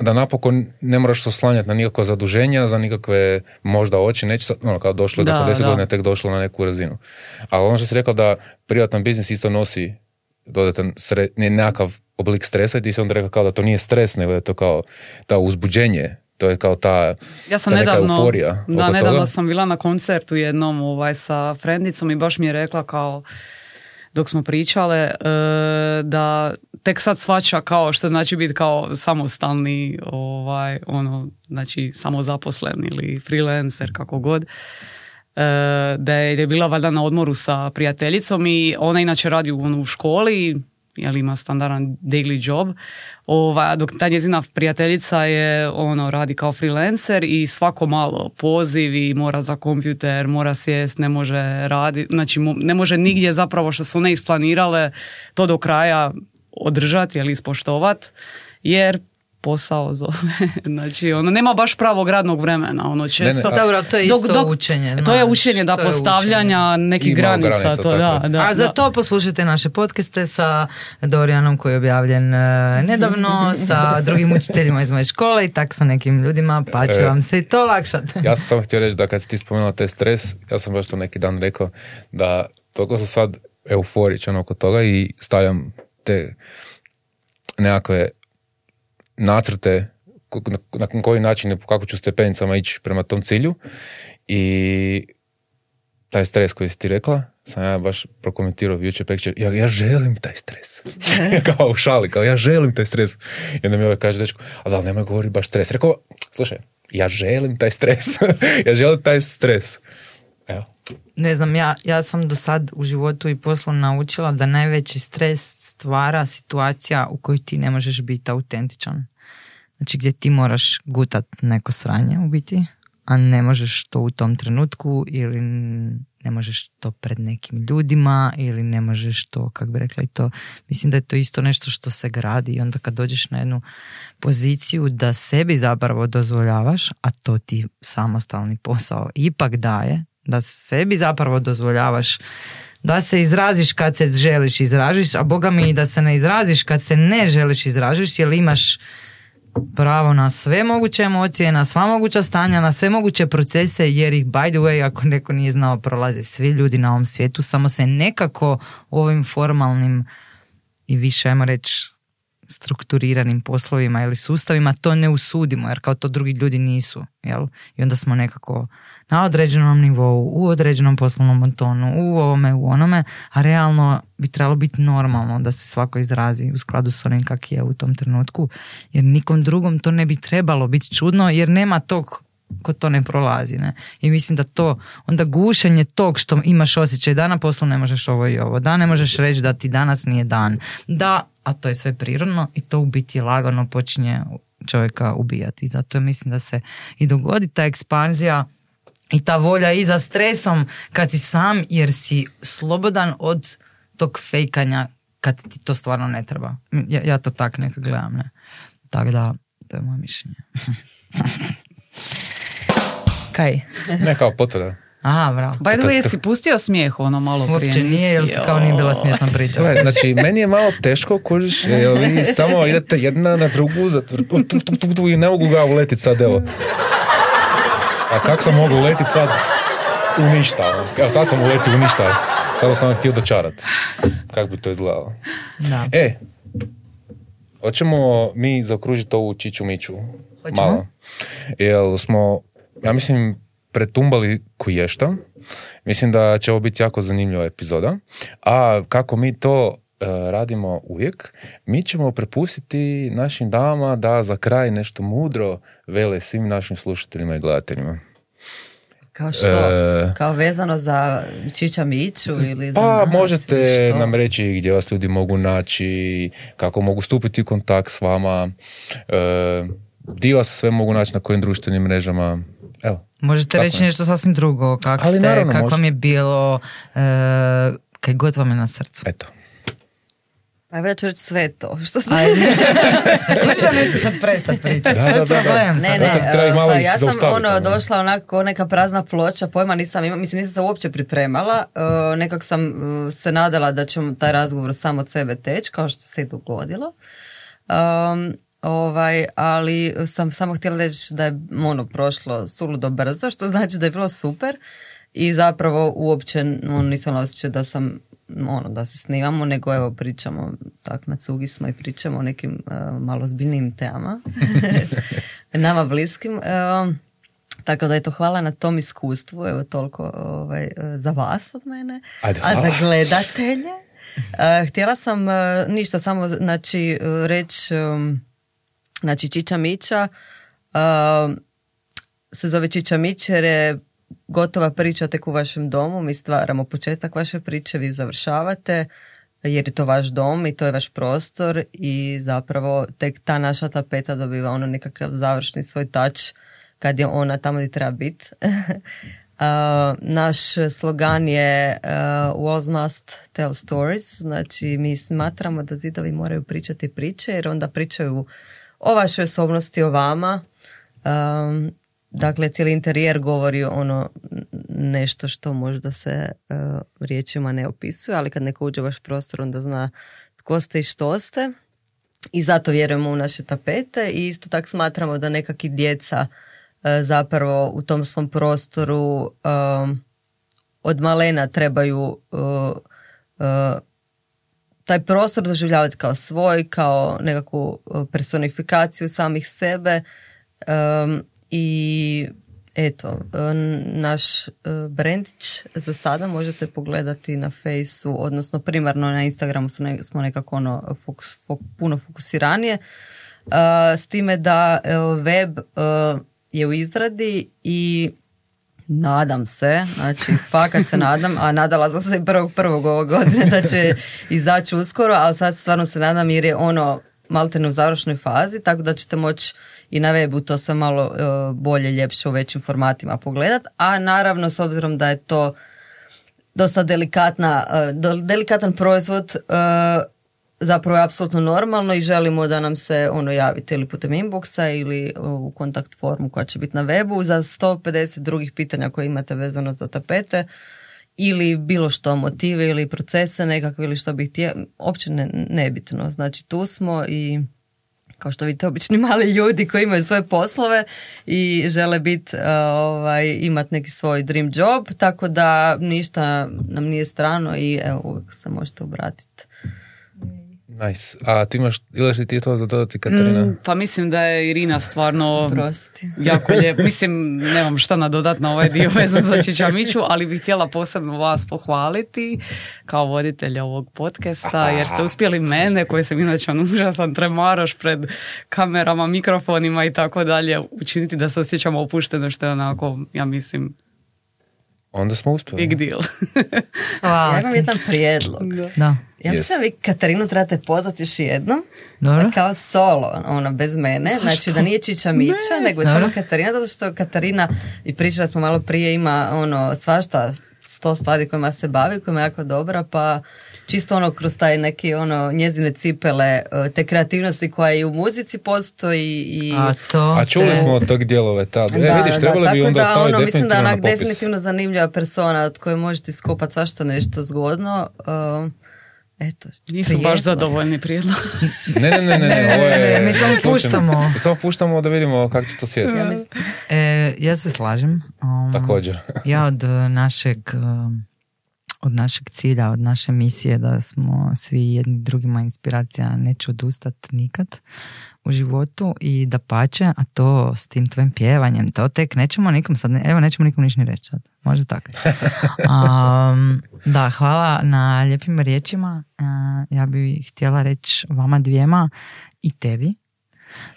Speaker 2: da napokon ne moraš se oslanjati na nikakva zaduženja, za nikakve možda oči, neće sad, ono, kao došlo je
Speaker 4: Da,
Speaker 2: da, 10
Speaker 4: da.
Speaker 2: godina tek došlo na neku razinu. Ali ono što si rekao da privatan biznis isto nosi dodatan stre, ne, nekakav oblik stresa i ti si onda rekao kao da to nije stres, nego da je to kao ta uzbuđenje, to je kao ta,
Speaker 4: Ja sam
Speaker 2: ta neka
Speaker 4: nedavno,
Speaker 2: euforija
Speaker 4: da, nedavno
Speaker 2: toga.
Speaker 4: sam bila na koncertu jednom ovaj, sa frendicom i baš mi je rekla kao dok smo pričale e, da tek sad svača kao što znači biti kao samostalni ovaj ono znači samozaposlen ili freelancer kako god. E, da je, bila valjda na odmoru sa prijateljicom i ona inače radi u, ono, u školi jel ima standardan daily job. Ova, dok ta njezina prijateljica je ono radi kao freelancer i svako malo poziv i mora za kompjuter, mora sjest, ne može raditi, znači ne može nigdje zapravo što su one isplanirale to do kraja održati ili ispoštovat jer posao zove. <laughs> znači, ono, nema baš pravog radnog vremena, ono, često.
Speaker 2: a-
Speaker 1: Dobro, to je isto učenje,
Speaker 4: To je učenje, da, postavljanja nekih
Speaker 2: Ima
Speaker 4: granica,
Speaker 2: granica,
Speaker 4: to, da, da.
Speaker 1: A za
Speaker 4: da.
Speaker 1: to poslušajte naše podcaste sa Dorijanom koji je objavljen e, nedavno, sa <laughs> drugim učiteljima iz moje škole i tak sa nekim ljudima, pa će
Speaker 2: E.
Speaker 1: vam se i to olakšati.
Speaker 2: Ja sam <laughs> samo htio reći da kad si ti spomenula taj stres, ja sam baš to neki dan rekao da toliko sam sad euforičan oko toga i stavljam te nekakve nacrte na, koji način i kako ću stepenicama ići prema tom cilju i taj stres koji si ti rekla sam ja baš prokomentirao jučer prekjučer, ja, ja želim taj stres. <laughs> kao u šali, kao ja želim taj stres. I onda mi ovaj kaže, dečko, a da li nemoj govori baš stres. Rekao, slušaj, ja želim taj stres. <laughs> ja želim taj stres.
Speaker 1: Ne znam, ja, ja sam do sad u životu i poslu naučila da najveći stres stvara situacija u kojoj ti ne možeš biti autentičan. Znači gdje ti moraš gutat neko sranje u biti, a ne možeš to u tom trenutku ili ne možeš to pred nekim ljudima ili ne možeš to, kak bi rekla i to, mislim da je to isto nešto što se gradi i onda kad dođeš na jednu poziciju da sebi zapravo dozvoljavaš, a to ti samostalni posao ipak daje, da sebi zapravo dozvoljavaš da se izraziš kad se želiš izražiš, a boga mi i da se ne izraziš kad se ne želiš izražiš, jer imaš pravo na sve moguće emocije, na sva moguća stanja, na sve moguće procese, jer ih, by the way, ako neko nije znao, prolaze svi ljudi na ovom svijetu, samo se nekako ovim formalnim i više, ajmo reći, strukturiranim poslovima ili sustavima to ne usudimo, jer kao to drugi ljudi nisu, jel? I onda smo nekako na određenom nivou, u određenom poslovnom tonu, u ovome, u onome, a realno bi trebalo biti normalno da se svako izrazi u skladu s onim kak je u tom trenutku, jer nikom drugom to ne bi trebalo biti čudno, jer nema tog ko to ne prolazi. Ne? I mislim da to, onda gušenje tog što imaš osjećaj da na poslu ne možeš ovo i ovo, da ne možeš reći da ti danas nije dan, da, a to je sve prirodno i to u biti lagano počinje čovjeka ubijati. Zato mislim da se i dogodi ta ekspanzija i ta volja i za stresom kad si sam jer si slobodan od tog fejkanja kad ti to stvarno ne treba. Ja, ja to tak nekak gledam. Ne? Tako da, to je moje mišljenje. <laughs> Kaj?
Speaker 2: Ne kao potvrda.
Speaker 1: Aha, bravo.
Speaker 4: By the way, jesi pustio smijeh ono malo prije?
Speaker 1: Uopće nije, jer
Speaker 4: nisi?
Speaker 1: kao nije bila smiješna priča.
Speaker 2: Gle, znači, meni je malo teško, kužiš, jer vi samo idete jedna na drugu zatvr, tu, tu, tu, tu, tu, i ne mogu ga uletit sad, evo. A kako sam mogu uletit sad? U ništa. Evo sad sam uletio u ništa. Sada sam htio dočarat. Kako bi to izgledalo?
Speaker 1: Da.
Speaker 2: E, hoćemo mi zaokružiti ovu čiću miću.
Speaker 1: Hoćemo?
Speaker 2: Malo. Jel smo, ja mislim, pretumbali kuješta. Mislim da će ovo biti jako zanimljiva epizoda. A kako mi to radimo uvijek, mi ćemo prepustiti našim damama da za kraj nešto mudro vele svim našim slušateljima i gledateljima.
Speaker 3: Kao što?
Speaker 2: E,
Speaker 3: Kao vezano za Čiča Miću ili za
Speaker 2: Pa
Speaker 3: nas,
Speaker 2: možete
Speaker 3: što?
Speaker 2: nam reći gdje vas ljudi mogu naći, kako mogu stupiti u kontakt s vama, e, gdje vas sve mogu naći na kojim društvenim mrežama. Evo,
Speaker 1: Možete reći nešto sasvim drugo, kako ste,
Speaker 2: naravno,
Speaker 1: kako
Speaker 2: može.
Speaker 1: vam je bilo, e, kaj god vam je na srcu.
Speaker 2: eto.
Speaker 3: Pa evo ja ću reći sve to. <laughs> Što sam... <laughs>
Speaker 1: Da neću sad prestat pričati.
Speaker 2: Da, da, da, da.
Speaker 1: problem
Speaker 3: Ne, ne, pa ja sam ono došla onako neka prazna ploča, pojma nisam imala, mislim nisam se uopće pripremala, uh, nekak sam uh, se nadala da će taj razgovor sam od sebe teći, kao što se i dogodilo. Um, ovaj, ali sam samo htjela reći da je ono prošlo suludo brzo, što znači da je bilo super i zapravo uopće ono, nisam osjećaj da sam ono da se snimamo, nego evo pričamo tak na cugi smo i pričamo o nekim uh, malo zbiljnijim temama <laughs> nama bliskim. Uh, tako da je to hvala na tom iskustvu, evo toliko ovaj, za vas od mene.
Speaker 2: Ajde,
Speaker 3: A za gledatelje, uh, htjela sam uh, ništa, samo znači reći, um, znači Čiča Mića, se zove Čiča Mić jer je gotova priča tek u vašem domu, mi stvaramo početak vaše priče, vi završavate jer je to vaš dom i to je vaš prostor i zapravo tek ta naša tapeta dobiva ono nekakav završni svoj tač kad je ona tamo gdje treba biti. <laughs> naš slogan je uh, Walls must tell stories, znači mi smatramo da zidovi moraju pričati priče jer onda pričaju o vašoj osobnosti, o vama. Um, Dakle, cijeli interijer govori ono nešto što možda se uh, riječima ne opisuje, ali kad neko uđe u vaš prostor onda zna tko ste i što ste. I zato vjerujemo u naše tapete i isto tako smatramo da nekakvi djeca uh, zapravo u tom svom prostoru um, od malena trebaju taj prostor doživljavati kao svoj, kao nekakvu personifikaciju samih sebe um, i eto, naš e, brendić za sada možete pogledati na fejsu, odnosno primarno na Instagramu smo nekako ono fokus, puno fokusiranije. Uh, s time da e, web je u izradi i nadam se, znači <laughs> fakat se nadam, a nadala sam se prvog prvog ovog godine da će izaći uskoro, ali sad stvarno se nadam jer je ono maltene u završnoj fazi, tako da ćete moći i na webu to sve malo e, bolje, ljepše u većim formatima pogledat, a naravno s obzirom da je to dosta delikatna, e, delikatan proizvod, e, zapravo je apsolutno normalno i želimo da nam se ono javite ili putem inboxa ili u kontakt formu koja će biti na webu za 150 drugih pitanja koje imate vezano za tapete ili bilo što motive ili procese nekakve ili što bih htjeli, uopće ne, nebitno. Znači tu smo i kao što vidite obični mali ljudi koji imaju svoje poslove i žele biti uh, ovaj, imati neki svoj dream job, tako da ništa nam nije strano i evo uvijek se možete obratiti.
Speaker 2: Nice. A ti imaš, ili ti to za dodati, Katarina? Mm,
Speaker 4: pa mislim da je Irina stvarno
Speaker 3: Prosti.
Speaker 4: jako lijep. Mislim, nemam šta nadodat na ovaj dio vezan za Čičamiću, ali bih htjela posebno vas pohvaliti kao voditelja ovog podcasta, jer ste uspjeli mene, koji sam inače on užasan tremaroš pred kamerama, mikrofonima i tako dalje, učiniti da se osjećamo opušteno, što je onako, ja mislim,
Speaker 2: Onda smo uspjeli.
Speaker 4: Big deal. <laughs>
Speaker 3: ja imam jedan prijedlog.
Speaker 1: Da.
Speaker 3: Ja mislim da vi Katarinu trebate pozvati još jednom.
Speaker 1: Dobro.
Speaker 3: Kao solo, ono, bez mene. Znači da nije Čiča Mića, nego je samo Katarina, zato što Katarina, i pričali smo malo prije, ima ono, svašta sto stvari kojima se bavi, kojima je jako dobra, pa čisto ono kroz taj neki ono njezine cipele, e, te kreativnosti koja i u muzici postoji i...
Speaker 1: A to...
Speaker 2: A čuli smo od tog dijelove tad. E, da, vidiš, trebalo bi onda da, ono,
Speaker 3: Mislim da je onak definitivno zanimljiva persona od koje možete skopati svašta nešto zgodno. Uh, Eto,
Speaker 4: Nisu baš zadovoljni prijedlog. <laughs>
Speaker 2: ne, ne, ne, ne, ne, ovo je...
Speaker 1: Mi samo puštamo.
Speaker 2: Mi samo puštamo da vidimo kako će to sjesti. Ja,
Speaker 1: e, ja se slažem.
Speaker 2: Um, Također.
Speaker 1: ja od našeg od našeg cilja, od naše misije da smo svi jedni drugima inspiracija, neću odustati nikad u životu i da pače, a to s tim tvojim pjevanjem, to tek nećemo nikom sad, evo nećemo nikom ništa ni reći sad, može tako. Um, <laughs> da, hvala na lijepim riječima, uh, ja bih htjela reći vama dvijema i tebi,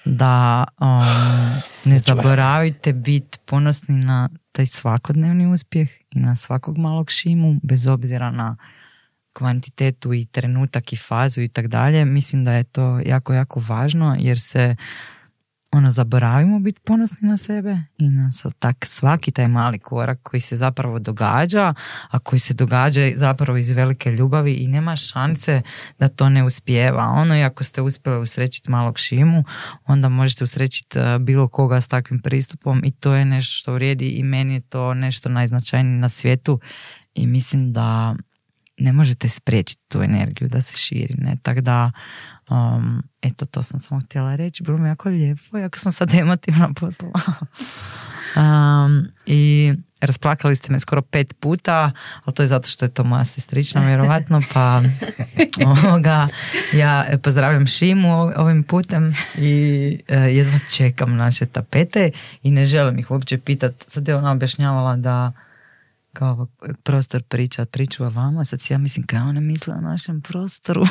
Speaker 1: da um, ne zaboravite biti ponosni na taj svakodnevni uspjeh i na svakog malog šimu, bez obzira na kvantitetu i trenutak i fazu i tak dalje. Mislim da je to jako, jako važno jer se ono zaboravimo biti ponosni na sebe i na tak svaki taj mali korak koji se zapravo događa, a koji se događa zapravo iz velike ljubavi i nema šanse da to ne uspijeva. Ono i ako ste uspjeli usrećiti malog šimu, onda možete usrećiti e, bilo koga s takvim pristupom i to je nešto što vrijedi i meni je to nešto najznačajnije na svijetu i mislim da ne možete spriječiti tu energiju da se širi, ne, tako da um, eto, to sam samo htjela reći, bilo mi jako lijepo, jako sam sad emotivna poslala. um, <laughs> I rasplakali ste me skoro pet puta, ali to je zato što je to moja sestrična vjerovatno, pa <laughs> ovoga, ja pozdravljam Šimu ovim putem i uh, jedva čekam naše tapete i ne želim ih uopće pitati. Sad je ona objašnjavala da kao prostor priča priču o vama, sad si ja mislim kao ona misle o našem prostoru.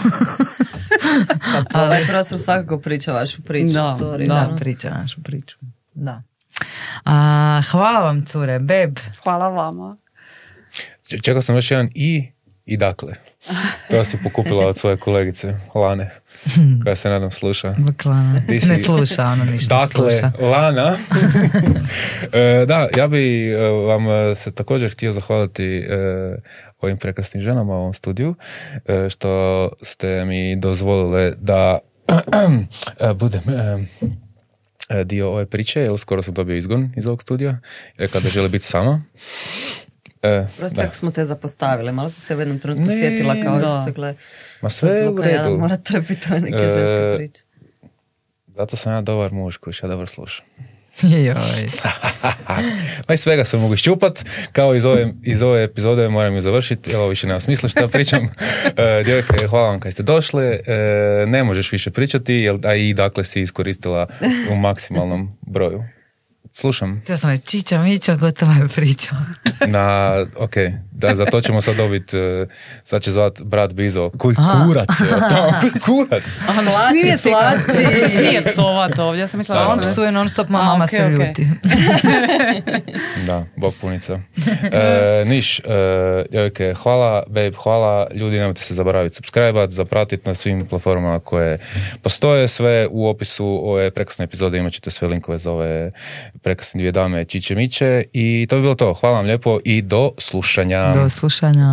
Speaker 3: pa <laughs> ovaj prostor svakako priča vašu priču.
Speaker 1: Da, sorry, da, da, priča našu priču. Da. A, hvala vam cure, beb.
Speaker 4: Hvala vama.
Speaker 2: Čekao sam još jedan i i dakle. To si pokupila od svoje kolegice Lane, koja se nadam sluša.
Speaker 1: Lana. Ne sluša, ona ništa
Speaker 2: Dakle,
Speaker 1: sluša.
Speaker 2: Lana. <laughs> E, da, ja bi e, vam e, se također htio zahvaliti ovim prekrasnim ženama u ovom studiju, što ste mi dozvolile da <clears throat> budem dio ove priče, jer skoro sam dobio izgon iz ovog studija, rekao da želi biti sama.
Speaker 3: E, Prosto kako smo te zapostavili, malo sam se u jednom trenutku ne, sjetila kao da se gle.
Speaker 2: Ma sve je u redu. Ja
Speaker 3: mora trpiti ove neke e, ženske priče.
Speaker 2: Zato sam ja dobar muž koji ja dobro slušam.
Speaker 1: Joj. <laughs>
Speaker 2: Ma i svega se mogu iščupat, kao iz ove, iz ove epizode moram ju završiti, jer ovo više nema smisla što pričam. <laughs> E, djevojke, hvala vam kad ste došle. E, ne možeš više pričati, jer, a i dakle si iskoristila u maksimalnom broju. Slušam.
Speaker 1: Htio sam reći, čiča miča, gotova je priča.
Speaker 2: da, okej. Okay. Da, za to ćemo sad dobiti, uh, sad će zvat brat Bizo, koji Aha. kurac je to, <laughs> kurac.
Speaker 4: Aha, slati, slati. se smije psovat ovdje, ja sam mislila da,
Speaker 1: on psuje non stop, mama okay, se okay. ljuti. <laughs>
Speaker 2: da, bog punica. E, niš, e, hvala, babe, hvala, ljudi, nemojte se zaboraviti subscribe zapratiti na svim platformama koje postoje, sve u opisu ove prekrasne epizode imat ćete sve linkove za ove prekrasne dvije dame Čiće Miće i to bi bilo to. Hvala vam lijepo i do slušanja.
Speaker 1: Do slušanja.